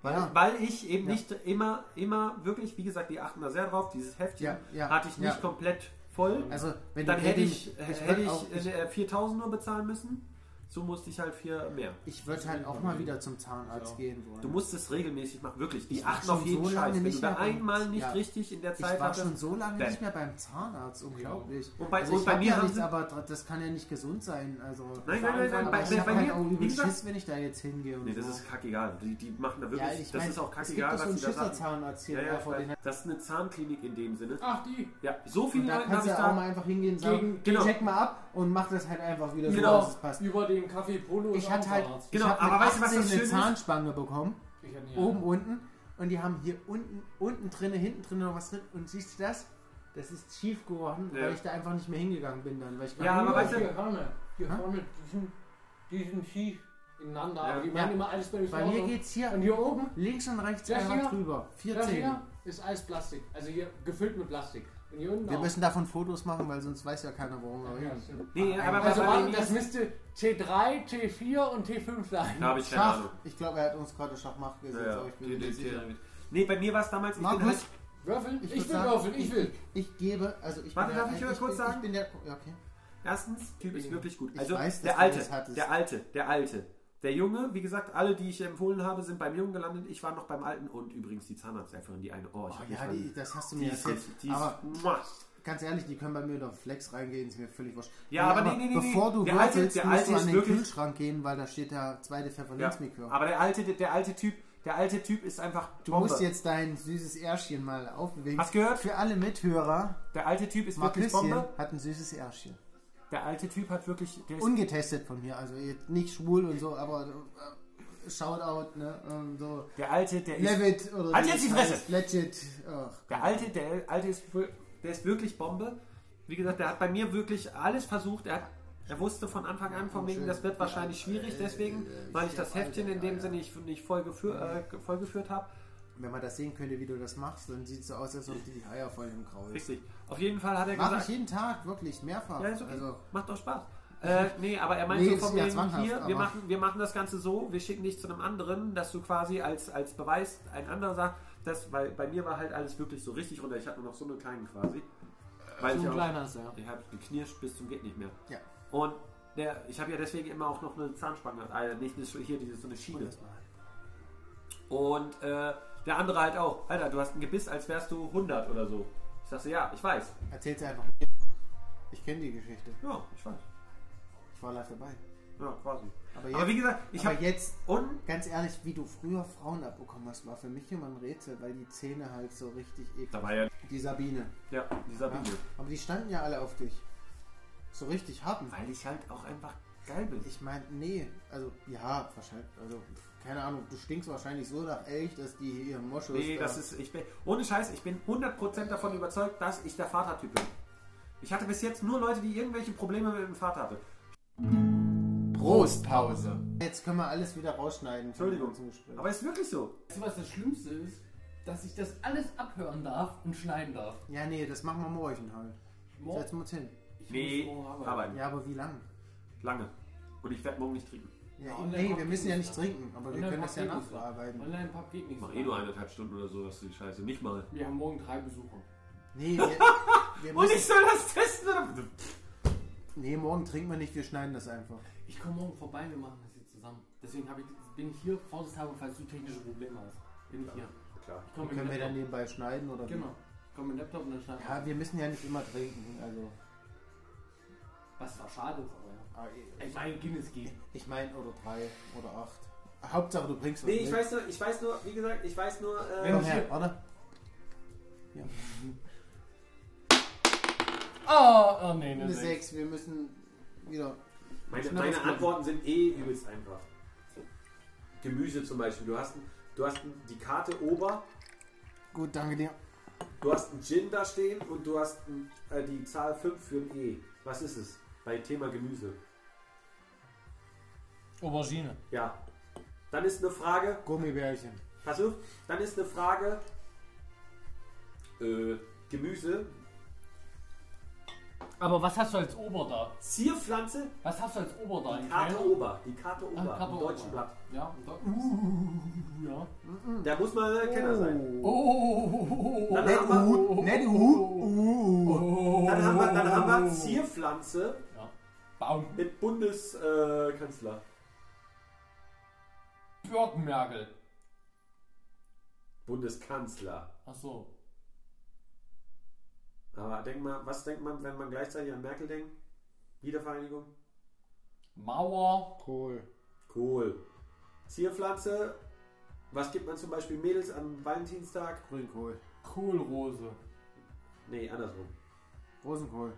Weil,
Ja.
weil ich eben
Ja.
nicht immer, immer wirklich, wie gesagt, die achten da sehr drauf, dieses Heftchen
Ja,
hatte ich nicht komplett voll.
Also, wenn
Dann hätte ich,
würd
hätte ich,
auch, ich,
äh, 4.000 nur bezahlen müssen. So musste ich halt vier mehr.
ich würde halt auch mal wieder zum Zahnarzt
Ja.
gehen wollen.
Du musst es regelmäßig machen, wirklich. Die
Ich
achten auf jeden
so
Scheiß. Wenn du da einmal nicht
Ja.
richtig in der
ich
Zeit
war
hattest.
schon so lange
Bäh.
nicht mehr beim Zahnarzt, unglaublich.
Und bei-
also
und
ich
bei mir
ja
haben
nichts, aber das kann ja nicht gesund sein. Also
Nein, nein, nein, nein,
aber
bei,
ich
bei, bei
halt
mir,
auch
wie gesagt,
Schiss, wenn ich da jetzt hingehe
nee, das
so.
ist kackegal. Die, die machen da
ja,
wirklich,
ich
das
mein,
ist auch kackegal, was die da sagen.
Schütterzahnarzt hier
Ja, ja, ich das ist eine Zahnklinik in dem Sinne.
Ach, die.
Ja, so viele
da
Leute habe
kannst
ich
du auch
da.
mal einfach hingehen und sagen,
genau.
check mal ab und mach das halt einfach wieder
Genau.
so, dass es passt.
Über den Kaffee Polo
Ich
ist
hatte halt.
Genau,
ich hab
aber weißt du, was
18
das schön
eine
ist?
Zahnspange bekommen,
Ich hab nie
oben,
einen.
unten und die haben hier unten, unten drinne, hinten drinne noch was drin und siehst du das? Das ist schief geworden,
Ja.
weil ich da einfach nicht mehr hingegangen bin dann, weil ich
Ja, aber weißt du-
Hier vorne. Hier vorne. Die sind, die sind schief ineinander.
Ja.
Aber die
Ja.
machen immer alles bei mir
bei mir geht's hier
Und hier oben,
links und rechts
Das
einfach
hier?
drüber. Vier
das
Zähne.
hier ist alles Plastik. Also hier gefüllt mit Plastik.
Wir müssen davon Fotos machen, weil sonst weiß ja keiner, warum wir
Ja,
reden.
Nee, aber
Also warte, das müsste T3, T4 und T5 sein.
da habe ich keine. Ahnung.
Ich glaube, er hat uns gerade Schachmacht gesetzt,
Ja, ja.
aber ich bin
Die-
mir
die-
nicht sicher.
Nee, bei mir war es damals, ich bin
Markus,
halt,
Würfeln?
Ich
will
sagen-
würfeln, ich will.
ich gebe, also ich
Warte,
bin
darf
der,
ich kurz sagen?
Ich bin der, ja, okay.
erstens, Typ ist wirklich gut.
Ich
Also
weiß, dass
der
du
Alte, der Alte, der Alte. Der Junge, wie gesagt, alle, die ich empfohlen habe, sind beim Jungen gelandet. Ich war noch beim Alten und übrigens die Zahnarzthelferin, die eine. Oh, ich
Oh, ja, die, das hast du mir
ist,
erzählt.
die ist,
aber
muah.
ganz ehrlich, die können bei mir der Flex reingehen, ist mir völlig wurscht.
Ja, aber nee, nee, nee,
Bevor
nee.
du
Der alte-
würfelst,
der
musst
alte
du
ist
an den
wirklich-
Kühlschrank gehen, weil da steht der zweite
Ja.
Pfefferminzlikör.
Aber der alte, der alte Typ, der alte Typ ist einfach
Du
Bombe.
musst jetzt dein süßes Ärschchen mal aufbewegen.
Hast gehört?
Für alle Mithörer,
Der alte Typ ist wirklich
Marküschen
Bombe.
hat ein süßes Ärschchen.
Der alte Typ hat wirklich, ist
Ungetestet von mir, also jetzt nicht schwul und so, aber äh, Shoutout, ne? ähm, so.
der alte, der ist
Levit oder
Halt jetzt die Fresse!
Legit. Ach,
Der alte, der alte ist, der ist wirklich Bombe. Wie gesagt, der hat bei mir wirklich alles versucht. Er, hat, er wusste von Anfang an von wegen, das wird wahrscheinlich schwierig, deswegen, weil ich das Heftchen in dem Sinne nicht, nicht voll, geführ, äh, voll geführt habe.
Wenn man das sehen könnte, wie du das machst, dann sieht es so aus, als ob die Eier voll im Grau ist.
Richtig. Auf jeden Fall hat er
Mach ich
gesagt,
jeden Tag, wirklich, mehrfach.
ja, okay.
Also,
macht doch Spaß. Äh, nee, aber er meinte
Nee,
so von
ja
wegen, hier, wir machen, wir machen das Ganze so, wir schicken dich zu einem anderen, dass du quasi als, als Beweis ein anderer sagt, dass, weil bei mir war halt alles wirklich so richtig runter. Ich hatte nur noch so eine kleine quasi. Weil
So
ich
ein kleiner ist er.
Ich habe geknirscht bis zum geht nicht mehr.
ja.
Und der, ich habe ja deswegen immer auch noch eine Zahnspange, äh, nicht eine, hier diese so eine Schiene. Und äh, der andere halt auch. Alter, du hast ein Gebiss, als wärst du 100 oder so. Ich sagte, ja, ich weiß.
Erzähl's einfach. Ich kenne die Geschichte.
Ja, ich weiß.
Ich war live dabei.
Ja, quasi.
Aber jetzt,
Aber wie gesagt, ich habe
jetzt
und
ganz ehrlich, wie du früher Frauen abbekommen hast, war für mich immer ein Rätsel, weil die Zähne halt so richtig eklig
da war ja,
Die Sabine.
ja die Sabine.
Ja. Aber die standen ja alle auf dich. So richtig hart.
Weil ich halt auch einfach geil bin.
Ich meine, nee, also ja, wahrscheinlich, also keine Ahnung, du stinkst wahrscheinlich so nach Elch, dass die ihren Moschus.
Nee,
da-
das ist, ich bin, ohne Scheiß, ich bin 100% davon überzeugt, dass ich der Vatertyp bin. Ich hatte bis jetzt nur Leute, die irgendwelche Probleme mit dem Vater hatten.
Prostpause. Jetzt können wir alles wieder rausschneiden.
Entschuldigung.
unserem Gespräch.
Aber ist wirklich so.
Weißt du, was das Schlimmste ist? Dass ich das alles abhören darf und schneiden darf.
Ja, nee, das machen wir morgen halt.
Morgen?
Setzen wir uns hin.
Ich
Nee,
muss morgen arbeiten.
arbeiten.
Ja, aber wie lang?
Lange. Und ich werde morgen nicht trinken.
Ja,
Ja,
nee, wir müssen ja nicht trinken, aber wir können das ja nachbearbeiten.
Online-Pub geht
Ich
nicht.
mache eh nur eineinhalb Stunden oder so, das ist die Scheiße. Nicht mal.
Wir haben morgen drei Besucher.
Nee, wir, wir
Und ich soll das testen? Oder?
nee, morgen trinken wir nicht, wir schneiden das einfach.
Ich komme morgen vorbei, wir machen das hier zusammen. Deswegen ich, bin ich hier, vorsichtshalber, falls du technische Probleme hast. Bin ich hier.
Klar.
Ich
Können wir dann nebenbei schneiden oder?
Genau. Ich komme mit dem Laptop und dann schneiden wir.
Ja, wir müssen ja nicht immer trinken, also.
Was zwar schade ist, Ich meine, Guinness geht.
Ich meine, oder drei oder acht. Hauptsache, du bringst was
Nee, ich
mit.
weiß nur, ich weiß nur, wie gesagt, ich weiß nur, äh,
Wenn
Komm her,
hier-
warte.
Oh, oh nee,
Eine 6, wir müssen wieder.
meine,
Schnapp
meine. Antworten sind eh übelst einfach. Gemüse zum Beispiel. Du hast, du hast die Karte Ober,
Gut, danke dir.
du hast einen Gin da stehen und du hast ein, äh, die Zahl 5 für ein E. Was ist es? Bei Thema Gemüse.
Aubergine.
Ja. Dann ist eine Frage,
Gummibärchen.
pass auf, dann ist eine Frage, äh, Gemüse,
Aber was hast du als Ober da?
Zierpflanze,
Was hast du als Ober da?
die Karte
kleiner?
Ober, die Karte Ober,
Ah, Karte
im deutschen
Ober.
Blatt.
Ja, da, uh, ja.
Da muss man äh, Kenner sein.
Oh,
Dann
Nicht
haben wir,
U, nicht U. Uh.
dann haben wir, dann haben wir Zierpflanze.
Baum.
mit Bundeskanzler. Äh.
Birkenmerkel.
Bundeskanzler.
Ach so.
Aber denk mal, was denkt man, wenn man gleichzeitig an Merkel denkt? Wiedervereinigung?
Mauer.
Cool.
Cool. Zierpflanze. Was gibt man zum Beispiel Mädels am Valentinstag?
Grünkohl.
Kohlrose.
Nee, andersrum.
Rosenkohl.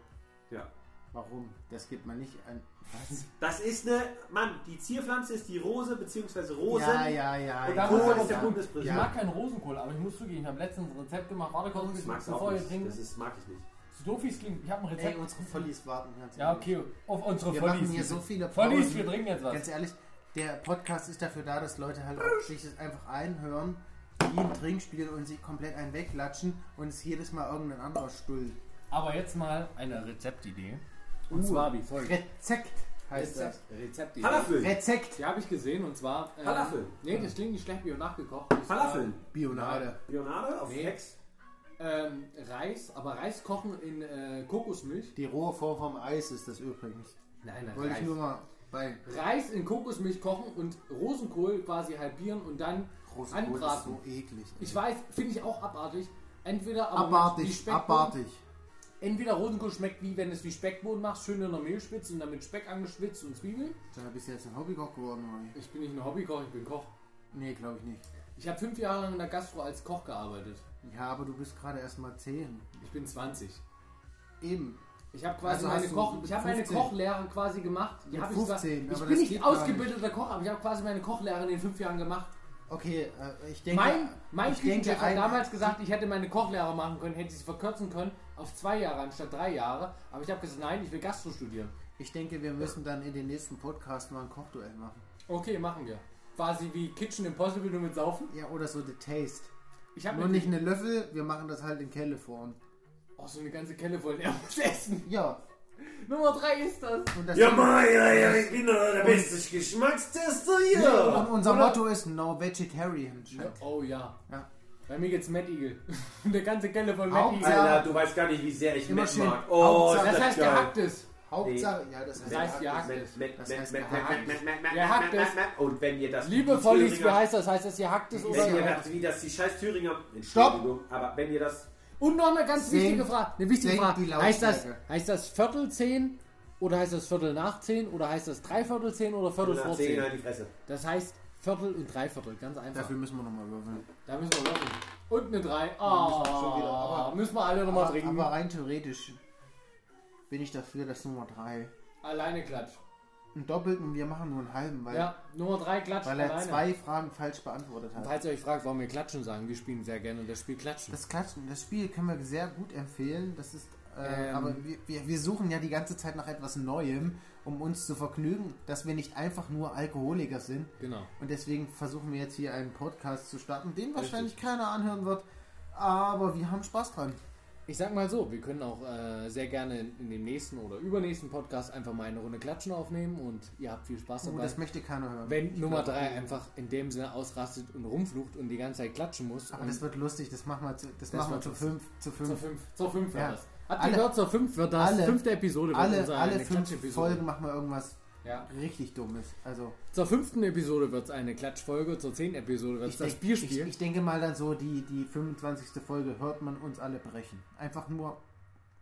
Ja.
Warum? Das gibt man nicht an. Was?
Das ist eine, Mann, die Zierpflanze ist die Rose bzw. Rosen.
Ja, ja, ja.
Und
ja.
Kohl ist der Bundespräsident.
Ich
Ja.
mag keinen Rosenkohl, aber ich muss zugeben, ich habe letztens ein Rezept gemacht. Warte kurz,
magst du
bevor
auch
ihr
nicht.
trinkt.
Das ist, mag ich nicht.
So doof wie es klingt. Ich habe ein Rezept.
Ey, unsere Vollis warten ganz
ja, okay. Auf unsere
Wir
Vollis.
machen hier so viele
Vollis,
Pausen.
wir trinken jetzt was.
Ganz ehrlich, der Podcast ist dafür da, dass Leute halt sich das einfach einhören, wie ein Trinkspiel und sich komplett einen weglatschen und es jedes Mal irgendein anderer Stuhl.
Aber jetzt mal eine Rezeptidee. Und
Uh.
zwar wie folgt.
Rezekt heißt das.
Rezeptidee.
Falafel.
Rezekt.
Die habe ich gesehen und zwar. äh,
Falafel.
Nee, das klingt nicht schlecht, wie nachgekocht. ist,
Falafel.
Bionade.
Bionade auf
Nee.
Hex.
Ähm, Reis, aber Reis kochen in äh, Kokosmilch.
Die rohe Form vom Eis ist das übrigens.
Nein, nein,
Wollte ich nur mal bei
Reis in Kokosmilch kochen und Rosenkohl quasi halbieren und dann
Rosenkohl ist
anbraten.
so eklig.
Ich weiß, finde ich auch abartig. Entweder aber
Abartig, abartig.
Entweder Rosenkohl schmeckt wie wenn es wie Speckbohnen machst, schön in der Mehlspitze und dann mit Speck angeschwitzt und Zwiebeln.
Da bist du jetzt ein Hobbykoch geworden, oder?
Ich bin nicht ein Hobbykoch, ich bin Koch.
Nee, glaube ich nicht.
Ich habe fünf Jahre lang in der Gastro als Koch gearbeitet.
Ja, aber du bist gerade erst mal 10.
Ich bin 20.
Eben.
Ich habe quasi
Also
meine,
hast du
Koch, ich hab meine
15.
Kochlehre quasi gemacht. Die
Mit
hab ich zwar-
15,
ich
aber
bin
das
nicht
geht gar
ausgebildeter Koch, aber ich habe quasi meine Kochlehre in den fünf Jahren gemacht.
Okay, äh, ich denke.
mein mein
ich denke,
Küchenchef hat
ein-
damals gesagt, ich hätte meine Kochlehre machen können, hätte sie es verkürzen können auf zwei Jahre anstatt drei Jahre. Aber ich habe gesagt, nein, ich will Gastro studieren.
Ich denke, wir müssen dann in den nächsten Podcast mal ein Kochduell machen.
Okay, machen wir. Quasi wie Kitchen Impossible nur mit Saufen.
Ja, oder so The Taste.
Ich habe
Nur nicht eine Löffel, wir machen das halt in Californ.
Oh, so eine ganze Kelle voll. Er muss essen.
Ja.
Nummer drei ist das.
Und, das
Ja, Mann, ja, ja, ich bin doch der beste Geschmackstester hier.
und unser
Oder-
Motto ist No Vegetarian.
Oh ja.
Ja.
Bei mir geht's Mad Eagle. eine ganze Kelle voll Mad
Hauptsache-
Eagle.
Alter, du weißt gar nicht, wie sehr ich
schön.
mag. Oh,
Hauptsache-
ist
Das heißt
geil.
gehacktes.
Hauptsache, ja, das heißt,
Das heißt
gehacktes.
gehackt.
Matt, Matt,
Das
Matt,
heißt
Matt,
gehackt.
Matt, Matt, Matt, Matt,
Wer hackt
Matt,
es?
Matt. Und wenn ihr das
Liebe
die
Vollis, wie heißt das? Heißt das gehacktes
Wenn
oder
ihr
gehackt?
das, wie das die scheiß Thüringer, Entschuldigung, aber wenn ihr das,
Und noch eine ganz wichtige Frage. Eine wichtige Frage.
die
Heißt das, heißt das Viertel zehn oder heißt das Viertel nach zehn oder heißt das Dreiviertel zehn oder Viertel vor
nach 10
zehn?
halt die Fresse.
Das heißt Viertel und Dreiviertel. Ganz einfach.
Dafür müssen wir nochmal würfeln.
Da müssen wir würfeln. Und eine drei. Ah, müssen wir alle nochmal trinken.
aber rein theoretisch bin ich dafür, dass Nummer 3
Alleine klatsch.
einen doppelten, wir machen nur einen halben, weil,
Ja, Nummer drei klatscht
weil er
alleine.
zwei Fragen falsch beantwortet
Und
hat.
falls ihr euch fragt, warum wir Klatschen sagen, wir spielen sehr gerne das Spiel Klatschen.
Das Klatschen, das Spiel können wir sehr gut empfehlen. Das ist, äh,
Ähm.
aber wir, wir, wir suchen ja die ganze Zeit nach etwas Neuem, um uns zu vergnügen, dass wir nicht einfach nur Alkoholiker sind.
genau.
Und deswegen versuchen wir jetzt hier einen Podcast zu starten, den wahrscheinlich keiner anhören wird. Aber wir haben Spaß dran.
Ich sag mal so, wir können auch äh, sehr gerne in, in dem nächsten oder übernächsten Podcast einfach mal eine Runde Klatschen aufnehmen und ihr habt viel Spaß
Oh,
dabei.
das möchte keiner hören.
Wenn
Ich
Nummer
glaub,
3 einfach in dem Sinne ausrastet und rumflucht und die ganze Zeit klatschen muss.
Aber das wird lustig, das machen wir zu, das
Das
machen wir
wird
zu
lustig.
fünf, zu
zur
fünf.
5 zur fünf wird
Ja.
Habt
Alle-
gehört, zur 5 wird das.
alle-
fünfte Episode wird
Alle,
unser
alle fünf
Klatschepisode.
Folgen machen wir irgendwas
Ja.
richtig Dummes. Also
Zur fünften Episode wird es eine Klatschfolge, zur zehnten Episode wird es das
denk,
Bierspiel.
ich, ich denke mal dann so, die, die 25. Folge hört man uns alle brechen. Einfach nur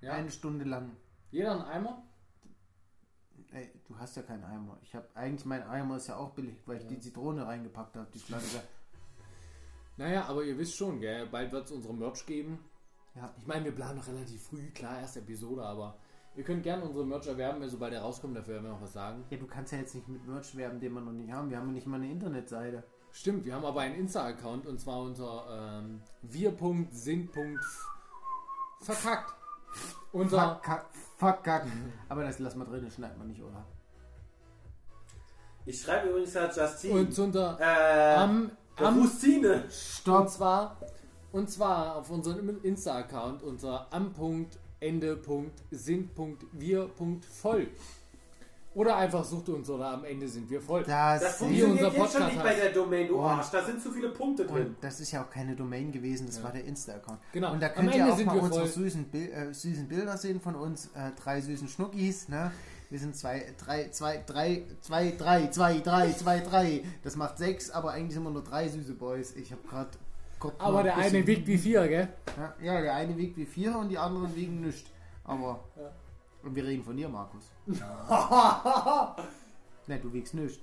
ja.
eine Stunde lang.
Jeder ein Eimer?
Ey, du hast ja keinen Eimer. Ich habe eigentlich mein Eimer ist ja auch billig, weil ich die Zitrone reingepackt habe, die Flasche.
Naja, aber ihr wisst schon, gell? bald wird es unsere Merch geben.
Ja,
Ich meine, wir planen noch relativ früh, klar, erste Episode, aber ihr könnt gerne unsere Merch erwerben, wenn sobald er rauskommt, dafür werden wir noch was sagen.
ja, du kannst ja jetzt nicht mit Merch werben, den wir noch nicht haben. Wir haben ja nicht mal eine Internetseite.
Stimmt, wir haben aber einen Insta-Account und zwar unter ähm, wir.sind. Verkackt. Unser.
Kack. Aber das lassen wir drin, das schneiden wir nicht, oder?
Ich schreibe übrigens halt Justine.
Und unter.
äh,
Am. am
Justine.
und
Stopp!
zwar. Und zwar auf unserem Insta-Account unter am.ende.sind.wir.voll. Oder einfach sucht uns oder am Ende sind wir voll.
Das,
Das funktioniert
unser
jetzt schon nicht bei der Domain, du Arsch. Da sind zu viele Punkte drin.
Und das ist ja auch keine Domain gewesen, das
Ja.
war der Insta-Account.
Genau.
Und da könnt ihr auch mal unsere süßen, Bil äh, süßen Bilder sehen von uns, äh, drei süßen Schnuckis, ne? Wir sind zwei, drei, zwei, drei, zwei, drei, zwei, drei, zwei, drei. Das macht sechs, aber eigentlich sind wir nur drei süße Boys. Ich habe gerade.
Aber der eine wiegt wie vier, gell?
Ja, ja, der eine wiegt wie vier und die anderen wiegen nichts. Aber.
Ja.
Und wir reden von dir, Markus. ne, du wiegst nichts.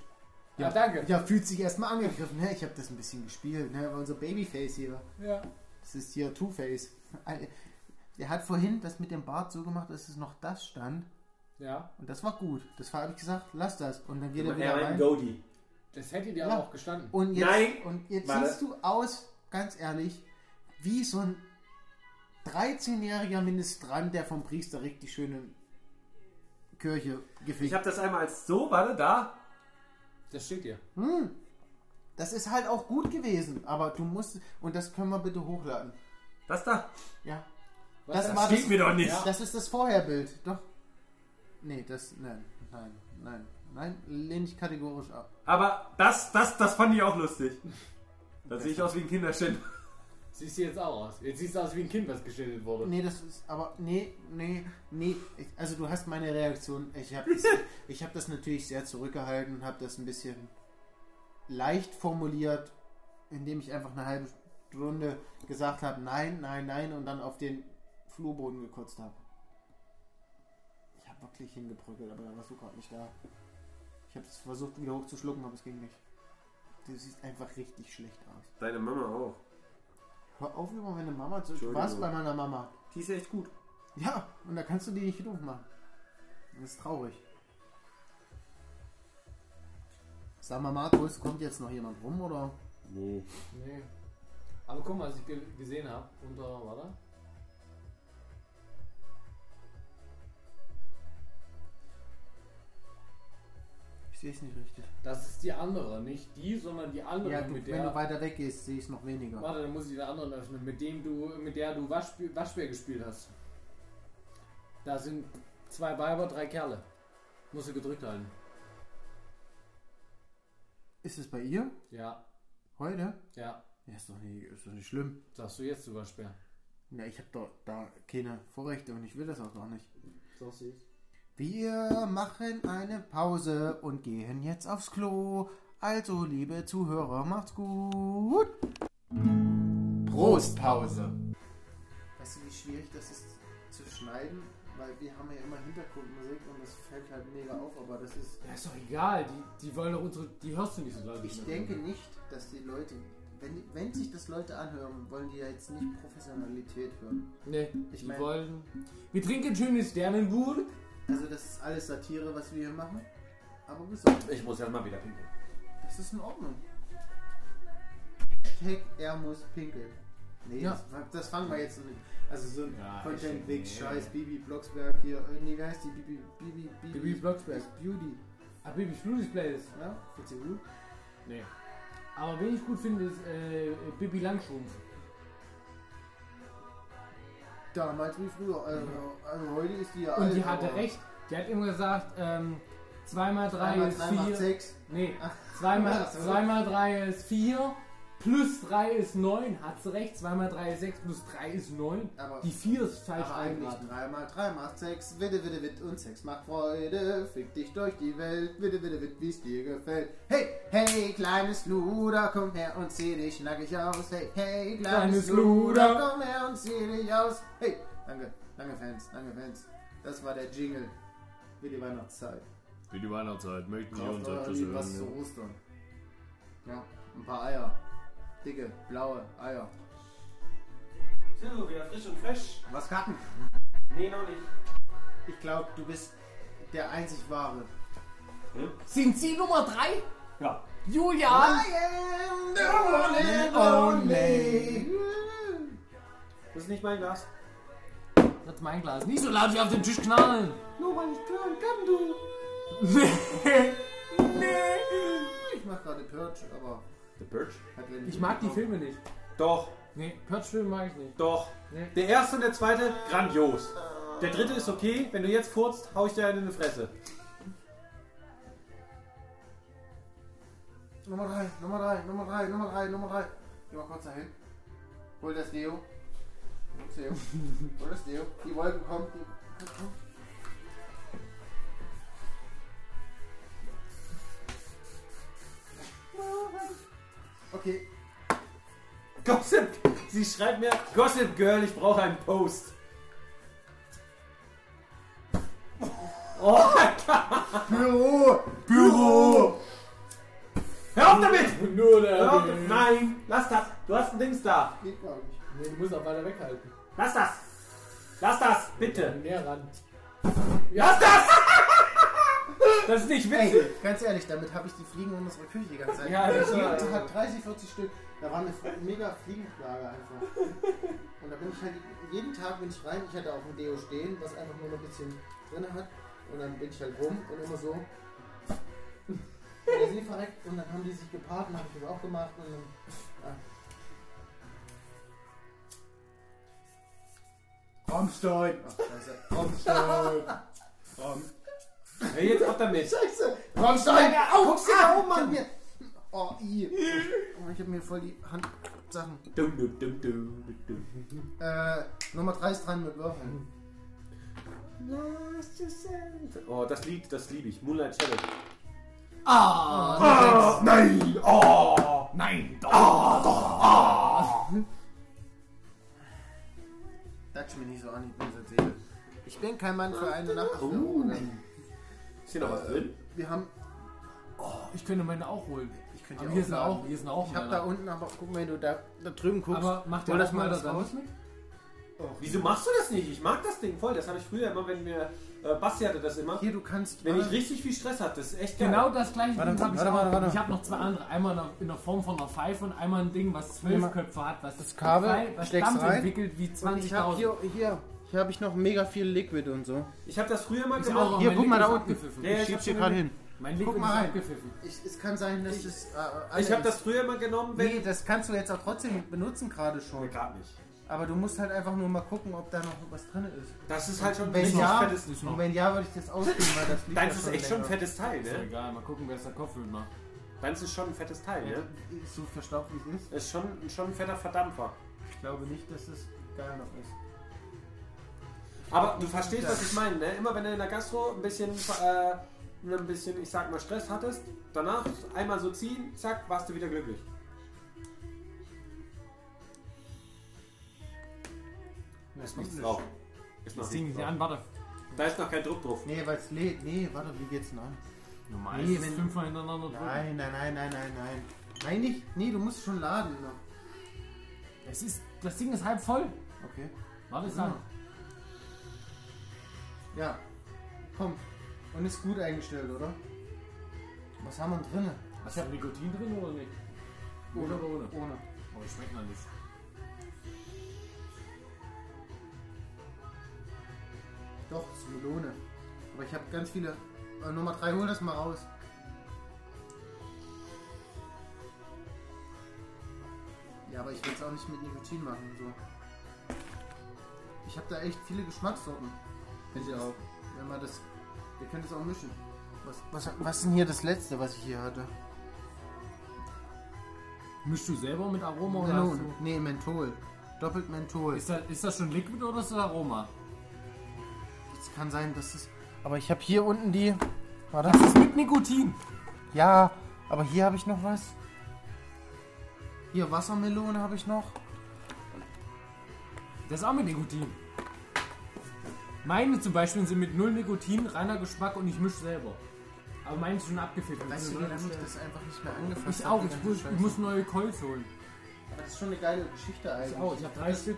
Ja, danke.
Ja, fühlt sich erstmal angegriffen. Ne? Ich habe das ein bisschen gespielt. Ne? Unser Babyface hier.
Ja.
Das ist hier Two-Face. Der hat vorhin das mit dem Bart so gemacht, dass es noch das stand.
Ja.
Und das war gut. Das habe ich gesagt, lass das. Und dann geht er
Er
wieder
ein
rein.
Goldie.
Das hätte dir
Ja.
auch gestanden.
Und jetzt,
Nein.
und jetzt
Warte.
siehst du aus, ganz ehrlich, wie so ein 13-jähriger Ministrant, der vom Priester richtig schön in Kirche
Ich
gefickt
habe das einmal als so, warte, da.
Das steht dir.
Hm. Das ist halt auch gut gewesen, aber du musst, und das können wir bitte hochladen.
Das da.
Ja.
Was
Das
das
war
Steht mir doch nicht.
Ja.
Das ist das Vorherbild. Doch. Nee, das, nein, nein, nein, nein, lehne ich kategorisch ab.
Aber das, das, das fand ich auch lustig. Da sehe ich aus wie ein Kinderständer.
Siehst du jetzt auch aus. Jetzt siehst du aus wie ein Kind, was geschildert wurde.
Nee, das ist, aber, nee, nee, nee, ich, also du hast meine Reaktion, ich habe das, ich hab das natürlich sehr zurückgehalten und habe das ein bisschen leicht formuliert, indem ich einfach eine halbe Stunde gesagt habe, nein, nein, nein und dann auf den Flurboden gekotzt habe. wirklich hingebrückelt, aber da warst du gerade nicht da. Ich habe es versucht wieder hochzuschlucken, aber es ging nicht. Du siehst einfach richtig schlecht aus.
Deine Mama auch.
Hör auf, immer meine Mama zu. Du warst bei meiner Mama.
Die ist echt gut.
Ja, und da kannst du die nicht doof machen. Das ist traurig. Sag mal, Markus, kommt jetzt noch jemand rum oder?
Nee.
Nee. Aber guck mal, was ich ge gesehen habe unter, warte.
Sehe es nicht richtig.
Das ist die andere, nicht die, sondern die andere,
Ja, du,
mit
wenn du
der.
weiter weg gehst, sehe ich es noch weniger.
Warte, dann muss ich die anderen öffnen, mit dem du, mit der du Waschbär, Waschbär gespielt hast. Da sind zwei Weiber, drei Kerle. Musst du gedrückt halten.
Ist es bei ihr?
Ja,
Heute?
ja.
Ja, ist doch nicht, ist doch nicht schlimm.
Sagst du jetzt, du Waschbär.
Ja, ich habe doch da keine Vorrechte und ich will das auch gar nicht.
So süß.
Wir machen eine Pause und gehen jetzt aufs Klo. Also, liebe Zuhörer, macht's gut. Prostpause. Weißt du, wie schwierig das ist zu schneiden? Weil wir haben ja immer Hintergrundmusik und das fällt halt mega auf, aber das ist.
Ja, ist doch egal, die, die wollen doch unsere, die hörst du nicht so laut.
Ich denke nicht, dass die Leute, wenn, wenn sich das Leute anhören, wollen die ja jetzt nicht Professionalität hören.
Nee,
Ich
die
mein-
wollen. Wir trinken schönes Sternenburg.
Also, das ist alles Satire, was wir hier machen. Aber gesund.
Ich muss erst mal wieder pinkeln.
Das ist in Ordnung. Hashtag er muss pinkeln. Nee,
Ja.
das, das fangen wir jetzt nicht. Also so ein
Ja,
Content
nee.
Scheiß, Bibi Blocksberg hier. Äh, nee, wie heißt die? Bibi, Bibi, Bibi,
Bibi Blocksberg.
Beauty.
Ah, Baby Blues Playlist.
Ja, findest du gut?
Nee. Aber wen ich gut finde, ist äh, Bibi Langstrumpf.
Damals wie früher. Also, also heute ist die ja
Und die
alt,
hatte
aber
recht. Die hat immer gesagt, ähm, 2 mal 3
Einmal
ist
drei macht
4.
sechs.
Nee,
Ach,
2 mal,
ach so.
2 mal 3 ist 4. Plus 3 ist 9. Hat sie recht. 2 mal 3 ist 6. Plus 3 ist 9.
Aber,
Die 4 ist falsch
aber eigentlich
eingeraten.
3 mal 3 macht 6. Witte, witte, witt und Sex macht Freude. Fick dich durch die Welt. Witte, witte, witt, wie's dir gefällt. Hey, hey, kleines Luder, komm her und zieh dich nackig aus. Hey, hey, kleines,
Kleines
Luder,
Luder.
komm her und zieh dich aus. Hey, danke, danke Fans, danke Fans. Das war der Jingle für die Weihnachtszeit.
Für die Weihnachtszeit möchten
Kauft euer Lieb was zu Ostern. Ja, ein paar Eier. Dicke, blaue Eier.
So, wieder frisch und frisch.
Was Karten?
Nee, noch nicht.
Ich glaube, du bist der einzig wahre.
Sind Sie Nummer 3?
Ja.
Julian!
am the one and only.
Das ist nicht mein Glas.
Das ist mein Glas. Nicht so laut wie auf den Tisch knallen.
Nur weil ich hören kann, du.
Nee. nee.
Ich mach gerade Purge, aber
The
wenn
Ich mag die Filme nicht.
Doch,
Nee, Purge-Filme mag ich nicht.
doch.
Nee.
Der erste und der zweite, grandios. Der dritte ist okay. Wenn du jetzt furzt, hau ich dir einen in die Fresse.
Nummer 3, Nummer 3, Nummer 3, Nummer 3, Nummer 3. Geh mal kurz dahin. Hol das Deo. Hol das Deo. Hol das Deo. Die Wolken kommen. Die... Okay.
Gossip! Sie schreibt mir, Gossip Girl, ich brauche einen Post. Oh,
Büro! Büro!
hör auf damit!
Nur der.
Hör auf, nein, lass das. Du hast ein Dings da.
Geht gar nicht.
Nee, du musst auch weiter weghalten.
Lass das. Lass das, bitte.
Näher ran.
Lass das! Das ist nicht witzig.
Ey, ganz ehrlich, damit habe ich die Fliegen in unserer Küche die ganze Zeit.
Ja, das
jeden
war-
Tag 30, 40 Stück. Da war eine mega Fliegenplage einfach. Und da bin ich halt, jeden Tag bin ich rein. Ich hatte auch ein Deo stehen, was einfach nur noch ein bisschen drin hat. Und dann bin ich halt rum und immer so. Und See verreckt und dann haben die sich gepaart und habe ich das auch gemacht. Und dann. Rammstein! Ach, scheiße. Rammstein! Ramm.
Hör jetzt auf damit.
Scheiße! Rammstein! Au! Guck's dir da oben an mir! Oh, i. Oh, ich hab mir voll die Handsachen.
Dum, dum, dum, dum, dum.
Äh, Nummer 3 ist dran mit Würfeln.
Oh, das Lied, das liebe ich. Moonlight Shadow.
Ah!
Ah, nein! Oh!
Nein!
Touch mir nicht so an, ich bin so Seele. Ich bin kein Mann für eine Nacht.
Uh. Ist hier noch was drin?
Wir haben.
Oh, ich könnte meine auch holen.
Ich könnte
Aber hier sind auch, hier sind auch
Ich habe da unten, aber guck mal, wenn du da, da drüben guckst.
Aber macht
hol
der
das mal das raus.
mit?
Wieso machst du das nicht? Ich mag das Ding voll. Das habe ich früher immer, wenn wir. Äh, Basti hatte das immer.
Hier, du kannst.
Wenn ich richtig viel Stress hatte, das ist echt geil.
Genau das gleiche
Warte,
Ding habe ich
warte, warte, warte.
Ich habe noch zwei andere. Einmal in der Form von einer Pfeife und einmal ein Ding, was zwölf Köpfe hat, was
das Kabel,
frei- was Dampf
rein.
entwickelt wie
Und ich habe
20.000.
hier, hier, hier habe ich noch mega viel Liquid und so.
Ich habe das früher mal
Ist
gemacht.
auch-
Hier, guck mal da
ist
unten.
Ja, ja,
Ich
ich
schieb's hier gerade hin.
Mein
Guck
Liquid
mal
ist
rein.
abgepfiffen.
Ich, es kann sein, dass das. Äh,
Ich habe
ist.
das früher mal genommen, wenn.
Nee, das kannst du jetzt auch trotzdem benutzen gerade schon.
gerade nicht.
Aber du musst halt einfach nur mal gucken, ob da noch was drin ist.
Das ist halt schon ein
Wenn
richtig
ja,
fettes.
und wenn ja, würde ich das ausgeben, weil das liegt
Deins ist
schon
echt schon ein
länger.
fettes Teil,
Ist ja
ne?
egal, mal gucken, wer es der Kopfhörer macht.
Deins ist schon ein fettes Teil,
Ja,
ne?
ist so verstaubt wie es ist.
Ist schon, schon ein fetter Verdampfer.
Ich glaube nicht, dass es geil noch ist.
Aber du verstehst, was ich meine, ne? Immer wenn du in der Gastro ein bisschen, äh, ein bisschen, ich sag mal, Stress hattest, danach einmal so ziehen, zack, warst du wieder glücklich. Ist nichts drauf. Ist noch
Das Ding
nichts
nicht
drauf.
an, warte.
Da ist noch kein Druck drauf.
Nee, weil es lädt. Nee, warte, wie geht's denn an?
Normal
Nee,
ist es
wenn-
fünfmal hintereinander drücken.
Nein, nein, nein, nein, nein, nein. Nein, nicht. Nee, du musst schon laden. noch.
Es ist, das Ding ist halb voll.
Okay.
Warte, ist an.
Ja. Kommt. Und ist gut eingestellt, oder? Was haben wir drin?
Hast du Nikotin drin oder nicht? Ohne oder ohne?
Ohne.
Aber das schmeckt man nicht.
Doch, das ist Melone. Aber ich habe ganz viele. Äh, Nummer 3, hol das mal raus. Ja, aber ich will es auch nicht mit Nikotin machen. So. Ich habe da echt viele Geschmackssorten. Wenn ihr auch. Wenn man das. Ihr könnt es auch mischen. Was, was, was ist denn hier das letzte, was ich hier hatte?
Mischst du selber mit Aroma oder hast
Melone. Nee, Menthol. Doppelt Menthol.
du, ist, das, ist das schon Liquid oder ist das Aroma?
Es kann sein, dass es. Aber ich habe hier unten die. Warte.
Das ist mit Nikotin.
Ja, aber hier habe ich noch was. Hier Wassermelone habe ich noch.
Das ist auch mit Nikotin. Meine zum Beispiel sind mit null Nikotin, reiner Geschmack und ich mische selber. Aber meine ist schon abgefüllt.
Weißt du, wie lange ich das einfach nicht mehr angefasst
Ich auch, ich muss, ich muss neue Coils holen.
Aber das ist schon eine geile Geschichte
Ich
eigentlich.
auch, ich habe drei Stück.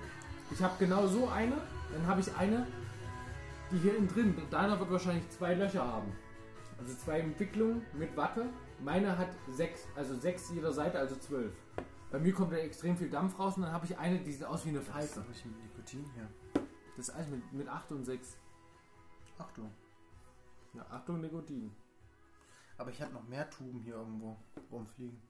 Ich habe genau so eine, dann habe ich eine, die hier innen drin, deiner wird wahrscheinlich zwei Löcher haben. Also zwei Entwicklungen mit Watte. Meine hat sechs, also sechs jeder Seite, also zwölf. Bei mir kommt da extrem viel Dampf raus und dann habe ich eine, die sieht aus wie eine Pfeife.
da nicht mit Nikotin hier?
Das ist alles mit, mit 8 und 6.
Achtung.
Ja, Achtung, Nikotin.
Aber ich habe noch mehr Tuben hier irgendwo rumfliegen.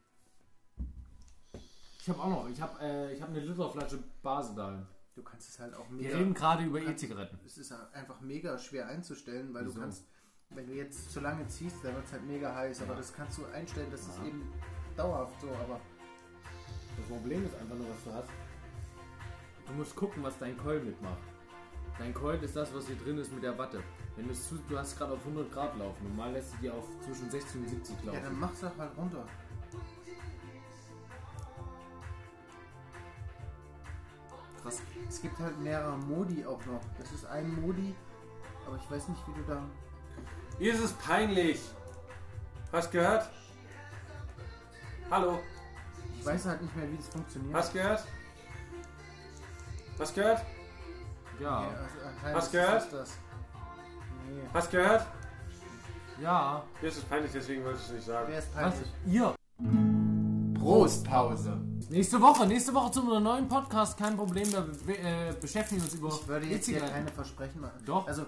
Ich habe auch noch, ich habe äh, ich hab eine Literflasche Basedal.
Du kannst es halt auch
Wir
mega.
reden gerade über E-Zigaretten.
Es ist einfach mega schwer einzustellen, weil
Wieso?
du kannst, wenn du jetzt zu lange ziehst, dann wird es halt mega heiß. Aber das kannst du einstellen, das ist
Ja.
eben dauerhaft so. Aber
Das Problem ist einfach nur, was du hast. Du musst gucken, was dein Coil mitmacht. Dein Coil ist das, was hier drin ist mit der Watte. Wenn du es zu, du hast gerade auf 100 Grad laufen. Normal lässt du die auf zwischen 60 und 70
ja,
laufen.
dann mach's doch halt runter.
Krass.
Es gibt halt mehrere Modi auch noch. Das ist ein Modi, aber ich weiß nicht, wie du da.
Mir ist es peinlich. Hast gehört? Hallo,
Ich weiß halt nicht mehr, wie das funktioniert.
hast gehört? Hast gehört?
Ja.
Nee, also anscheinend
Hast
ist
gehört?
Nee.
Hast gehört?
Ja.
Mir ist es peinlich, deswegen wollte ich es nicht sagen.
Wer ist
Was?
peinlich?
Ihr.
Prostpause.
Nächste Woche, nächste Woche zu unserem neuen Podcast. Kein Problem, da be äh, beschäftigen wir uns über
Ich würde jetzt hier keine Versprechen machen.
Doch.
Also,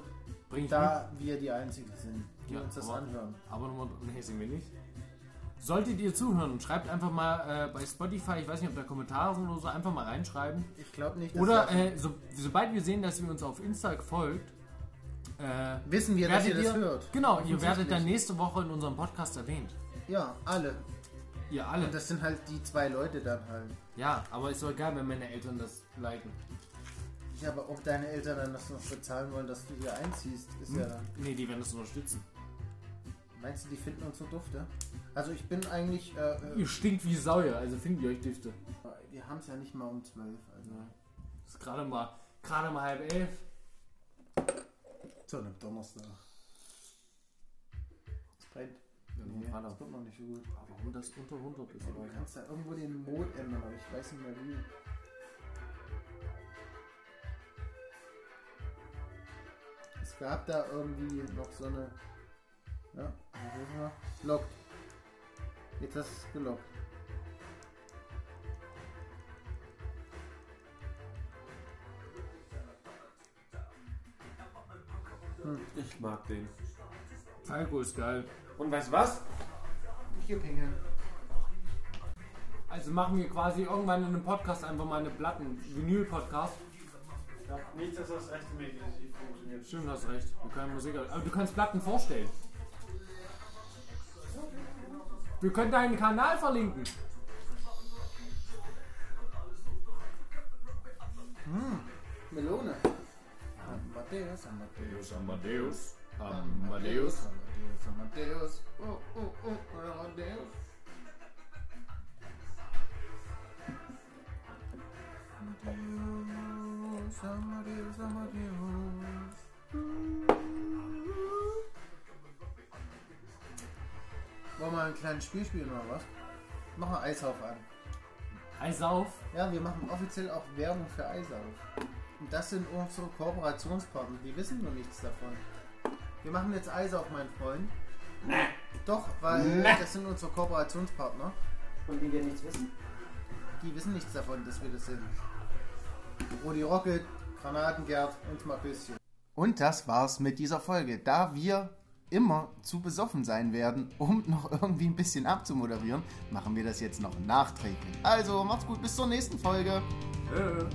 ich mit.
da wir die Einzigen sind, die
Ja,
uns das
aber-
anhören.
Aber Nummer nee, sind wir nicht. Solltet ihr zuhören und schreibt einfach mal äh, bei Spotify, ich weiß nicht, ob da Kommentare sind oder so, einfach mal reinschreiben.
Ich glaube nicht,
Oder äh, so, sobald wir sehen, dass ihr uns auf Insta folgt, äh,
wissen wir, dass ihr
werdet
das hört.
Genau, ihr werdet dann nächste Woche in unserem Podcast erwähnt.
Ja, alle.
Ihr alle.
Und das sind halt die zwei Leute dann halt.
ja, aber ist doch egal, wenn meine Eltern das liken.
Ja, aber ob deine Eltern dann das noch bezahlen wollen, dass du hier einziehst, ist ja dann.
Nee, die werden das unterstützen.
Meinst du, die finden uns so dufte? Also ich bin eigentlich. Äh,
Ihr
äh,
stinkt wie Säue, also finden die euch Düfte.
wir haben es ja nicht mal um zwölf. Also.
Ist gerade mal, gerade mal halb elf.
So einem Donnerstag. Es brennt. Nee,
Vater.
das kommt noch nicht so gut.
Warum das unter 100 ist?
Du kannst da irgendwo den Mode ändern, aber ich weiß nicht mehr wie. Es gab da irgendwie noch so eine. Ja, was ist noch? Lockt. Jetzt hast du es gelockt.
Ich mag den.
Falco ist geil.
Und weißt du was?
Hier pingeln.
Also machen wir quasi irgendwann in einem Podcast einfach mal eine Platten, Vinyl-Podcast.
Ja, nichts, dass das rechtmäßig funktioniert.
Stimmt, hast recht. Wir können Musik. Aber du kannst Platten vorstellen. Wir können deinen Kanal verlinken.
Melone. Amadeus, Amadeus,
Amadeus.
Amadeus, Amadeus, Amadeus. Oh, oh, oh, Amadeus. Amadeus, Amadeus, Amadeus. Wollen wir mal ein kleines Spiel spielen oder was? Machen wir Eisauf an.
Eis auf.
Ja, wir machen offiziell auch Werbung für Eisauf. Und das sind unsere Kooperationspartner. Die wissen nur nichts davon. Wir machen jetzt Eisauf, mein Freund.
Nee.
Doch, weil
Nee.
das sind unsere Kooperationspartner.
Von denen wir nichts wissen?
Die wissen nichts davon, dass wir das sind. Rudi Rocket, Granatengerd und Marköschen. Und das war's mit dieser Folge. Da wir immer zu besoffen sein werden, um noch irgendwie ein bisschen abzumoderieren, machen wir das jetzt noch nachträglich. Also, macht's gut, bis zur nächsten Folge.
Äh.